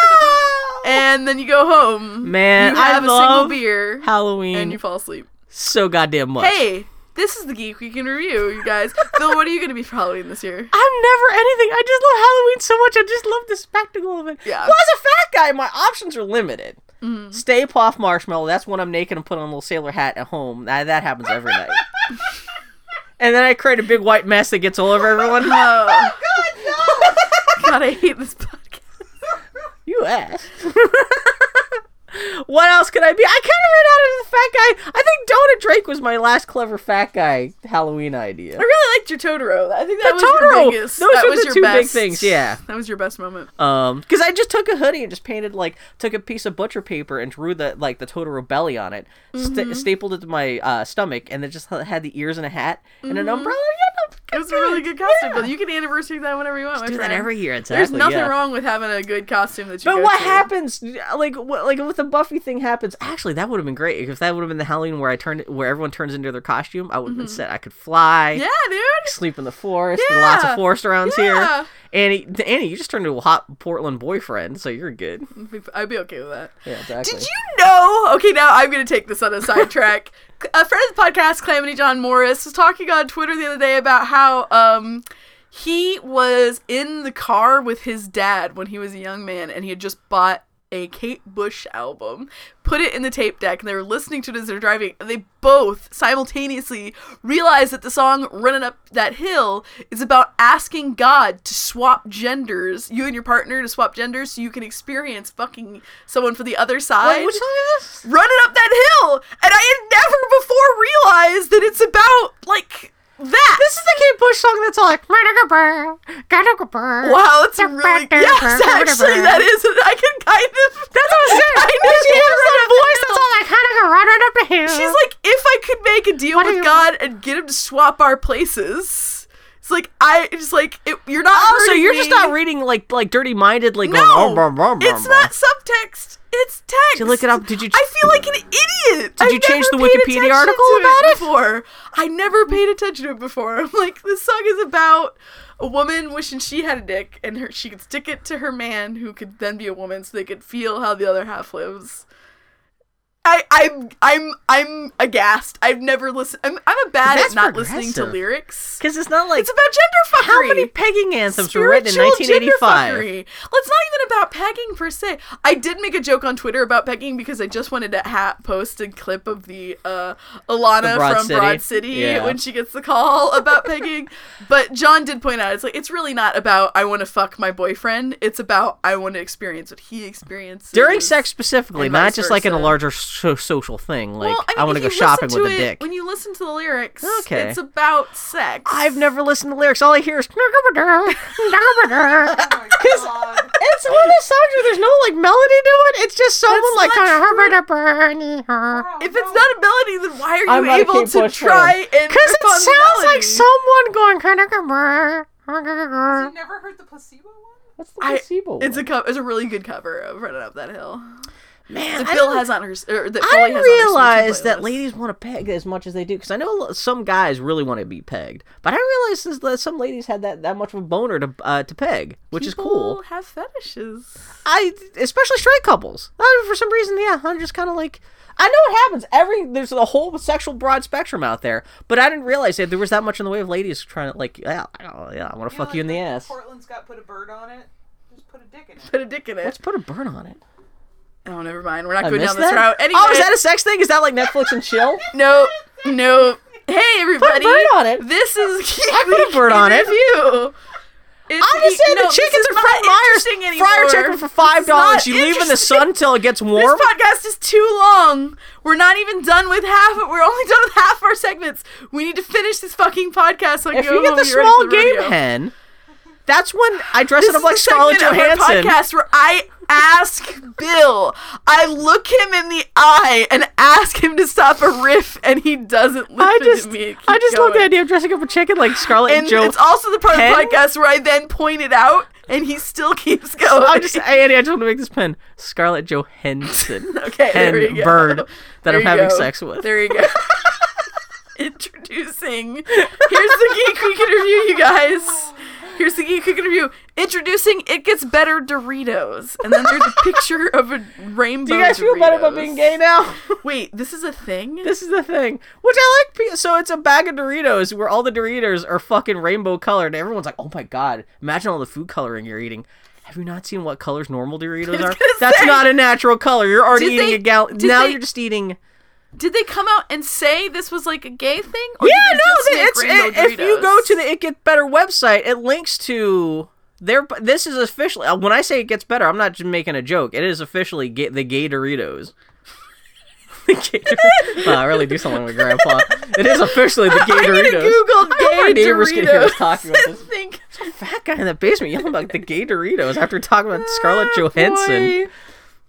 S1: and then you go home.
S2: Man,
S1: you have
S2: I
S1: a
S2: love
S1: single beer,
S2: Halloween
S1: and you fall asleep.
S2: so goddamn much.
S1: Hey, this is the Geek Week in Review, you guys. Bill, what are you going to be for Halloween this year?
S2: I'm never anything. I just love Halloween so much. I just love the spectacle of it.
S1: Yeah.
S2: Well, as a fat guy, my options are limited. Mm-hmm. Stay Puft Marshmallow. That's when I'm naked and put on a little sailor hat at home. That, that happens every night. and then I create a big white mess that gets all over everyone.
S1: Oh,
S2: God, no!
S1: God, I hate this podcast.
S2: You asked. What else could I be? I kind of ran out of the fat guy. I think Donut Drake was my last clever fat guy Halloween idea.
S1: I really liked your Totoro. I think that
S2: The
S1: was
S2: Totoro!
S1: your biggest.
S2: Those
S1: that
S2: were
S1: was
S2: the
S1: your
S2: two big things, yeah.
S1: That was your best moment.
S2: Um, because I just took a hoodie and just painted like took a piece of butcher paper and drew the like the Totoro belly on it,
S1: Mm-hmm.
S2: stapled it to my uh, stomach, and then just had the ears and a hat and
S1: Mm-hmm.
S2: an umbrella. Yeah,
S1: It was a really good costume,
S2: Yeah.
S1: Bill. You can anniversary that whenever you want. my
S2: do that every year. Exactly.
S1: There's nothing
S2: yeah.
S1: wrong with having a good costume that you.
S2: But what
S1: to.
S2: happens, like, what, like, with the Buffy thing happens? Actually, that would have been great if that would have been the Halloween where I turned, where everyone turns into their costume. I would have been set. I could fly,
S1: Mm-hmm. Yeah, dude.
S2: sleep in the forest. Are lots of forest around
S1: Yeah.
S2: here. Annie, Annie, you just turned into a hot Portland boyfriend, so you're good.
S1: I'd be okay with that.
S2: Yeah, exactly.
S1: Did you know? Okay, now I'm gonna take this on a sidetrack. a friend of the podcast, Calamity John Morris, was talking on Twitter the other day about how um he was in the car with his dad when he was a young man, and he had just bought a Kate Bush album, put it in the tape deck, and they were listening to it as they're driving, and they both simultaneously realized that the song Running Up That Hill is about asking God to swap genders, you and your partner to swap genders so you can experience fucking someone for the other side.
S2: Wait, which song is this?
S1: Running up that hill! And I had never before realized that it's about, like, that.
S2: This is the Kate Bush song that's all like.
S1: Wow, that's a really yes, actually, that is. I can kind of. That's what I'm saying.
S2: She has that voice that's all like. Kind of run right up to him.
S1: She's like, if I could make a deal
S4: What
S1: with God and get him to swap our places, it's like I it's like it, you're not.
S2: Oh, so you're just not reading like like dirty minded like
S1: No,
S2: going. "Oh, brum, brum, brum,
S1: it's
S2: brum."
S1: not subtext. It's text.
S2: Did you look it up? Did you-
S1: I feel like an idiot.
S2: Did
S1: I've
S2: change
S1: never
S2: the Wikipedia article about it?
S1: before? I never paid attention to it before. I'm like, this song is about a woman wishing she had a dick, and her she could stick it to her man, who could then be a woman, so they could feel how the other half lives. I, I'm I'm I'm aghast. I've never listened. I'm I'm a bad
S2: That's
S1: at not listening to lyrics.
S2: Because it's not like
S1: It's about gender fuckery.
S2: how many pegging anthems were written in 1985.
S1: gender fuckery. Well, it's not even about pegging per se. I did make a joke on Twitter about pegging because I just wanted to ha- post a clip of the uh, Ilana
S2: The Broad
S1: from
S2: City.
S1: Broad City
S2: Yeah.
S1: when she gets the call about pegging. But John did point out it's like it's really not about I want to fuck my boyfriend. It's about I want to experience what he experiences
S2: During sex specifically, not just like in a larger social thing. Like
S1: Well,
S2: I,
S1: mean,
S2: want to go shopping
S1: listen
S2: with
S1: to
S2: a dick.
S1: When you listen to the lyrics,
S2: Okay.
S1: it's about sex.
S2: I've never listened to lyrics. All I hear is oh
S3: Because
S2: it's one of those songs where there's no like melody to it. It's just someone
S1: That's
S2: like kind of oh,
S1: If it's not a melody, then why are
S2: I'm
S1: you able to try and
S2: because it
S1: on the
S2: sounds like someone going kind of.
S3: you never heard the Placebo one?
S2: What's the
S1: I-
S2: Placebo?
S1: It's a co- it's a really good cover of "Running Up That Hill"
S2: man.
S1: that
S2: I
S1: Bill has on her. Or that
S2: I
S1: Foley
S2: didn't
S1: has on her
S2: realize that ladies want to peg as much as they do because I know some guys really want to be pegged, but I didn't realize that some ladies had that, that much of a boner to uh, to peg, which is
S1: People
S2: cool.
S1: Have fetishes.
S2: I especially straight couples. I, for some reason, yeah, I'm just kind of like I know what happens. Every there's a whole sexual broad spectrum out there, but I didn't realize that there was that much in the way of ladies trying to like yeah, oh, yeah, I want to fuck you in the ass.
S3: Portland's got put a bird on it. Just put a dick in it.
S1: Put a dick in it.
S2: Let's put a bird on it.
S1: Oh, never mind. We're not
S2: I
S1: going down this
S2: that.
S1: route. Anyway,
S2: Oh, is that a sex thing? Is that like Netflix and chill?
S1: no, no. Hey, everybody!
S2: Put a bird on it.
S1: This is
S2: I put a bird on it.
S1: Review. It's,
S2: I'm just saying
S1: no,
S2: the chickens are from Myers. Fryer chicken for five dollars. You leave in the sun till it gets warm.
S1: This podcast is too long. We're not even done with half. We're only done with half our segments. We need to finish this fucking podcast. So
S2: If you get the small
S1: the
S2: game
S1: rodeo.
S2: hen, that's when I dress
S1: This
S2: it up like Scarlett Johansson.
S1: podcast where I ask Bill, I look him in the eye and ask him to stop a riff, and he doesn't listen
S2: I just,
S1: to me.
S2: I just love the idea of dressing up a chicken like Scarlett
S1: And
S2: Joe.
S1: it's also the part
S2: Hen?
S1: of the podcast where I then point it out, and he still keeps going.
S2: I just, Andy, I just want to make this pen Scarlett Johansson.
S1: okay,
S2: hen
S1: there you go.
S2: bird that
S1: There
S2: I'm having
S1: go.
S2: sex with.
S1: There you go. Introducing. Here's the Geek Weekend Review, you guys. Here's the Geek Review. Introducing It Gets Better Doritos. And then there's a picture of a rainbow
S2: Do you guys feel better about being gay now?
S1: Wait, this is a thing?
S2: this is the thing, which I like. So it's a bag of Doritos where all the Doritos are fucking rainbow colored, and everyone's like, "Oh my god, imagine all the food coloring you're eating." Have you not seen what colors normal Doritos are? That's
S1: say.
S2: not a natural color. You're already eating
S1: they-
S2: a gallon. Now
S1: they-
S2: you're just eating.
S1: Did they come out and say this was like a gay thing? Or
S2: Yeah,
S1: they
S2: no, it's it, if you go to the It Gets Better website, it links to their. This is officially uh, when I say it gets better, I'm not just making a joke. It is officially ga- the gay Doritos. The gay wow, I really do like my grandpa. It is officially the gay
S1: gonna
S2: Doritos. I our
S1: gay
S2: neighbors can hear us
S1: Doritos
S2: talking about this.
S1: think,
S2: Fat guy in the basement yelling about the gay Doritos after talking about Scarlett
S1: "Ah,
S2: Johansson.
S1: boy."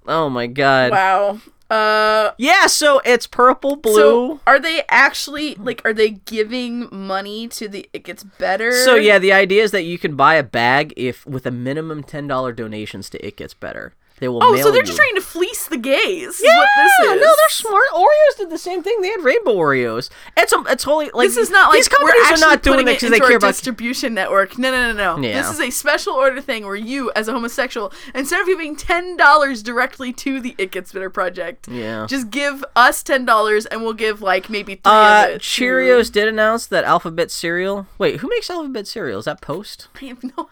S2: Oh my god.
S1: Wow. Uh,
S2: Yeah, so it's purple, blue.
S1: So are they actually like are they giving money to the it gets better?
S2: So yeah, the idea is that you can buy a bag if with a minimum ten dollar donations to It Gets Better. They will.
S1: Oh, so they're
S2: you.
S1: just trying to fleece the gays.
S2: Yeah,
S1: is what this is.
S2: no, they're smart. Oreos did the same thing. They had rainbow Oreos. It's a, it's totally like
S1: This is not like
S2: these companies
S1: we're
S2: not doing it because they care about.
S1: distribution network. No, no, no, no.
S2: Yeah.
S1: This is a special order thing where you, as a homosexual, instead of giving ten dollars directly to the It Gets Better project,
S2: Yeah.
S1: just give us ten dollars and we'll give like maybe three
S2: Uh,
S1: of it. to-
S2: Cheerios did announce that Alphabet cereal. Wait, who makes Alphabet cereal? Is that Post?
S1: I have no idea.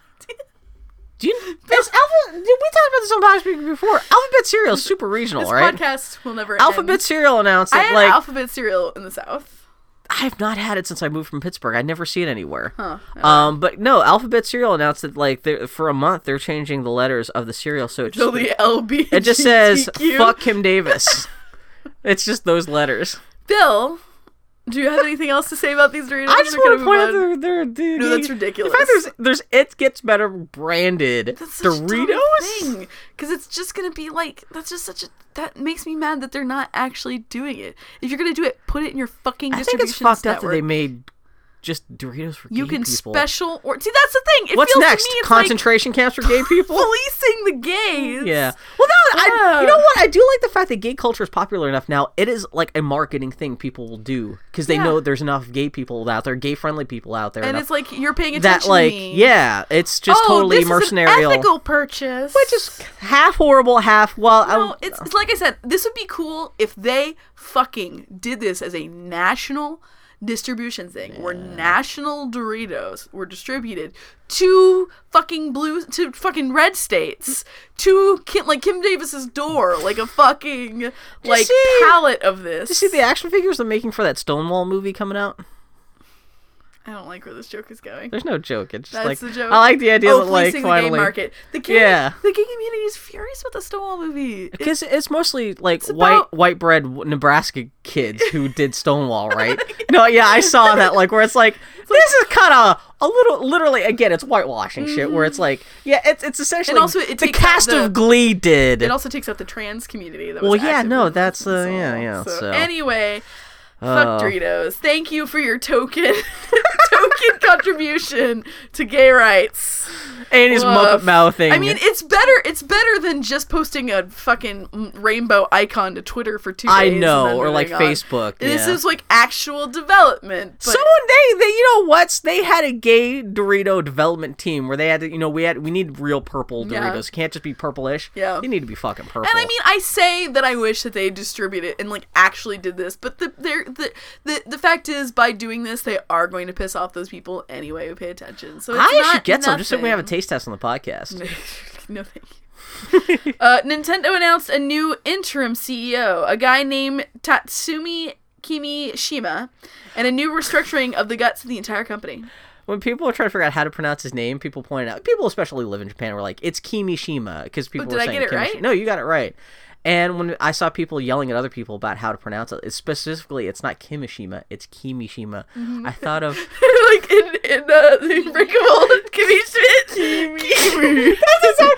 S2: Do you? Alpha? Did we talk about this on Podcast before? Alphabet cereal is super regional,
S1: This
S2: right?
S1: podcast will never
S2: Alphabet
S1: end.
S2: cereal announced
S1: I
S2: that
S1: had
S2: like
S1: alphabet cereal in the South.
S2: I have not had it since I moved from Pittsburgh. I never see it anywhere.
S1: Huh.
S2: Um, but no, Alphabet cereal announced that like for a month they're changing the letters of the cereal, so it just
S1: So the LB.
S2: it just says "fuck Kim Davis." it's just those letters.
S1: Bill, do you have anything else to say about these Doritos?
S2: I just want to point out
S1: on.
S2: they're, they're,
S1: No, that's ridiculous.
S2: In fact there's there's it gets better branded
S1: That's such
S2: Doritos.
S1: because it's just gonna be like that's just such a that makes me mad that they're not actually doing it. If you're gonna do it, put it in your fucking
S2: I think it's fucked up that they made just Doritos for
S1: you can
S2: people.
S1: special or see that's the thing. It
S2: What's
S1: feels
S2: next?
S1: Me
S2: Concentration camps for gay people.
S1: policing the gays.
S2: Yeah. Well, no, I, you know what? I do like the fact that gay culture is popular enough now. It is like a marketing thing people will do because they
S1: Yeah.
S2: know there's enough gay people out there, gay friendly people out there.
S1: and it's like you're paying attention
S2: that, like,
S1: to me.
S2: yeah, it's just
S1: oh,
S2: totally
S1: this
S2: mercenarial.
S1: Is an ethical purchase.
S2: which is half horrible, half well.
S1: No,
S2: I,
S1: it's, it's like I said. This would be cool if they fucking did this as a national distribution thing, where national Doritos were distributed to fucking blue to fucking red states to Kim, like Kim Davis's door, like a fucking like
S2: see-
S1: palette of this.
S2: Did you see the action figures they're making for that Stonewall movie coming out?
S1: I don't like where this joke is going.
S2: There's no joke. It's just
S1: That's
S2: like
S1: the joke.
S2: I like the idea
S1: oh,
S2: that like
S1: the
S2: finally
S1: gay market. The gay,
S2: Yeah.
S1: the gay community is furious with the Stonewall movie.
S2: Because it's mostly like
S1: It's
S2: white
S1: about-
S2: white bread Nebraska kids who did Stonewall, right? no, yeah, I saw that like where it's like this is kind of a little literally again it's whitewashing shit where it's like yeah it's it's essentially
S1: Mm-hmm. also it
S2: the cast
S1: the-
S2: of Glee did.
S1: It also takes out the trans community. That
S2: Well, yeah, no, that's, uh, yeah, yeah, so-
S1: anyway,
S2: Oh.
S1: Fuck uh, Doritos. Thank you for your token token contribution to gay rights.
S2: and his
S1: Woof.
S2: muppet mouthing.
S1: I mean, it's better. It's better than just posting a fucking rainbow icon to Twitter for two days.
S2: I
S1: and
S2: know,
S1: then
S2: or like
S1: moving on.
S2: Facebook.
S1: This
S2: yeah.
S1: is like actual development. But
S2: Someone they, they you know what they had a gay Dorito development team where they had to you know we had we need real purple
S1: Yeah.
S2: Doritos can't just be purplish
S1: Yeah.
S2: they need to be fucking purple
S1: And I mean, I say that I wish that they distributed it and like actually did this, but the they're, the the the fact is, by doing this, they are going to piss off those people anyway who pay attention. So it's
S2: I
S1: not
S2: should get some just so we have a taste test on the podcast.
S1: no, thank you. uh, Nintendo announced a new interim CEO, a guy named Tatsumi Kimishima, and a new restructuring of the guts of the entire company.
S2: when people are trying to figure out how to pronounce his name, people point out people especially live in Japan were like it's Kimishima because people were saying
S1: get it
S2: Kimishi-
S1: right?
S2: No, you got it right. And when I saw people yelling at other people about how to pronounce it, it's specifically it's not Kimishima, it's Kimishima.
S1: Mm-hmm.
S2: I thought of
S1: like in in uh, the Unbreakable Kimmy Schmidt. Kimi.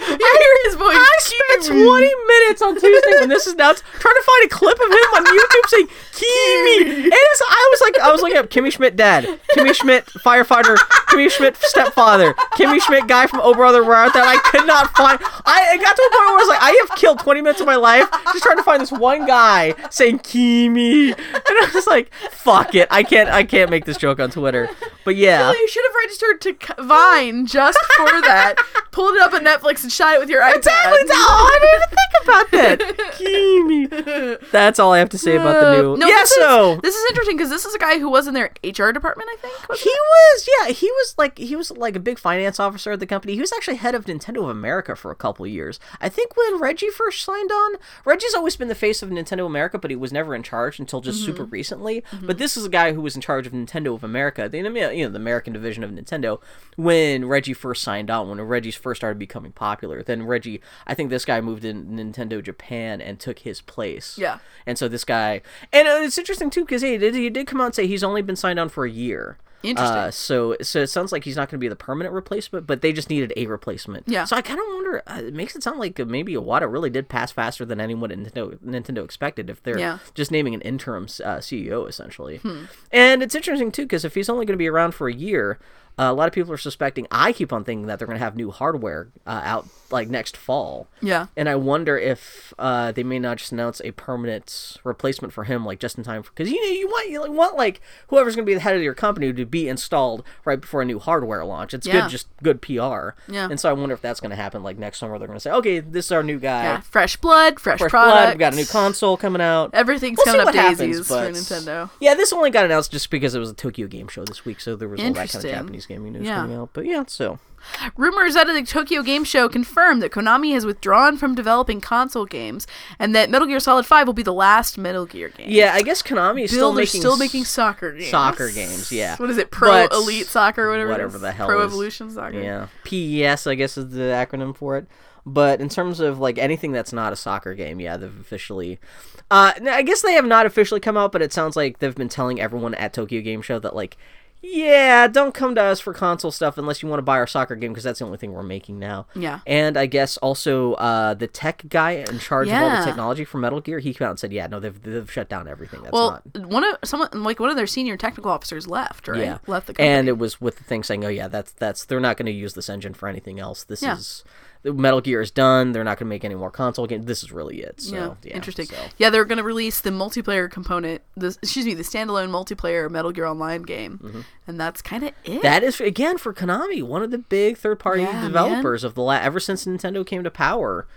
S1: I hear his voice.
S2: I spent 20 minutes on Tuesday when this is announced trying to find a clip of him on YouTube saying Kimi. And it's, I was like, I was looking up Kimmy Schmidt dad, Kimmy Schmidt firefighter, Kimmy Schmidt stepfather, Kimmy Schmidt guy from Oh Brother Where Art Thou? I could not find. I it got to a point where I was like, I have killed 20 minutes of my life just trying to find this one guy saying Kimi, and I was like, fuck it, I can't, I can't make this joke on Twitter. But yeah.
S1: Well, you should have registered to Vine just for that. Pulled it up on Netflix and shot it with your iPad.
S2: Exactly. Oh, I didn't even think about that. Kimi. That's all I have to say about the new.
S1: Uh, no,
S2: yeah,
S1: this
S2: so
S1: is, this is interesting because this is a guy who was in their HR department, I think.
S2: he was, yeah, he was like he was like a big finance officer at the company. He was actually head of Nintendo of America for a couple of years. I think when Reggie first signed on, Reggie's always been the face of Nintendo America, but he was never in charge until just super
S1: Mm-hmm.
S2: recently. But this is a guy who was in charge of Nintendo of America, the you know the American division of Nintendo, when Reggie first signed on, when Reggie first started becoming popular. Then Reggie, I think this guy moved in Nintendo Japan and took his place.
S1: Yeah.
S2: And so this guy, and uh, it's interesting too because he did he did come out and say he's only been signed on for a year.
S1: Interesting.
S2: Uh, so so it sounds like he's not going to be the permanent replacement, but they just needed a replacement.
S1: Yeah.
S2: So I kind of wonder. Uh, it makes it sound like maybe Iwata really did pass faster than anyone at Nintendo Nintendo expected. If they're
S1: Yeah.
S2: just naming an interim uh, CEO essentially,
S1: Hmm.
S2: and it's interesting too because if he's only going to be around for a year. Uh, a lot of people are suspecting. I keep on thinking that they're going to have new hardware uh, out like next fall.
S1: Yeah.
S2: And I wonder if uh, they may not just announce a permanent replacement for him, like just in time, because you know you want you want like whoever's going to be the head of your company to be installed right before a new hardware launch. It's
S1: Yeah.
S2: good, just good PR.
S1: Yeah.
S2: And so I wonder if that's going to happen like next summer. They're going to say, okay, this is our new guy.
S1: Yeah. Fresh blood, fresh,
S2: Fresh
S1: product.
S2: blood. We got a new console coming out.
S1: Everything's
S2: We'll
S1: coming up
S2: what happens,
S1: daisies for Nintendo.
S2: Yeah, this only got announced just because it was a Tokyo Game Show this week, so there was all that kind of Japanese gaming news
S1: Yeah.
S2: coming out. But yeah, so
S1: Rumors out of the Tokyo Game Show confirm that Konami has withdrawn from developing console games, and that Metal Gear Solid Five will be the last Metal Gear game.
S2: yeah, I guess Konami is still making
S1: still making soccer games.
S2: soccer games, yeah.
S1: What is it? Pro
S2: But-
S1: Elite Soccer, or whatever.
S2: whatever the hell
S1: Pro
S2: is-
S1: Evolution Soccer.
S2: Yeah, PES I guess is the acronym for it. But in terms of like anything that's not a soccer game, yeah, they've officially. Uh, I guess they have not officially come out, but it sounds like they've been telling everyone at Tokyo Game Show that like, yeah, don't come to us for console stuff unless you want to buy our soccer game because that's the only thing we're making now.
S1: Yeah.
S2: And I guess also uh, the tech guy in charge of all the technology for Metal Gear, he came out and said, yeah, no, they've they've shut down everything. That's
S1: Well,
S2: not.
S1: one of someone like one of their senior technical officers left, right?
S2: Yeah,
S1: Left the company.
S2: and it was with the thing saying, "Oh yeah, that's that's they're not going to use this engine for anything else. This
S1: Yeah.
S2: is Metal Gear is done. They're not going to make any more console games. This is really it." So,
S1: yeah,
S2: yeah,
S1: interesting.
S2: so.
S1: Yeah, they're going to release the multiplayer component. The excuse me, the standalone multiplayer Metal Gear Online game, and that's kind of it.
S2: Mm-hmm. That is again for Konami, one of the big third-party
S1: Yeah, man.
S2: developers of the la- ever since Nintendo came to power.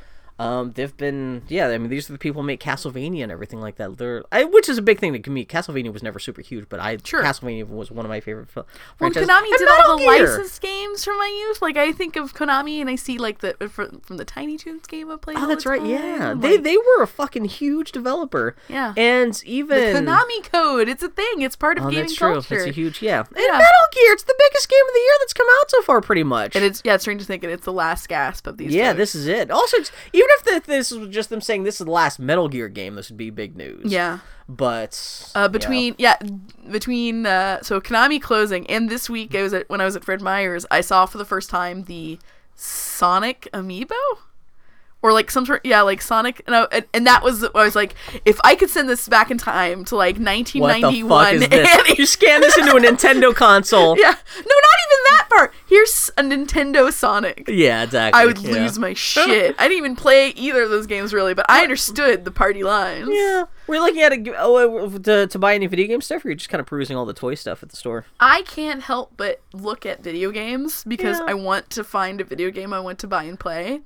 S2: Um, they've been yeah. I mean, these are the people who make Castlevania and everything like that. They're I, which is a big thing to me. Castlevania was never super huge, but I
S1: Sure.
S2: Castlevania was one of my favorite fil-
S1: Well,
S2: franchises.
S1: Konami
S2: And
S1: did all the
S2: Gear!
S1: licensed games from my youth. Like I think of Konami and I see like the fr- from the Tiny Toons game I played.
S2: Oh, that's right. Yeah,
S1: time,
S2: they
S1: like,
S2: they were a fucking huge developer.
S1: Yeah.
S2: and
S1: the
S2: even
S1: Konami code. It's a thing. It's part of
S2: Oh,
S1: gaming
S2: that's true.
S1: culture.
S2: It's a huge yeah. And
S1: Yeah.
S2: Metal Gear, it's the biggest game of the year that's come out so far, pretty much.
S1: and it's yeah, it's strange to think it. It's the last gasp of these.
S2: yeah,
S1: folks.
S2: this is it. Also, it's, even if this was just them saying this is the last Metal Gear game, this would be big news.
S1: Yeah.
S2: but
S1: Uh, between yeah, between uh, so Konami closing and this week I was at when I was at Fred Meyer's, I saw for the first time the Sonic amiibo. Or like some sort, yeah, like Sonic, and, I, and, and that was I was like, if I could send this back in time to like 1991,
S2: fuck is this?
S1: and-
S2: you scan this into a Nintendo console.
S1: yeah, no, not even that part. Here's a Nintendo Sonic.
S2: Yeah, exactly.
S1: I would
S2: yeah.
S1: lose my shit. I didn't even play either of those games really, but I understood the party lines.
S2: Yeah, we're looking at a, oh, uh, to, to buy any video game stuff, or you're just kind of perusing all the toy stuff at the store.
S1: I can't help but look at video games because
S2: Yeah.
S1: I want to find a video game I want to buy and play.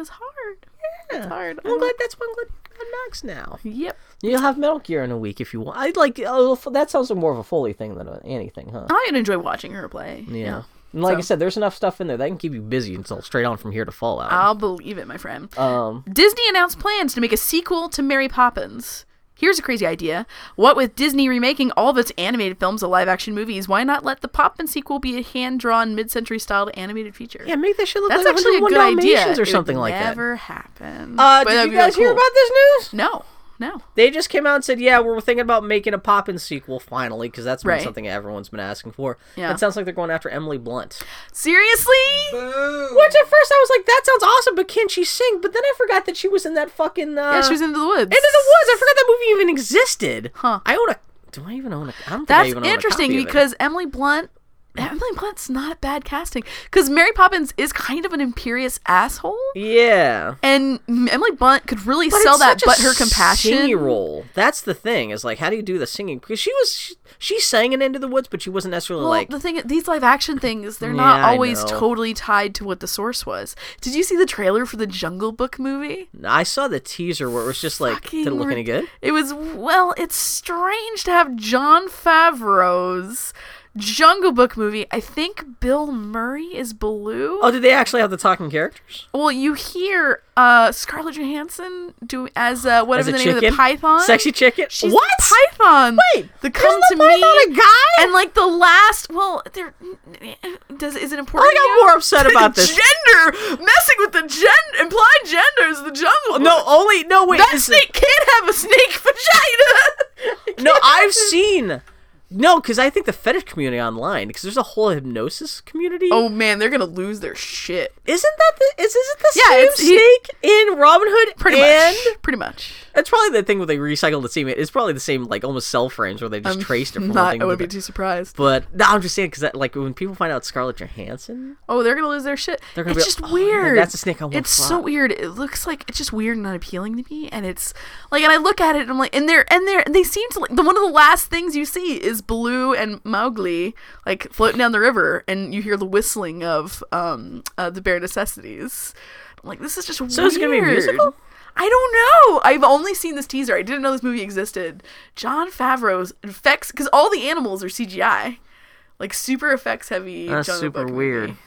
S1: It's hard.
S2: Yeah,
S1: It's hard.
S2: I'm glad that's why I'm glad you got Max now.
S1: Yep.
S2: You'll have Metal Gear in a week if you want. I'd like oh, that sounds more of a Foley thing than anything, huh?
S1: I'd enjoy watching her play.
S2: Yeah. And like I said, there's enough stuff in there that can keep you busy until straight on from here to Fallout.
S1: I'll believe it, my friend.
S2: um,
S1: Disney announced plans to make a sequel to Mary Poppins. Here's a crazy idea. What with Disney remaking all of its animated films of live action movies, why not let the Poppins sequel be a hand drawn mid century styled animated feature?
S2: yeah, make that shit look
S1: That's
S2: like
S1: actually a
S2: 101
S1: good idea.
S2: Or
S1: It
S2: something like that.
S1: Never happen.
S2: Uh,
S1: But
S2: did you guys hear about this news?
S1: No, no.
S2: They just came out and said, "Yeah, we're thinking about making a Poppins sequel finally because that's been
S1: Right.
S2: something everyone's been asking for."
S1: Yeah.
S2: It sounds like they're going after Emily Blunt.
S1: Seriously?
S3: Boo.
S2: Which at first I was like, "That sounds awesome," but can she sing? But then I forgot that she was in that fucking uh,
S1: yeah, she was into the woods.
S2: Into the Woods. I forgot that movie even existed.
S1: Huh.
S2: I own a. Do I even own a? I don't think I
S1: That's
S2: even own a
S1: interesting
S2: copy of it.
S1: because Emily Blunt. Emily Blunt's not bad casting because Mary Poppins is kind of an imperious asshole,
S2: yeah.
S1: and Emily Blunt could really
S2: But
S1: sell that. But her compassion,
S2: role. That's the thing. Is like, how do you do the singing? Because she was she, she sang in Into the Woods, but she wasn't necessarily
S1: Well,
S2: like.
S1: the thing, these live action things, they're not
S2: I
S1: always totally tied to what the source was. Did you see the trailer for the Jungle Book movie?
S2: I saw the teaser where it was just like, did it look
S1: Fucking
S2: any good?
S1: It was well, it's strange to have Jon Favreau's Jungle Book movie. I think Bill Murray is Baloo.
S2: Oh, did they actually have the talking characters?
S1: Well, you hear uh, Scarlett Johansson do as uh, whatever
S2: As
S1: the name of the python.
S2: Sexy chicken?
S1: She's
S2: what?
S1: the python.
S2: Wait,
S1: the come to
S2: the
S1: me
S2: a guy?
S1: And like the last, well, there does is it important?
S2: I got more upset about this.
S1: Gender messing with the gen implied genders the jungle.
S2: No, only no wait.
S1: that snake can't have a snake vagina.
S2: no, I've seen. No, because I think the fetish community online, because there's a whole hypnosis community.
S1: Oh man, they're gonna lose their shit.
S2: isn't that the is isn't the
S1: Yeah,
S2: same snake in Robin Hood?
S1: Pretty
S2: and
S1: much. Pretty much.
S2: it's probably the thing where they recycled the same. It's probably the same like almost cell frames where they just
S1: I'm
S2: traced it from one
S1: not.
S2: thing
S1: I would be too surprised.
S2: But no, I'm just saying because like when people find out Scarlett Johansson,
S1: Oh, they're gonna lose their shit.
S2: They're gonna
S1: it's
S2: be
S1: just
S2: like, "Oh,
S1: weird.
S2: that's a snake I want
S1: It's
S2: to
S1: so weird. It looks like it's just weird and not appealing to me. And it's like, and I look at it and I'm like, and they're and they're they seem to like the one of the last things you see is Baloo and Mowgli like floating down the river, and you hear the whistling of um uh, the bare necessities. Like, this is just.
S2: So is it gonna be a musical?
S1: I don't know. I've only seen this teaser. I didn't know this movie existed. Jon Favreau's effects, because all the animals are CGI. like super effects heavy.
S2: That's
S1: Jungle
S2: super
S1: Book
S2: weird.
S1: movie.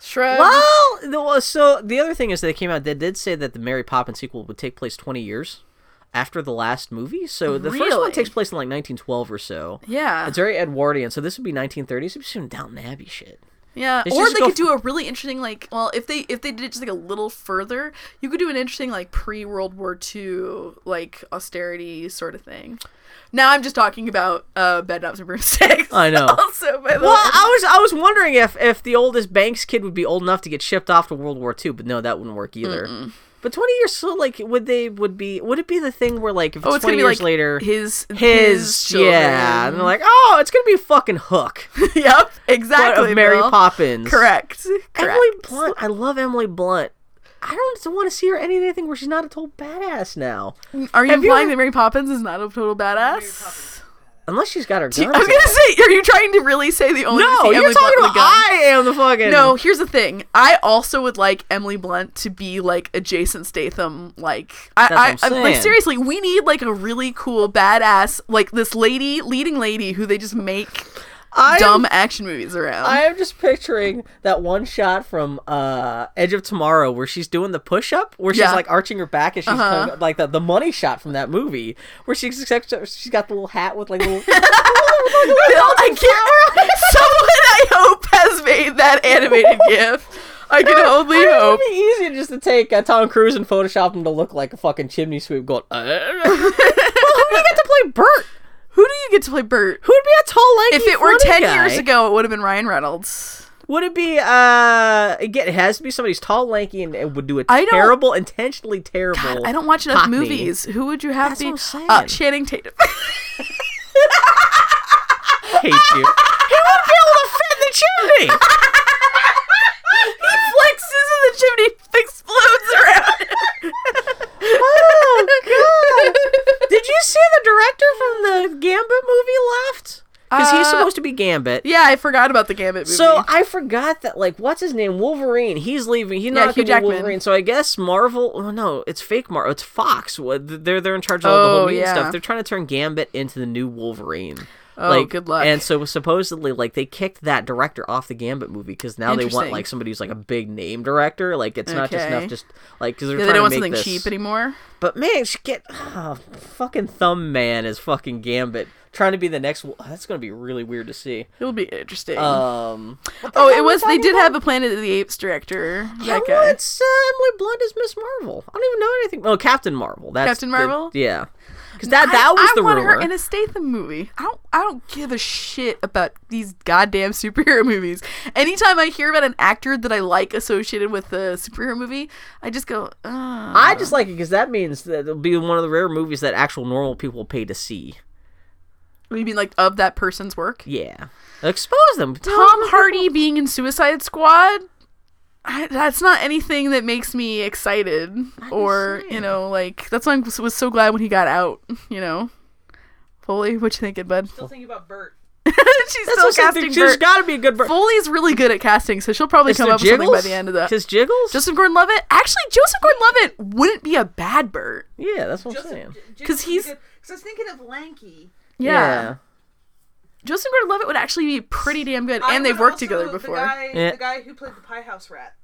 S1: Shrug.
S2: Well, the- so the other thing is they came out. They did say that the Mary Poppins sequel would take place 20 years after the last movie. So the first one takes place in like 1912 or so.
S1: Yeah.
S2: It's very Edwardian, so this would be 1930s. It'd be some Downton Abbey shit.
S1: Yeah, or they could
S2: f-
S1: do a really interesting like well if they if they did it just like a little further, you could do an interesting like pre World War II like austerity sort of thing. Now I'm just talking about uh Bed Knobs and Broomsticks.
S2: I know.
S1: also, by the
S2: Well,
S1: way.
S2: I was I was wondering if if the oldest Banks kid would be old enough to get shipped off to World War II, but no, that wouldn't work either. But 20 years, so like, would they would be would it be the thing where like if
S1: oh,
S2: it's,
S1: it's
S2: 20
S1: gonna be
S2: years
S1: like
S2: later
S1: his
S2: his,
S1: children.
S2: yeah, and they're like, oh, it's gonna be fucking Hook,
S1: yep,
S2: but
S1: exactly.
S2: of Mary
S1: Bill.
S2: Poppins.
S1: Correct. Correct.
S2: Emily Blunt, I love Emily Blunt. I don't want to see her in anything where she's not a total badass now,
S1: Are you
S2: Have
S1: implying
S2: ever-
S1: that Mary Poppins is not a total badass?
S2: Unless she's got her guns.
S1: I was gonna say, are you trying to really say the only
S2: no, you're
S1: Emily
S2: talking
S1: Blunt
S2: about? I am the fucking
S1: No, here's the thing. I also would like Emily Blunt to be like a Jason Statham. Like, I,
S2: I,
S1: I, I'm- like seriously, we need like a really cool badass, like this lady, leading lady, who they just make
S2: I am-
S1: dumb action movies around.
S2: I am just picturing that one shot from uh, Edge of Tomorrow where she's doing the push up, where she's
S1: Yeah.
S2: like arching her back, and she's
S1: Uh-huh.
S2: like the, the money shot from that movie, where she's she's got the little hat with like little.
S1: Bill, I can't. Someone I hope has made that animated GIF. I can only hope
S2: It'd be easier just to take uh, Tom Cruise and Photoshop him to look like a fucking chimney sweep going. Uh, well, who do you get to play Bert?
S1: Who do you get to play Bert?
S2: Who'd be a tall, lanky,
S1: If it were ten
S2: guy?
S1: years ago, it would have been Ryan Reynolds.
S2: would it be? uh Again, it has to be somebody's tall, lanky, and would do a
S1: I
S2: terrible, intentionally terrible.
S1: God, I don't watch enough
S2: Cockney.
S1: movies. Who would you have
S2: That's
S1: be? Uh. Channing Tatum.
S2: hate you. he wouldn't be able to fit in the chimney.
S1: he flexes and the chimney explodes around.
S2: Oh god! Did you see the director from the Gambit movie left? Because he's
S1: Uh,
S2: supposed to be Gambit.
S1: yeah, I forgot about the Gambit movie.
S2: So I forgot that like what's his name Wolverine he's leaving he's
S1: Yeah,
S2: not
S1: Hugh Jackman.
S2: Wolverine so I guess Marvel oh no it's fake Marvel it's Fox What- they're they're in charge of all the
S1: Oh,
S2: whole mutant
S1: yeah.
S2: stuff they're trying to turn Gambit into the new Wolverine
S1: Oh,
S2: like
S1: good luck.
S2: and so supposedly like they kicked that director off the Gambit movie because now they want like somebody who's like a big name director like it's not just
S1: Okay.
S2: enough just like because they're
S1: yeah,
S2: trying
S1: they don't
S2: to
S1: want
S2: make
S1: something
S2: this
S1: cheap anymore.
S2: but man she get oh, fucking Thumb Man is fucking Gambit trying to be the next that's gonna be really weird to see
S1: It will be interesting.
S2: um
S1: oh,
S2: hell
S1: it was. They
S2: talking
S1: did
S2: about?
S1: have a Planet of the Apes director.
S2: Yeah,
S1: That guy.
S2: it's uh, Emily Blunt as Miss Marvel. I don't even know anything. Oh, Captain Marvel. That's
S1: Captain
S2: the-
S1: Marvel?
S2: yeah, because that that
S1: I,
S2: was
S1: I
S2: the
S1: want
S2: rumor.
S1: her in a Statham movie. I don't. I don't give a shit about these goddamn superhero movies. Anytime I hear about an actor that I like associated with a superhero movie, I just go.
S2: I just like it because that means that it'll be one of the rare movies that actual normal people pay to see.
S1: You mean like of that person's work?
S2: Yeah, expose them.
S1: Tom Hardy being in Suicide Squad. I, that's not anything that makes me excited, or you know, like that's why I was was so glad when he got out. You know, Foley, what you thinking, bud?
S3: Still thinking about Bert.
S1: She's
S2: That's
S1: still
S2: what I'm
S1: casting
S2: saying. There's
S1: Bert.
S2: got to be a good. Bur-
S1: Foley's really good at casting, so she'll probably
S2: Is
S1: come
S2: there
S1: up with something by the end of that.
S2: Because Jiggles.
S1: Joseph Gordon-Levitt. Actually, Joseph Gordon-Levitt wouldn't be a bad Bert.
S2: yeah, that's what I'm saying.
S1: Because he's-
S3: Because I was thinking of Lanky.
S1: Yeah. Joseph Gordon-Levitt would actually be pretty damn good,
S3: I
S1: and they've worked
S3: also-
S1: together
S3: the
S1: before.
S3: Guy,
S2: Yeah.
S3: The guy who played the Pie House Rat.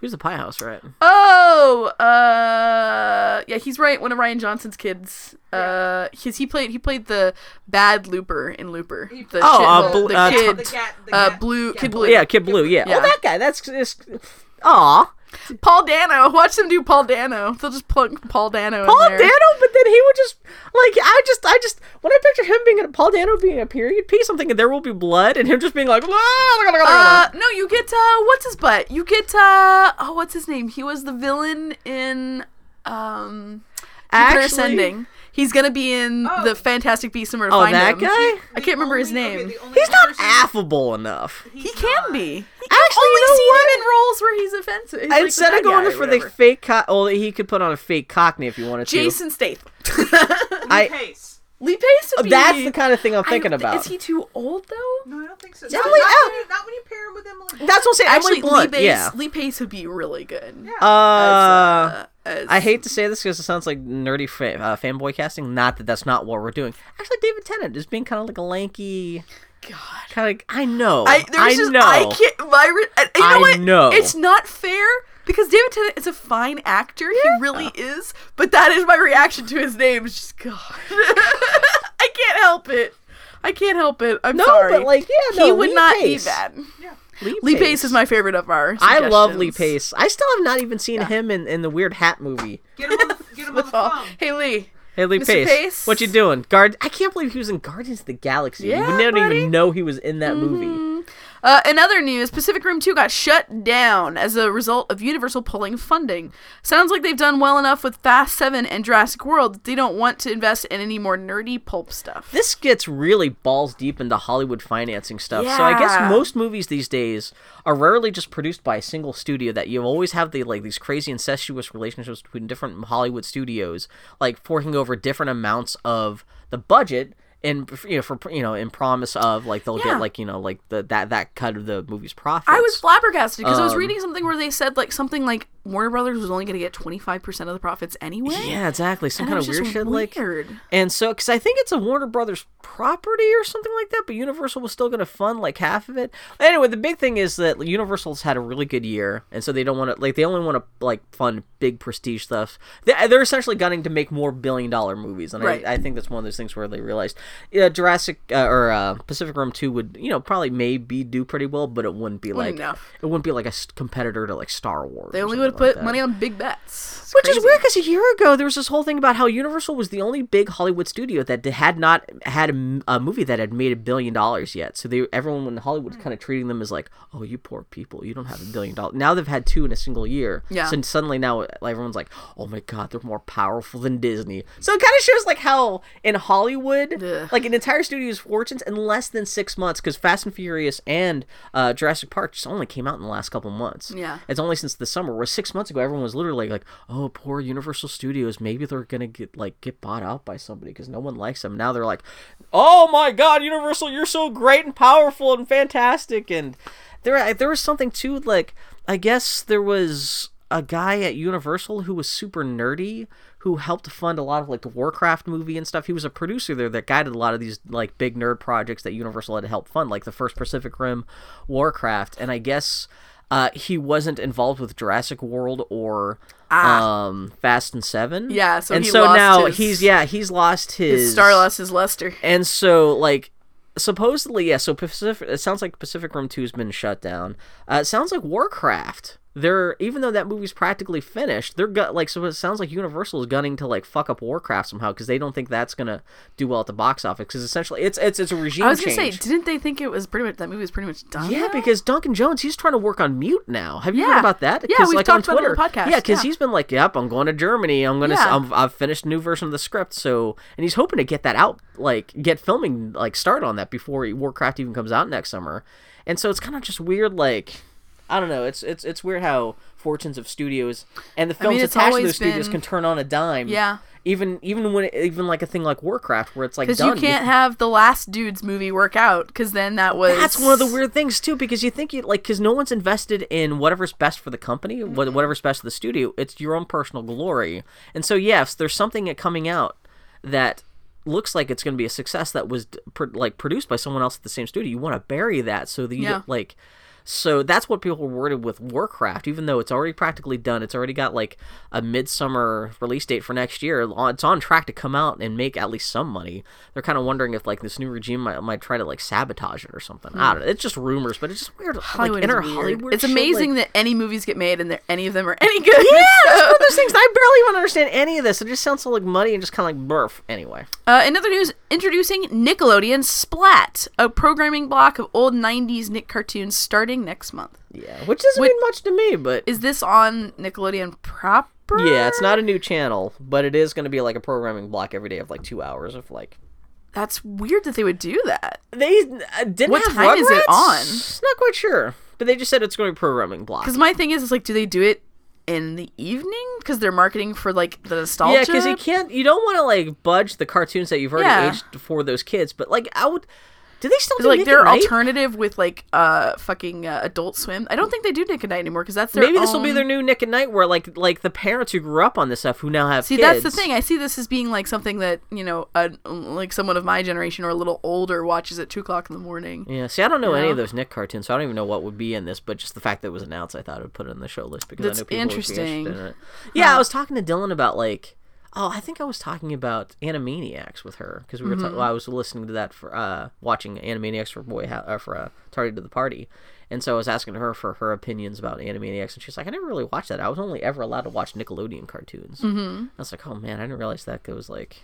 S2: Who's the Pie House, right?
S1: Oh, uh, yeah, he's right. One of Rian Johnson's kids. Uh, his he played he played the bad Looper in Looper.
S3: He-
S1: The,
S2: Oh,
S1: shit-
S2: uh,
S1: the,
S2: Bl-
S1: the
S2: uh,
S1: kid,
S3: The cat. The
S1: uh,
S3: cat-
S1: blue
S3: yeah,
S1: kid blue.
S2: Yeah, Kid Blue. Yeah.
S1: Yeah.
S2: Oh, that guy. That's just. Aw.
S1: Paul Dano. Watch them do Paul Dano. They'll just plug Paul Dano.
S2: Paul
S1: in there.
S2: Dano, but then he would just like I just I just when I picture him being a Paul Dano being a period piece, I'm thinking there will be blood, and him just being like,
S1: Uh, no, you get uh, what's his butt? You get uh, oh, what's his name? He was the villain in um, Jupiter
S2: Actually-
S1: Ascending. He's gonna be in
S3: Oh.
S1: the Fantastic Beasts and Where to
S2: oh
S1: Find
S2: that
S1: Him.
S2: guy.
S1: I can't remember his
S3: only- okay,
S1: name.
S3: the only
S2: He's not affable enough.
S3: he's
S1: He can
S3: not.
S1: be. He
S2: Actually,
S1: only
S2: you know
S1: seen
S2: what?
S1: him in roles where he's offensive. He's
S2: Instead
S1: bad
S2: of going
S1: guy or
S2: for the
S1: whatever.
S2: fake cock, oh, he could put on a fake cockney if you wanted to.
S1: Jason Statham.
S2: I-
S3: Pace.
S1: Lee Pace would be.
S2: That's the kind of thing I'm thinking
S1: don't
S2: about.
S1: Is he too old though?
S3: No, I don't think so.
S2: Emily
S3: not, not,
S2: L-
S3: when you, not when you pair him with Emily.
S2: That's what I'm saying.
S1: Actually,
S2: Emily Blunt.
S1: Lee Pace.
S2: yeah.
S1: Lee Pace would be really good.
S3: Yeah.
S2: Uh,
S1: As, uh, as-
S2: I hate to say this because it sounds like nerdy fa- uh, fanboy casting. Not that that's not what we're doing. Actually, David Tennant is being kind of like a lanky.
S1: God.
S2: Kind of, I know.
S1: I there's
S2: I
S1: just
S2: know.
S1: I can't. My you know
S2: I
S1: what?
S2: know.
S1: It's not fair because David Tennant is a fine actor. He really is. But that is my reaction to his name. It's just God. I can't help it. I can't help it. I'm
S2: No,
S1: sorry.
S2: but, like, yeah,
S1: he
S2: no,
S1: would
S2: Lee
S1: not
S2: Pace.
S1: be bad.
S2: Lee,
S1: Lee Pace is my favorite of our.
S2: I love Lee. Pace. I still have not even seen him in, in the weird hat movie.
S3: Get him on the, get him on the
S1: Oh,
S3: phone.
S1: hey Lee.
S2: Hey Lee
S1: Mr.
S2: Pace,
S1: Pace?
S2: what you doing? Guard. I can't believe he was in Guardians of the Galaxy.
S1: Yeah,
S2: we didn't
S1: buddy.
S2: even know he was in that movie. Mm-hmm.
S1: Uh, in other news, Pacific Rim 2 got shut down as a result of Universal pulling funding. Sounds like they've done well enough with Fast 7 and Jurassic World they don't want to invest in any more nerdy pulp stuff.
S2: This gets really balls deep into Hollywood financing stuff. So I guess most movies these days are rarely just produced by a single studio. That you always have the like these crazy incestuous relationships between different Hollywood studios, like forking over different amounts of the budget. And you know, for you know, in promise of like they'll
S1: Yeah.
S2: get like you know, like the that that cut of the movie's profits.
S1: I was flabbergasted because I was
S2: Um,
S1: reading something where they said like something like Warner Brothers was only going to get 25% of the profits anyway.
S2: Yeah, exactly. Some
S1: And
S2: kind of weird shit like.
S1: weird.
S2: And so, because I think it's a Warner Brothers property or something like that, but Universal was still going to fund like half of it. Anyway, the big thing is that Universal's had a really good year, and so they don't want to like they only want to like fund big prestige stuff. They, they're essentially gunning to make more billion dollar movies, and
S1: Right.
S2: I, I think that's one of those things where they realized, yeah, Jurassic uh, or uh, Pacific Rim Two would you know probably maybe do pretty well, but it wouldn't be like
S1: enough.
S2: it wouldn't be like a competitor to like Star Wars.
S1: They only would have
S2: like
S1: put
S2: that.
S1: money on big bets. It's
S2: Which is weird because a year ago there was this whole thing about how Universal was the only big Hollywood studio that had not had a movie that had made a billion dollars yet. So they everyone in Hollywood was kind of treating them as like, oh, you poor people, you don't have a billion dollars. Now they've had two in a single year.
S1: Yeah.
S2: So suddenly now everyone's like, oh my god, they're more powerful than Disney. So it kind of shows like how in Hollywood,
S1: Ugh.
S2: like an entire studio's fortunes in less than six months because Fast and Furious and uh, Jurassic Park just only came out in the last couple months.
S1: Yeah.
S2: It's only since the summer. Where six months ago, everyone was literally like, "Oh, poor Universal Studios. Maybe they're gonna get like get bought out by somebody because no one likes them." Now they're like, "Oh my God, Universal, you're so great and powerful and fantastic." And there, there was something too. Like, I guess there was a guy at Universal who was super nerdy who helped fund a lot of like the Warcraft movie and stuff. He was a producer there that guided a lot of these like big nerd projects that Universal had to help fund, like the first Pacific Rim, Warcraft, and I guess uh, he wasn't involved with Jurassic World or um, Fast and Seven.
S1: Ah. Yeah, so
S2: and so now
S1: his-
S2: he's yeah he's lost his,
S1: His star lost his luster.
S2: and so like supposedly yeah so Pacific it sounds like Pacific Rim 2 has been shut down. Uh, it sounds like Warcraft they're even though that movie's practically finished, they're got like so it sounds like Universal is gunning to like fuck up Warcraft somehow because they don't think that's gonna do well at the box office because essentially it's it's it's a regime
S1: I was gonna
S2: change.
S1: say, didn't they think it was pretty much that movie was pretty much done?
S2: Yeah,
S1: now?
S2: because Duncan Jones, he's trying to work on mute now. Have you
S1: Yeah.
S2: heard about that?
S1: Yeah, we've
S2: like
S1: talked
S2: on
S1: about it on the podcast,
S2: Yeah, because
S1: yeah.
S2: he's been like, "Yep, I'm going to Germany. I'm gonna,
S1: Yeah.
S2: I'm, I've finished a new version of the script." So, and he's hoping to get that out, like get filming, like start on that before Warcraft even comes out next summer. And so it's kind of just weird, like. I don't know. It's it's it's weird how fortunes of studios and the films
S1: mean, it's
S2: attached to those studios can turn on a dime.
S1: Yeah.
S2: Even even when it, even like a thing like Warcraft where it's like
S1: Because you can't have the last dude's movie work out, because then that was
S2: That's one of the weird things too, because you think you like, because no one's invested in whatever's best for the company,
S1: Mm-hmm.
S2: whatever's best for the studio. It's your own personal glory, and so yes, there's something coming out that looks like it's going to be a success that was pr- like produced by someone else at the same studio. You want to bury that so that you
S1: Yeah.
S2: like. So that's what people were worried with Warcraft, even though it's already practically done. It's already got like a midsummer release date for next year. It's on track to come out and make at least some money. They're kind of wondering if like this new regime might, might try to like sabotage it or something. I don't know. It's just rumors, but it's just weird.
S1: Hmm. Hollywood
S2: like inner
S1: weird.
S2: Hollywood.
S1: It's
S2: shit,
S1: amazing
S2: like-
S1: that any movies get made and that any of them are any good.
S2: yeah, that's one of those things. I barely even understand any of this. It just sounds so like muddy and just kind of like burf. Anyway,
S1: Uh, in other news, introducing Nickelodeon Splat, a programming block of old 90s Nick cartoons starting next month.
S2: yeah, which doesn't
S1: Wait-
S2: mean much to me, but
S1: Is this on Nickelodeon proper?
S2: yeah, it's not a new channel, but it is going to be like a programming block every day of like two hours of like
S1: That's weird that they would do that.
S2: They uh, didn't
S1: What
S2: have
S1: time is it
S2: on? Not quite sure, but they just said it's going to be programming block.
S1: Because my thing is, is like, do they do it in the evening? Because they're marketing for like the nostalgia.
S2: Yeah, because you can't. You don't want to like budge the cartoons that you've already
S1: Yeah.
S2: aged for those kids. But like, I would. Do they still do
S1: like
S2: Nick
S1: their
S2: at Night?
S1: alternative with like uh fucking uh, Adult Swim. I don't think they do Nick at Night anymore because that's their
S2: Maybe this will be their new Nick at Night, where like like the parents who grew up on this stuff who now have
S1: See,
S2: kids.
S1: that's the thing. I see this as being like something that you know, uh, like someone of my generation or a little older watches at two o'clock in the morning.
S2: Yeah, see, I don't know any of those Nick cartoons, so I don't even know what would be in this. But just the fact that it was announced, I thought I would put it on the show list because
S1: That's
S2: I know people would be
S1: interesting.
S2: interested in it. Yeah, I was talking to Dylan about like, oh, I think I was talking about Animaniacs with her because we were.
S1: Mm-hmm.
S2: Ta- well, I was listening to that for uh, watching Animaniacs for boy ha- uh, for uh, Tardy to the Party, and so I was asking her for her opinions about Animaniacs, and she's like, I never really watched that. I was only ever allowed to watch Nickelodeon cartoons. Mm-hmm. I was like, oh man, I didn't realize that goes like,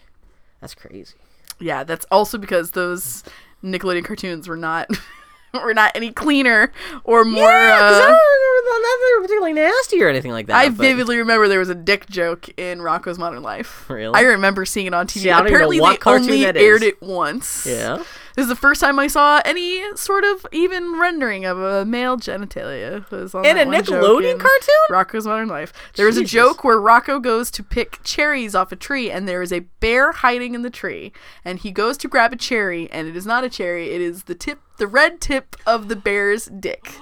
S2: that's crazy.
S1: Yeah, that's also because those Nickelodeon cartoons were not were not any cleaner or more.
S2: Yeah,
S1: uh,
S2: don't that they were particularly nasty or anything like that.
S1: I
S2: but-
S1: vividly remember there was a dick joke in Rocko's Modern Life.
S2: Really?
S1: I remember seeing it on TV.
S2: See, I don't even know
S1: Apparently, they only aired it once.
S2: Yeah.
S1: This is the first time I saw any sort of even rendering of a male genitalia. Was on
S2: In a Nickelodeon cartoon?
S1: Rocko's Modern Life. There was a joke where Rocko goes to pick cherries off a tree, and there is a bear hiding in the tree, and he goes to grab a cherry, and it is not a cherry; it is the tip, the red tip of the bear's dick.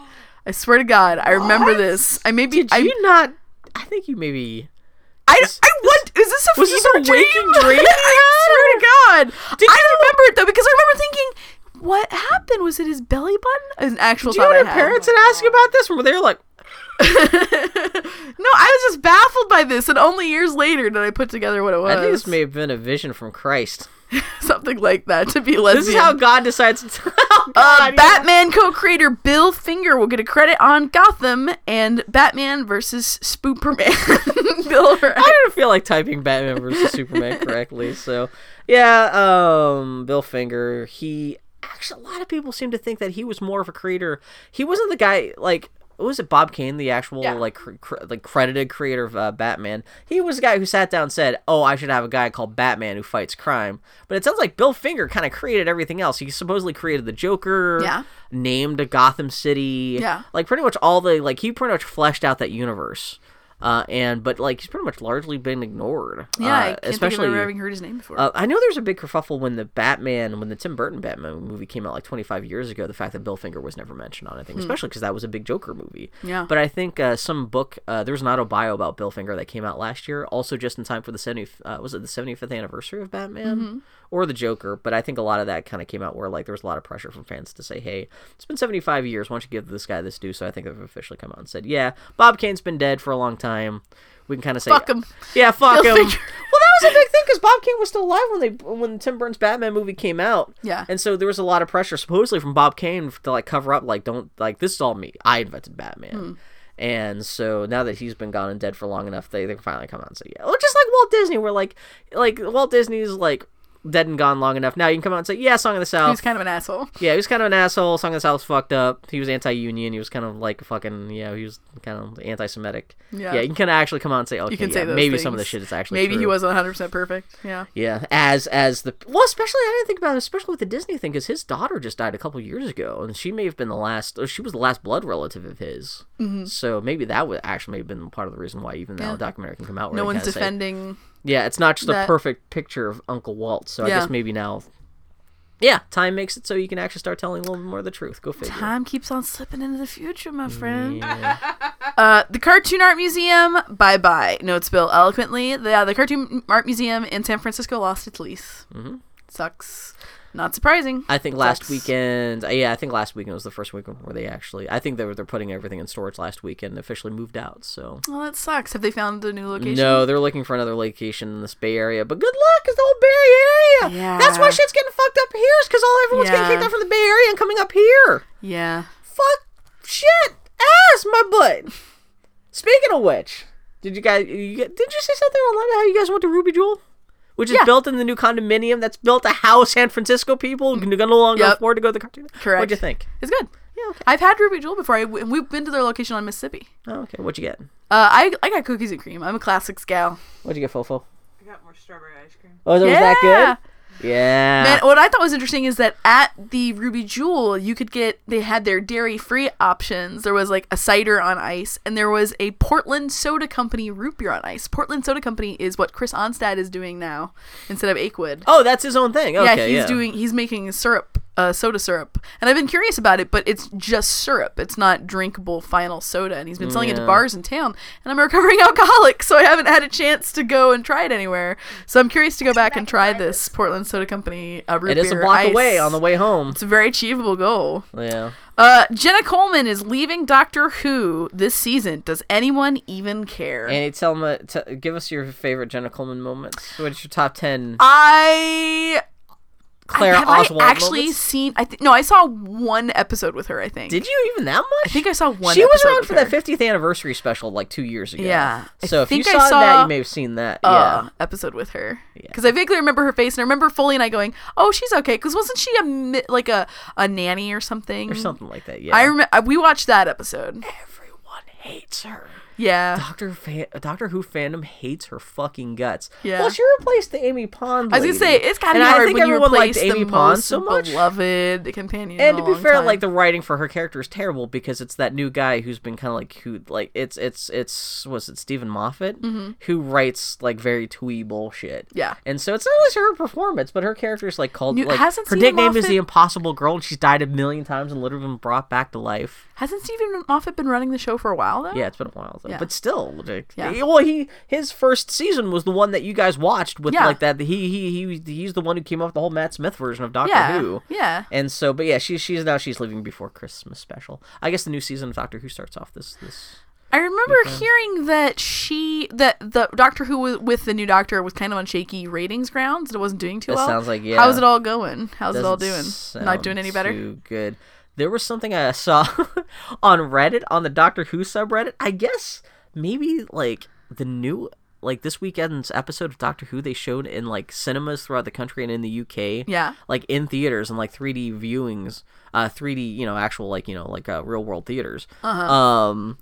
S1: I swear to God, I remember this. I maybe
S2: Did
S1: I,
S2: you not? I think you maybe.
S1: I, I what is this a
S2: Was this a waking
S1: dream?
S2: dream
S1: I swear to God,
S2: Did
S1: I
S2: you-
S1: remember it though because I remember thinking, what happened? Was it his belly button? An actual
S2: Do you know your parents had asked you about this? Were they were like,
S1: no, I was just baffled by this, and only years later did I put together what it was.
S2: I think this may have been a vision from Christ.
S1: something like that to be lesbian.
S2: This is how God decides. To, oh,
S1: Uh,
S2: God, yeah.
S1: Batman co-creator Bill Finger will get a credit on Gotham and Batman versus Spooperman. Bill,
S2: I didn't feel like typing Batman versus Superman correctly. So, yeah, um, Bill Finger. He actually, a lot of people seem to think that he was more of a creator. He wasn't the guy like. What Was it Bob Kane, the actual
S1: Yeah.
S2: like cr- cr- like credited creator of uh, Batman? He was the guy who sat down and said, "Oh, I should have a guy called Batman who fights crime." But it sounds like Bill Finger kind of created everything else. He supposedly created the Joker,
S1: Yeah.
S2: named a Gotham City,
S1: Yeah.
S2: like pretty much all the like he pretty much fleshed out that universe. Uh, and but like he's pretty much largely been ignored.
S1: yeah,
S2: uh,
S1: I can't
S2: especially
S1: think having heard his name before.
S2: uh, I know there's a big kerfuffle when the Batman, when the Tim Burton Batman movie came out like 25 years ago. The fact that Bill Finger was never mentioned on anything, especially because that was a big Joker movie.
S1: Hmm. Yeah.
S2: But I think uh, some book, uh, there was an auto bio about Bill Finger that came out last year, also just in time for the 70 uh, was it the 75th anniversary of Batman
S1: Mm-hmm.
S2: Or the Joker? But I think a lot of that kind of came out where like there was a lot of pressure from fans to say, hey, it's been 75 years. Why don't you give this guy this due? So I think they've officially come out and said, yeah, Bob Kane's been dead for a long time. We can kind of say,
S1: Fuck him.
S2: yeah, fuck
S1: Bill
S2: him.
S1: Finger.
S2: Well, that was a big thing because Bob Kane was still alive when they when Tim Burton's Batman movie came out.
S1: Yeah.
S2: and so there was a lot of pressure, supposedly from Bob Kane, to like cover up, like don't like this is all me. I invented Batman.
S1: Hmm.
S2: And so now that he's been gone and dead for long enough, they they can finally come out and say yeah. Well, just like Walt Disney, where like like Walt Disney's like dead and gone long enough. Now you can come out and say yeah, Song of the South.
S1: He's kind of an asshole.
S2: Yeah, he was kind of an asshole. Song of the South was fucked up. He was anti-union. He was kind of like fucking yeah. He was kind of anti-Semitic.
S1: Yeah.
S2: yeah. You can kind of actually come out and say okay,
S1: You can
S2: yeah,
S1: say
S2: maybe some of the shit is actually
S1: Maybe he wasn't 100 percent perfect. Yeah.
S2: Yeah, as as the well, especially I didn't think about it, especially with the Disney thing, because his daughter just died a couple years ago, and she may have been the last. Or she was the last blood relative of his. Mm-hmm. So maybe that would actually may have been part of the reason why even
S1: Yeah.
S2: a documentary can come out.
S1: No one's
S2: kinda say-
S1: defending.
S2: Yeah, it's not just a perfect picture of Uncle Walt. So I guess maybe now. Yeah, time makes it so you can actually start telling a little bit more of the truth. Go figure.
S1: Time keeps on slipping into the future, my friend.
S2: Yeah.
S1: Uh, the Cartoon Art Museum, bye bye. Notes Bill eloquently. The, uh, the Cartoon Art Museum in San Francisco lost its lease.
S2: Mhm.
S1: Sucks. Not surprising.
S2: I think last
S1: Sucks.
S2: weekend. uh, Yeah, I think last weekend was the first weekend where they actually. I think they were they're putting everything in storage last weekend. Officially moved out. So
S1: Well, that sucks. Have they found a new location?
S2: No, they're looking for another location in this Bay Area. But good luck, cause the whole Bay Area.
S1: Yeah.
S2: That's why shit's getting fucked up here. Is cause all everyone's
S1: Yeah.
S2: getting kicked out from the Bay Area and coming up here.
S1: Yeah.
S2: Fuck shit ass my butt. Speaking of which, did you guys you, did you say something online about how you guys went to Ruby Jewel? Which is
S1: Yeah.
S2: built in the new condominium that's built to house San Francisco people who can no longer
S1: Yep.
S2: afford to go to the cartoon.
S1: Correct.
S2: What'd you think?
S1: It's good.
S2: Yeah, okay.
S1: I've had Ruby Jewel before. I, we've been to their location on Mississippi.
S2: Oh, okay. What'd you get?
S1: Uh, I I got cookies and cream. I'm a classics gal.
S2: What'd you get, Fofo?
S3: I got more strawberry ice cream.
S2: Oh, was
S1: yeah.
S2: that good? Yeah.
S1: Man, what I thought was interesting is that at the Ruby Jewel, you could get they had their dairy free options. There was like a cider on ice, and there was a Portland Soda Company root beer on ice. Portland Soda Company is what Chris Onstad is doing now instead of Achewood.
S2: oh, that's his own thing. Okay,
S1: yeah, he's
S2: yeah.
S1: doing he's making syrup uh, soda syrup, and I've been curious about it, but it's just syrup. It's not drinkable final soda, and he's been selling it to bars in town. And I'm a recovering alcoholic, so I haven't had a chance to go and try it anywhere. So I'm curious to go back and try this Portland Soda Company uh, root
S2: It is a block
S1: ice.
S2: away on the way home.
S1: It's a very achievable goal.
S2: Yeah.
S1: Uh, Jenna Coleman is leaving Doctor Who this season. Does anyone even care?
S2: And tell me, t- give us your favorite Jenna Coleman moments. What's your top ten
S1: I
S2: Clara
S1: have
S2: Oswald
S1: I actually
S2: moments?
S1: seen. I think no, I saw one episode with her. I think.
S2: Did you even that much?
S1: I think I saw one.
S2: she was around for
S1: her.
S2: that 50th anniversary special like two years ago.
S1: Yeah. I
S2: So if you
S1: I
S2: saw, that, you may have seen that.
S1: uh,
S2: yeah.
S1: episode with her
S2: Yeah.
S1: because I vaguely remember her face and I remember Foley and I going, "Oh, she's okay." Because wasn't she a like a a nanny or something?
S2: Or something like that. Yeah.
S1: I remember we watched that episode.
S2: Everyone hates her.
S1: Yeah.
S2: Doctor fan- Doctor Who fandom hates her fucking guts.
S1: Yeah.
S2: Well, she replaced the Amy Pond.
S1: I was gonna say it's kind of
S2: I
S1: hard
S2: think
S1: when you
S2: everyone
S1: replace
S2: liked Amy
S1: the
S2: Pond so much.
S1: beloved companion.
S2: And to be fair,
S1: time.
S2: like the writing for her character is terrible because it's that new guy who's been kind of like who like it's it's it's was it Steven Moffat who writes like very twee bullshit.
S1: Mm-hmm. Yeah.
S2: and so it's not always her performance, but her character is like called
S1: New-
S2: like
S1: hasn't
S2: her nickname is the Impossible Girl, and she's died a million times and literally been brought back to life.
S1: hasn't Steven Moffat been running the show for a while though?
S2: Yeah, it's been a while though,
S1: Yeah.
S2: but still, like,
S1: Yeah.
S2: Well, he his first season was the one that you guys watched with
S1: Yeah.
S2: like that. He he he he's the one who came up with the whole Matt Smith version of Doctor
S1: Yeah.
S2: Who.
S1: Yeah.
S2: And so, but yeah, she's she's now she's leaving before Christmas special. I guess the new season of Doctor Who starts off this this.
S1: I remember hearing that she that the Doctor Who was, with the new Doctor was kind of on shaky ratings grounds. It wasn't doing too
S2: That
S1: well.
S2: sounds like, yeah.
S1: How's it all going? How's it all doing? Not doing any better.
S2: Too good. There was something I saw on Reddit on the Doctor Who subreddit. I guess maybe like the new like this weekend's episode of Doctor Who they showed in like cinemas throughout the country and in the UK.
S1: Yeah.
S2: Like in theaters and like 3D viewings, uh 3D, you know, actual like, you know, like uh, real world theaters.
S1: Uh-huh.
S2: Um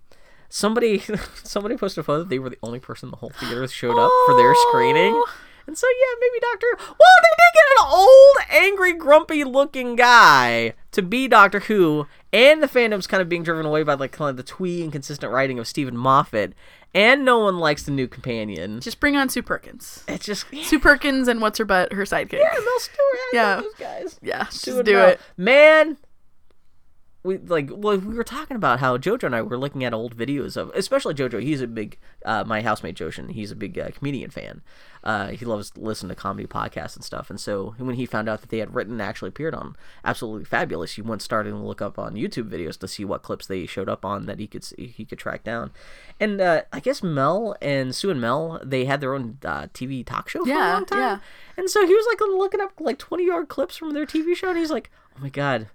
S2: somebody somebody posted a photo that they were the only person in the whole theater that showed up for their screening.
S1: Oh.
S2: And so yeah, maybe Doctor Well, they did get an old, angry, grumpy looking guy to be Doctor Who, and the fandom's kind of being driven away by like kind of the twee inconsistent writing of Steven Moffat, and no one likes the new companion.
S1: Just bring on Sue Perkins.
S2: It's just yeah,
S1: Sue Perkins and what's her butt, her sidekick.
S2: Yeah, Mel Stewart,
S1: Yeah.
S2: those guys.
S1: Yeah, just do
S2: well.
S1: it.
S2: man. We like well, we were talking about how Jojo and I were looking at old videos of, especially Jojo. He's a big, uh, my housemate Joshin. He's a big uh, comedian fan. Uh, he loves to listen to comedy podcasts and stuff. And so when he found out that they had written and actually appeared on Absolutely Fabulous, he went starting to look up on YouTube videos to see what clips they showed up on that he could see, he could track down. And uh, I guess Mel and Sue and Mel they had their own uh, TV talk show for a
S1: Yeah,
S2: long time.
S1: yeah.
S2: And so he was like looking up like 20 yard clips from their TV show, and he's like, oh my god.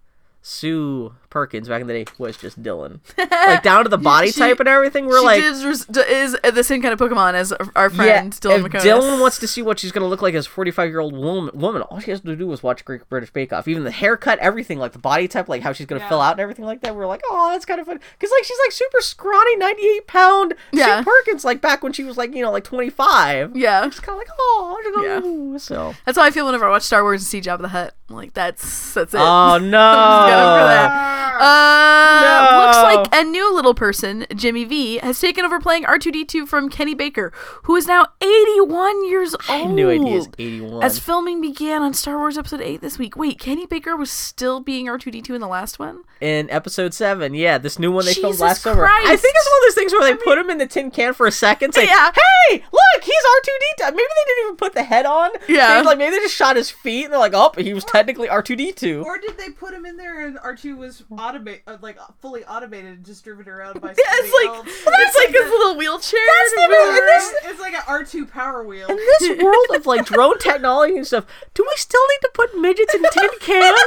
S2: Sue Perkins back in the day was just Dylan, like down to the body
S1: She-
S2: type and everything. We're
S1: she
S2: like,
S1: is, is the same kind of Pokemon as our friend
S2: yeah,
S1: Dylan
S2: if. Dylan wants to see what she's gonna look like as a 45 year old woman, woman, all she has to do is watch Great British Bake Off. Even the haircut, everything, like the body type, like how she's gonna
S3: Yeah.
S2: fill out and everything like that. We're like, oh, that's kind of fun because like she's like super scrawny, 98 pound
S1: Yeah.
S2: Sue Perkins, like back when she was like you know like 25.
S1: yeah,
S2: It's kind of like oh,
S1: Yeah.
S2: yeah. So
S1: that's how I feel whenever I watch Star Wars and see Jabba the Hutt. Like that's that's it.
S2: oh no,
S1: Just get over that. Uh,
S2: No.
S1: looks like a new little person, Jimmy Vee, has taken over playing R2D2 from Kenny Baker, who is now 81 years old.
S2: I idea he's 81.
S1: As filming began on Star Wars Episode 8 this week. Wait, Kenny Baker was still being R2D2 in the last one?
S2: in episode seven. Yeah, this new one they filmed
S1: Jesus
S2: last summer. I think it's one of those things where they put him in the tin can for a second. Say,
S1: Yeah.
S2: hey, look, he's R two D two. Maybe they didn't even put the head on.
S1: Yeah.
S2: They, like maybe they just shot his feet and they're like, oh, he was technically R two D two.
S3: Or did they put him in there and R2 was automate, uh, like fully automated and just driven around by
S1: Yeah, it's like,
S3: else?
S1: it's like his little wheelchair.
S2: That's the
S1: and
S2: thing,
S1: whatever.
S2: and this-
S3: it's like an R2 power wheel.
S2: In this world of like drone technology and stuff, do we still need to put midgets in tin cans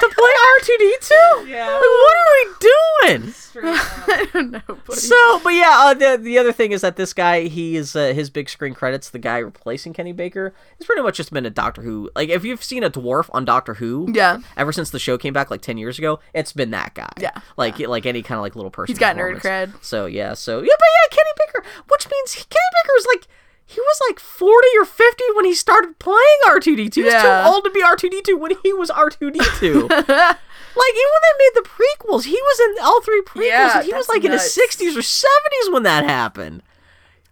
S2: to play R two D two?
S3: Yeah.
S2: Like, what are we doing?
S1: I don't know, buddy.
S2: So, but yeah, uh, the the other thing is that this guy, he is uh, his big screen credits. The guy replacing Kenny Baker, he's pretty much just been a Doctor Who. Like, if you've seen a dwarf on Doctor Who,
S1: Yeah.
S2: ever since the show came back like ten years ago, it's been that guy.
S1: Yeah,
S2: like like any kind of like little person.
S1: He's got nerd cred.
S2: So yeah, so yeah, but yeah, Kenny Baker, which means Kenny Baker is like. He was like 40 or 50 when he started playing R2D2. He was
S1: Yeah.
S2: too old to be R2D2 when he was R2D2. like, even when they made the prequels, he was in all three prequels,
S1: Yeah,
S2: and he was like in his 60s or 70s when that happened.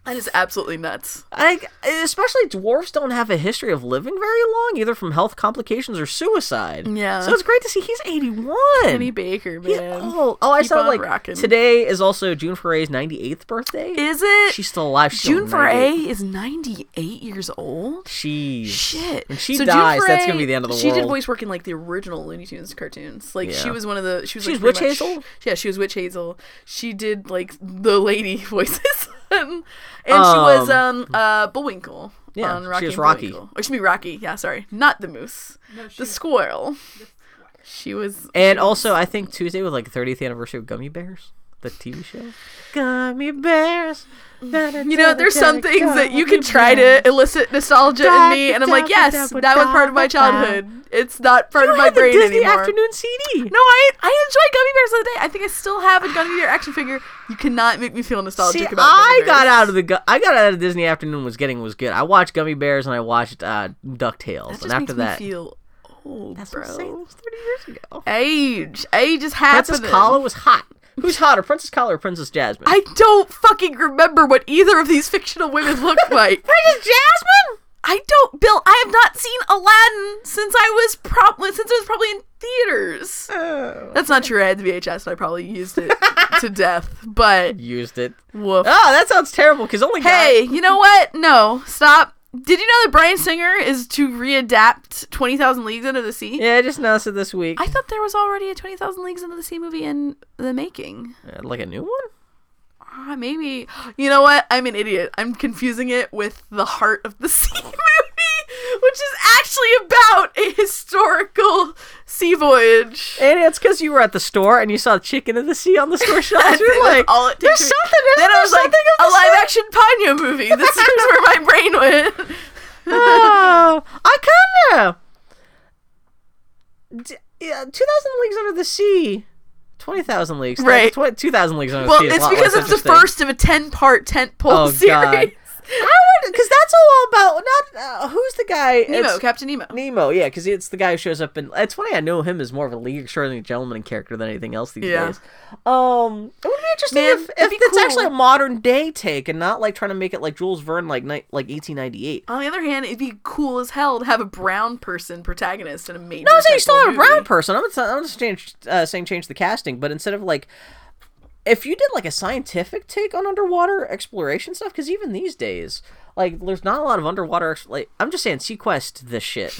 S1: That is absolutely nuts.
S2: I, especially dwarves don't have a history of living very long, either from health complications or suicide.
S1: Yeah.
S2: So it's great to see he's 81.
S1: Kenny Baker,
S2: He's
S1: man.
S2: old. Oh, I
S1: Keep
S2: saw like
S1: rocking.
S2: today is also June Foray's 98th birthday.
S1: Is it?
S2: She's still alive. She's
S1: June
S2: still 98.
S1: Foray is 98 years old?
S2: Jeez.
S1: Shit.
S2: When she
S1: So
S2: dies, that's gonna be the end of the
S1: she
S2: world.
S1: She did voice work in like the original Looney Tunes cartoons. Like she was one of the she was
S2: She
S1: like,
S2: was Witch
S1: much-
S2: Hazel?
S1: Yeah, she was Witch Hazel. She did like the lady voices. And she was um uh Bullwinkle.
S2: Yeah,
S1: on
S2: she
S1: Rocky
S2: was Rocky.
S1: Bullwinkle. Or excuse me, Rocky. Yeah, sorry, not the moose,
S3: No, she
S1: the squirrel. She was.
S2: And
S1: she
S2: also,
S1: was-
S2: I think Tuesday was like 30th anniversary of Gummi Bears, the TV show. Gummi Bears.
S1: You know, there's some things that you can try to elicit nostalgia in me, and I'm like, yes, that was part of my childhood. It's not part of my
S2: the
S1: brain
S2: Disney
S1: anymore.
S2: Afternoon CD.
S1: No, I I enjoy gummy bears of the day. I think I still have a gummy bear action figure. You cannot make me feel nostalgic
S2: See,
S1: about.
S2: I got out of the gu- I got out of Disney Afternoon was getting was good. I watched Gummi Bears and I watched uh, Ducktales, and after that,
S1: me feel old,
S2: that's
S1: bro.
S2: what I'm saying. That was 30 years ago.
S1: Age, age is happening.
S2: Princess Calla was hot. Who's hotter, Princess Calla or Princess Jasmine?
S1: I don't fucking remember what either of these fictional women look like.
S2: Princess Jasmine.
S1: I don't, Bill. I have not seen Aladdin since I was probably since it was probably in theaters.
S2: Oh.
S1: That's not true. I had the VHS and I probably used it to death. But
S2: Used it.
S1: woof.
S2: Oh, that sounds terrible. Because only
S1: Hey,
S2: guy-
S1: you know what? No, stop. Did you know that Bryan Singer is to readapt 20,000 Leagues Under the Sea?
S2: yeah, I just noticed it this week.
S1: I thought there was already a 20,000 Leagues Under the Sea movie in the making.
S2: Uh, like a new one.
S1: Ah, maybe. You know what? I'm an idiot. I'm confusing it with The Heart of the Sea movie, which is actually about a historical sea voyage.
S2: And it's because you were at the store and you saw Chicken of the Sea on the store.
S1: That's
S2: You're like,
S1: all it
S2: there's something.
S1: Then I was like, a
S2: of the
S1: live
S2: sea."
S1: action Ponyo movie. This is where my brain went.
S2: oh, I kind of. D- yeah, 2,000 Leagues Under the Sea. 20,000 Leagues.
S1: Right.
S2: Tw- 2,000 Leagues Under
S1: Well,
S2: the Sea. a
S1: it's because it's the first of a 10 part tent pole
S2: Oh,
S1: series.
S2: God. I would, because that's all about, not, uh, who's the guy?
S1: Nemo,
S2: It's-
S1: Captain Nemo.
S2: Nemo, yeah, because it's the guy who shows up and It's funny, I know him as more of a League Extraordinary Gentleman character than anything else these
S1: Yeah.
S2: days. Um, it would be interesting
S1: Man,
S2: if, if it's actually a modern day take and not like trying to make it like Jules Verne, like ni- like 1898.
S1: On the other hand, it'd be cool as hell to have a brown person protagonist in a major.
S2: No, I'm saying you still have a brown person. I'm not, I'm not uh, saying change the casting, but instead of like, if you did like a scientific take on underwater exploration stuff, because even these days, like, there's not a lot of underwater. Like, I'm just saying, seaQuest this shit.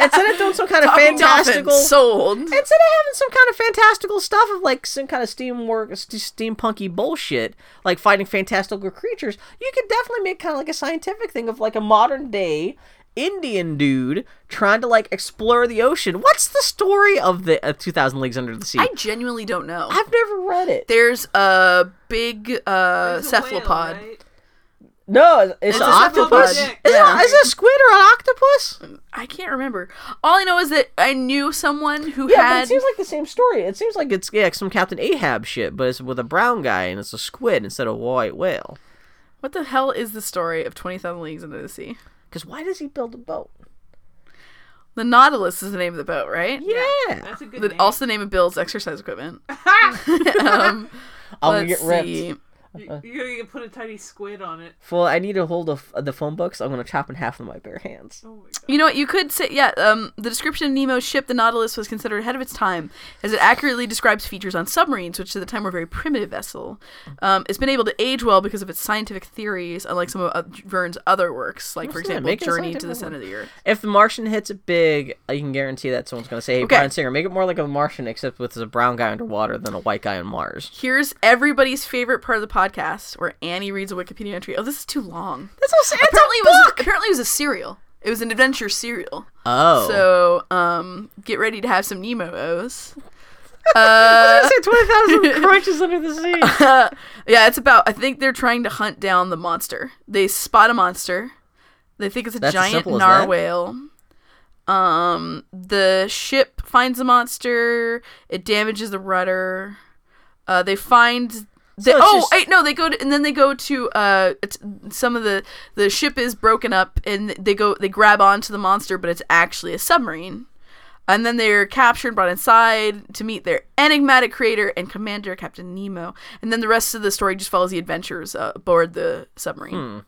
S2: instead of doing some kind of
S1: Talking
S2: fantastical,
S1: sold.
S2: instead of having some kind of fantastical stuff of like some kind of steam work, st- steampunky bullshit, like fighting fantastical creatures, you could definitely make kind of like a scientific thing of like a modern day Indian dude trying to like explore the ocean. What's the story of the uh, 2000 Leagues Under the Sea?
S1: I genuinely don't know.
S2: I've never read it.
S1: There's a big uh,
S3: There's a whale,
S1: cephalopod.
S3: right?
S2: No, it's,
S1: It's
S2: an
S1: a
S2: octopus.
S1: cephalopod.
S2: Is,
S1: Yeah.
S2: it, is it a squid or an octopus?
S1: I can't remember. All I know is that I knew someone who
S2: Yeah, but
S1: had.
S2: it seems like the same story. It seems like it's yeah, some Captain Ahab shit, but it's with a brown guy and it's a squid instead of a white whale.
S1: what the hell is the story of Twenty Thousand Leagues Under the Sea?
S2: Because why does he build a boat?
S1: The Nautilus is the name of the boat, right?
S2: Yeah.
S3: That's a good
S1: The,
S3: name.
S1: also the name of Bill's exercise equipment. um,
S2: I'm gonna
S1: let's
S2: get ripped.
S1: see.
S3: You- You're gonna put a tiny squid on it.
S2: Well, I need to hold the, the phone book, so I'm gonna chop in half with my bare hands.
S3: Oh my god.
S1: You know what? You could say, yeah. Um, the description of Nemo's ship, the Nautilus, was considered ahead of its time, as it accurately describes features on submarines, which at the time were a very primitive vessel. Um, it's been able to age well because of its scientific theories, unlike some of uh, Verne's other works, like for example,
S2: Make
S1: Journey to the Center of the Earth.
S2: If the Martian hits it big, I can guarantee that someone's gonna say, "Hey,
S1: Okay.
S2: Bryan Singer, make it more like a Martian, except with a brown guy underwater than a white guy on Mars."
S1: Here's everybody's favorite part of the podcast, where Annie reads a Wikipedia entry. Oh, this is too long.
S2: That's all.
S1: Apparently, it was apparently it was a serial. It was an adventure serial.
S2: Oh.
S1: So, um, get ready to have some Nemo-O's. Uh,
S2: I said twenty thousand crunches under the sea.
S1: yeah, it's about. I think they're trying to hunt down the monster. They spot a monster. They think it's a
S2: That's
S1: giant
S2: simple as that?
S1: narwhal. Um, the ship finds the monster. It damages the rudder. Uh, they find. They,
S2: So
S1: oh,
S2: just-
S1: wait, no, they go to, and then they go to uh, some of the the ship is broken up, and they go they grab onto the monster, but it's actually a submarine. And then they're captured, brought inside to meet their enigmatic creator and commander, Captain Nemo. And then the rest of the story just follows the adventures uh, aboard the submarine.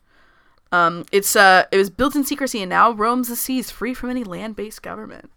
S1: Um, it's uh, it was built in secrecy and now roams the seas free from any land-based government.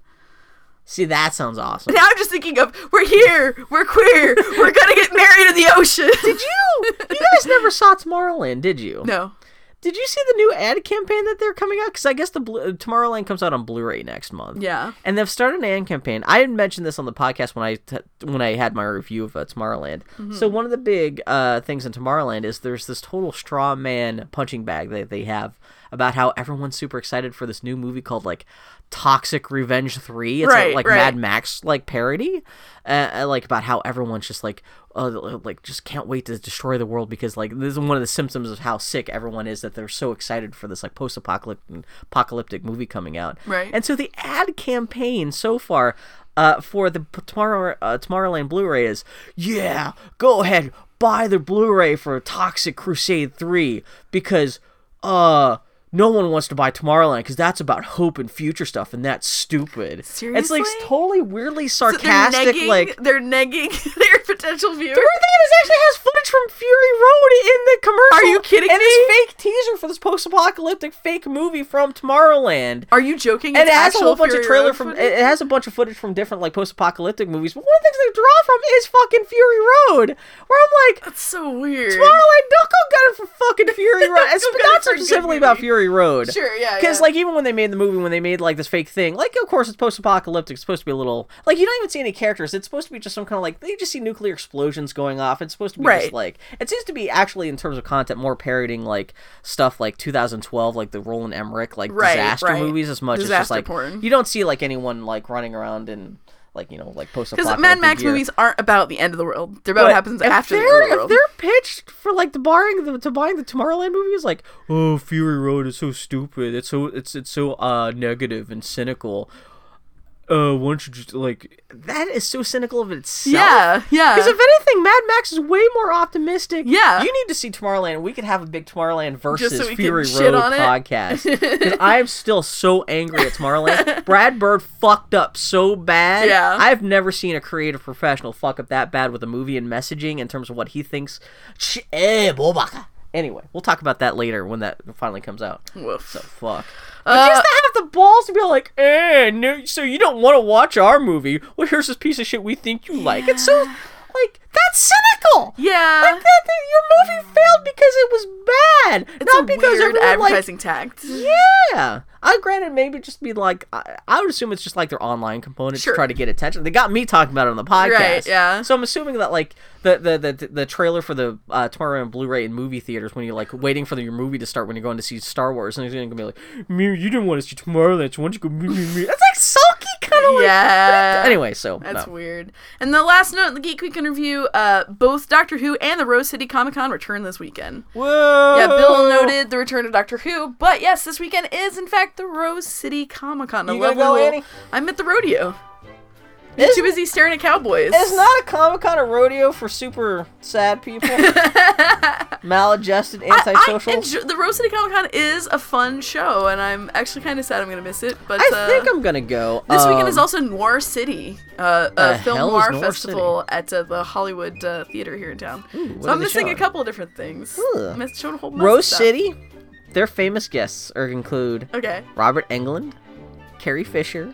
S2: See, that sounds awesome.
S1: Now I'm just thinking of we're here, we're queer, we're gonna get married in the ocean.
S2: Did you? You guys never saw Tomorrowland, did you?
S1: No.
S2: Did you see the new ad campaign that they're coming out? Because I guess the Blu- Tomorrowland comes out on Blu-ray next month.
S1: Yeah.
S2: And they've started an ad campaign. I had mentioned this on the podcast when I t- when I had my review of uh, Tomorrowland.
S1: Mm-hmm.
S2: So one of the big uh, things in Tomorrowland is there's this total straw man punching bag that they have about how everyone's super excited for this new movie called like Toxic Revenge Three. It's
S1: Right,
S2: a, like
S1: right.
S2: Mad Max like parody, uh, uh, like about how everyone's just like uh, like just can't wait to destroy the world because like this is one of the symptoms of how sick everyone is that they're so excited for this like post-apocalyptic apocalyptic movie coming out.
S1: Right.
S2: And so the ad campaign so far uh, for the Tomorrow uh, Tomorrowland Blu-ray is yeah, go ahead buy the Blu-ray for Toxic Crusade 3 because uh no one wants to buy Tomorrowland because that's about hope and future stuff, and that's stupid. Seriously, It's like totally weirdly
S1: So they're
S2: sarcastic,
S1: negging,
S2: like
S1: they're negging their potential viewers.
S2: the weird thing is, actually has footage from Fury Road in the commercial.
S1: Are you kidding
S2: and
S1: me?
S2: this fake teaser for this post-apocalyptic fake movie from Tomorrowland.
S1: Are you joking?
S2: And it has a whole bunch of trailer
S1: Road
S2: from.
S1: footage?
S2: It has a bunch of footage from different like post-apocalyptic movies. But one of the things they draw from is fucking Fury Road, where I'm like,
S1: That's so weird.
S2: Tomorrowland, don't go get it for fucking Fury Road. It's
S1: Go get it
S2: not
S1: for a good
S2: specifically about
S1: movie.
S2: Road.
S1: Sure, yeah,
S2: Because
S1: yeah.
S2: like even when they made the movie, when they made like this fake thing, like of course it's post-apocalyptic. It's supposed to be a little like you don't even see any characters. It's supposed to be just some kind of like they just see nuclear explosions going off. It's supposed to be
S1: Right.
S2: just like it seems to be actually in terms of content more parodying like stuff like 2012, like the Roland Emmerich like
S1: Right,
S2: disaster
S1: right.
S2: movies as much as just
S1: Disaster
S2: like
S1: porn.
S2: you don't see like anyone like running around in like you know like
S1: Because
S2: post-apocalyptic
S1: Mad Max
S2: gear.
S1: movies aren't about the end of the world. They're about
S2: But
S1: what happens after the
S2: they're,
S1: end of the world.
S2: If they're pitched for like the buying the to buying the Tomorrowland movies, like oh Fury Road is so stupid, it's so it's it's so uh negative and cynical. Uh, why don't you just like that is so cynical of itself.
S1: Yeah, yeah.
S2: Because if anything, Mad Max is way more optimistic.
S1: Yeah.
S2: you need to see Tomorrowland. We could have a big Tomorrowland versus
S1: so
S2: Fury Road
S1: on
S2: podcast. Because I'm still so angry at Tomorrowland. Brad Bird fucked up so bad.
S1: Yeah.
S2: I've never seen a creative professional fuck up that bad with a movie and messaging in terms of what he thinks. Eh. Anyway, we'll talk about that later when that finally comes out.
S1: Woof.
S2: So fuck. But just to have the balls to be like, eh, no, so you don't want to watch our movie? Well, here's this piece of shit we think you like. It's so like that's cynical.
S1: yeah.
S2: Like that, that your movie failed because it was bad,
S1: it's
S2: not because everyone like
S1: advertising tact.
S2: yeah. I granted maybe just be like I, I would assume it's just like their online component
S1: Sure.
S2: to try to get attention. They got me talking about it on the podcast.
S1: Right, yeah.
S2: So I'm assuming that like the the the, the trailer for the uh, tomorrow on Blu-ray in movie theaters when you're like waiting for the, your movie to start when you're going to see Star Wars and it's gonna be like, "Me, you didn't want to see Tomorrowland, so why don't you go?" Me, me, me." That's like sulky kind of like.
S1: Yeah.
S2: Anyway, so
S1: That's
S2: no.
S1: weird. And the last note in the Geek Week interview: uh, both Doctor Who and the Rose City Comic Con return this weekend.
S2: Whoa.
S1: Yeah, Bill noted the return of Doctor Who, but yes, this weekend is in fact the Rose City Comic Con.
S2: You gonna go, Annie?
S1: I'm at the rodeo.
S2: Is-
S1: too busy staring at cowboys.
S2: It's not a Comic Con or rodeo for super sad people, maladjusted,
S1: I, I
S2: antisocial.
S1: enjoy, the Rose City Comic Con is a fun show, and I'm actually kind of sad I'm gonna miss it. But
S2: I
S1: uh,
S2: think I'm gonna go.
S1: This weekend is
S2: Um,
S1: also Noir City, uh, a film noir
S2: Noir
S1: festival at uh, the Hollywood uh, Theater here in town.
S2: what
S1: so I'm missing a couple of different things.
S2: Ugh.
S1: Missed showing a whole
S2: Rose. City. Their famous guests are include
S1: Okay.
S2: Robert Englund, Carrie Fisher,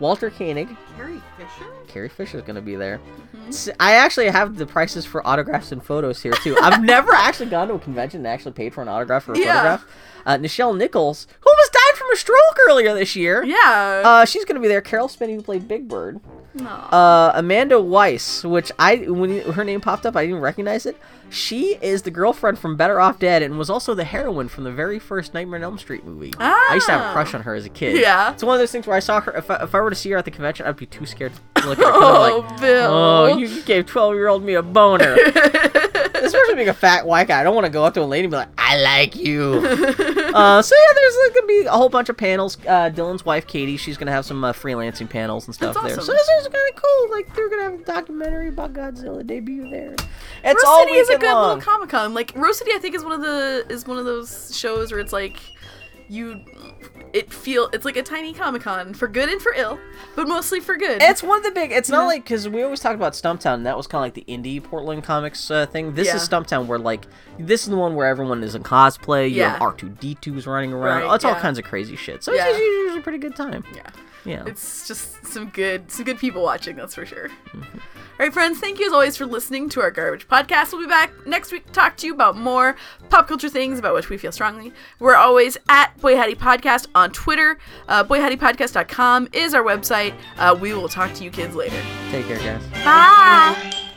S2: Walter Koenig.
S3: Carrie Fisher?
S2: Carrie Fisher's gonna be there.
S1: Mm-hmm.
S2: I actually have the prices for autographs and photos here too. I've never actually gone to a convention and actually paid for an autograph or a
S1: Yeah.
S2: photograph. Uh, Nichelle Nichols, who almost died from a stroke earlier this year.
S1: Yeah.
S2: Uh, she's gonna be there. Caroll Spinney, who played Big Bird. Uh, Amanda Wyss, which I when her name popped up, I didn't recognize it. She is the girlfriend from Better Off Dead and was also the heroine from the very first Nightmare on Elm Street movie. I used to have a
S1: Ah.
S2: crush on her as a kid.
S1: Yeah.
S2: It's one of those things where I saw her. If I, if I were to see her at the convention, I'd be too scared to look at her.
S1: Oh,
S2: like,
S1: Bill.
S2: oh, you you gave twelve year old me a boner. Especially being a fat white guy, I don't want to go up to a lady and be like, "I like you." uh, so yeah, there's like, gonna be a whole bunch of panels. Uh, Dylan's wife Katie, she's gonna have some uh, freelancing panels and stuff
S1: That's
S2: there.
S1: awesome.
S2: So this is kind of cool. Like they're gonna have a documentary about Godzilla debut there. It's
S1: Rose
S2: all
S1: City is a good
S2: long.
S1: little Comic Con. Like Rose City, I think is one of the is one of those shows where it's like you it feel it's like a tiny Comic Con for good and for ill, but mostly for good.
S2: It's one of the big. It's not
S1: Yeah.
S2: like because we always talk about Stumptown, and that was kind of like the indie Portland comics uh, thing. This
S1: Yeah.
S2: is Stumptown, where like this is the one where everyone is in cosplay. You have
S1: Yeah.
S2: R two D 2s running around.
S1: Right,
S2: it's all kinds of crazy shit. So it's usually a pretty good time.
S1: yeah.
S2: Yeah.
S1: It's just some good some good people watching, that's for sure.
S2: Mm-hmm.
S1: All right, friends, thank you as always for listening to our garbage podcast. We'll be back next week to talk to you about more pop culture things about which we feel strongly. We're always at Boy Howdy Podcast on Twitter. Uh, BoyHowdyPodcast.com is our website. Uh, we will talk to you kids later.
S2: Take care, guys.
S1: Bye.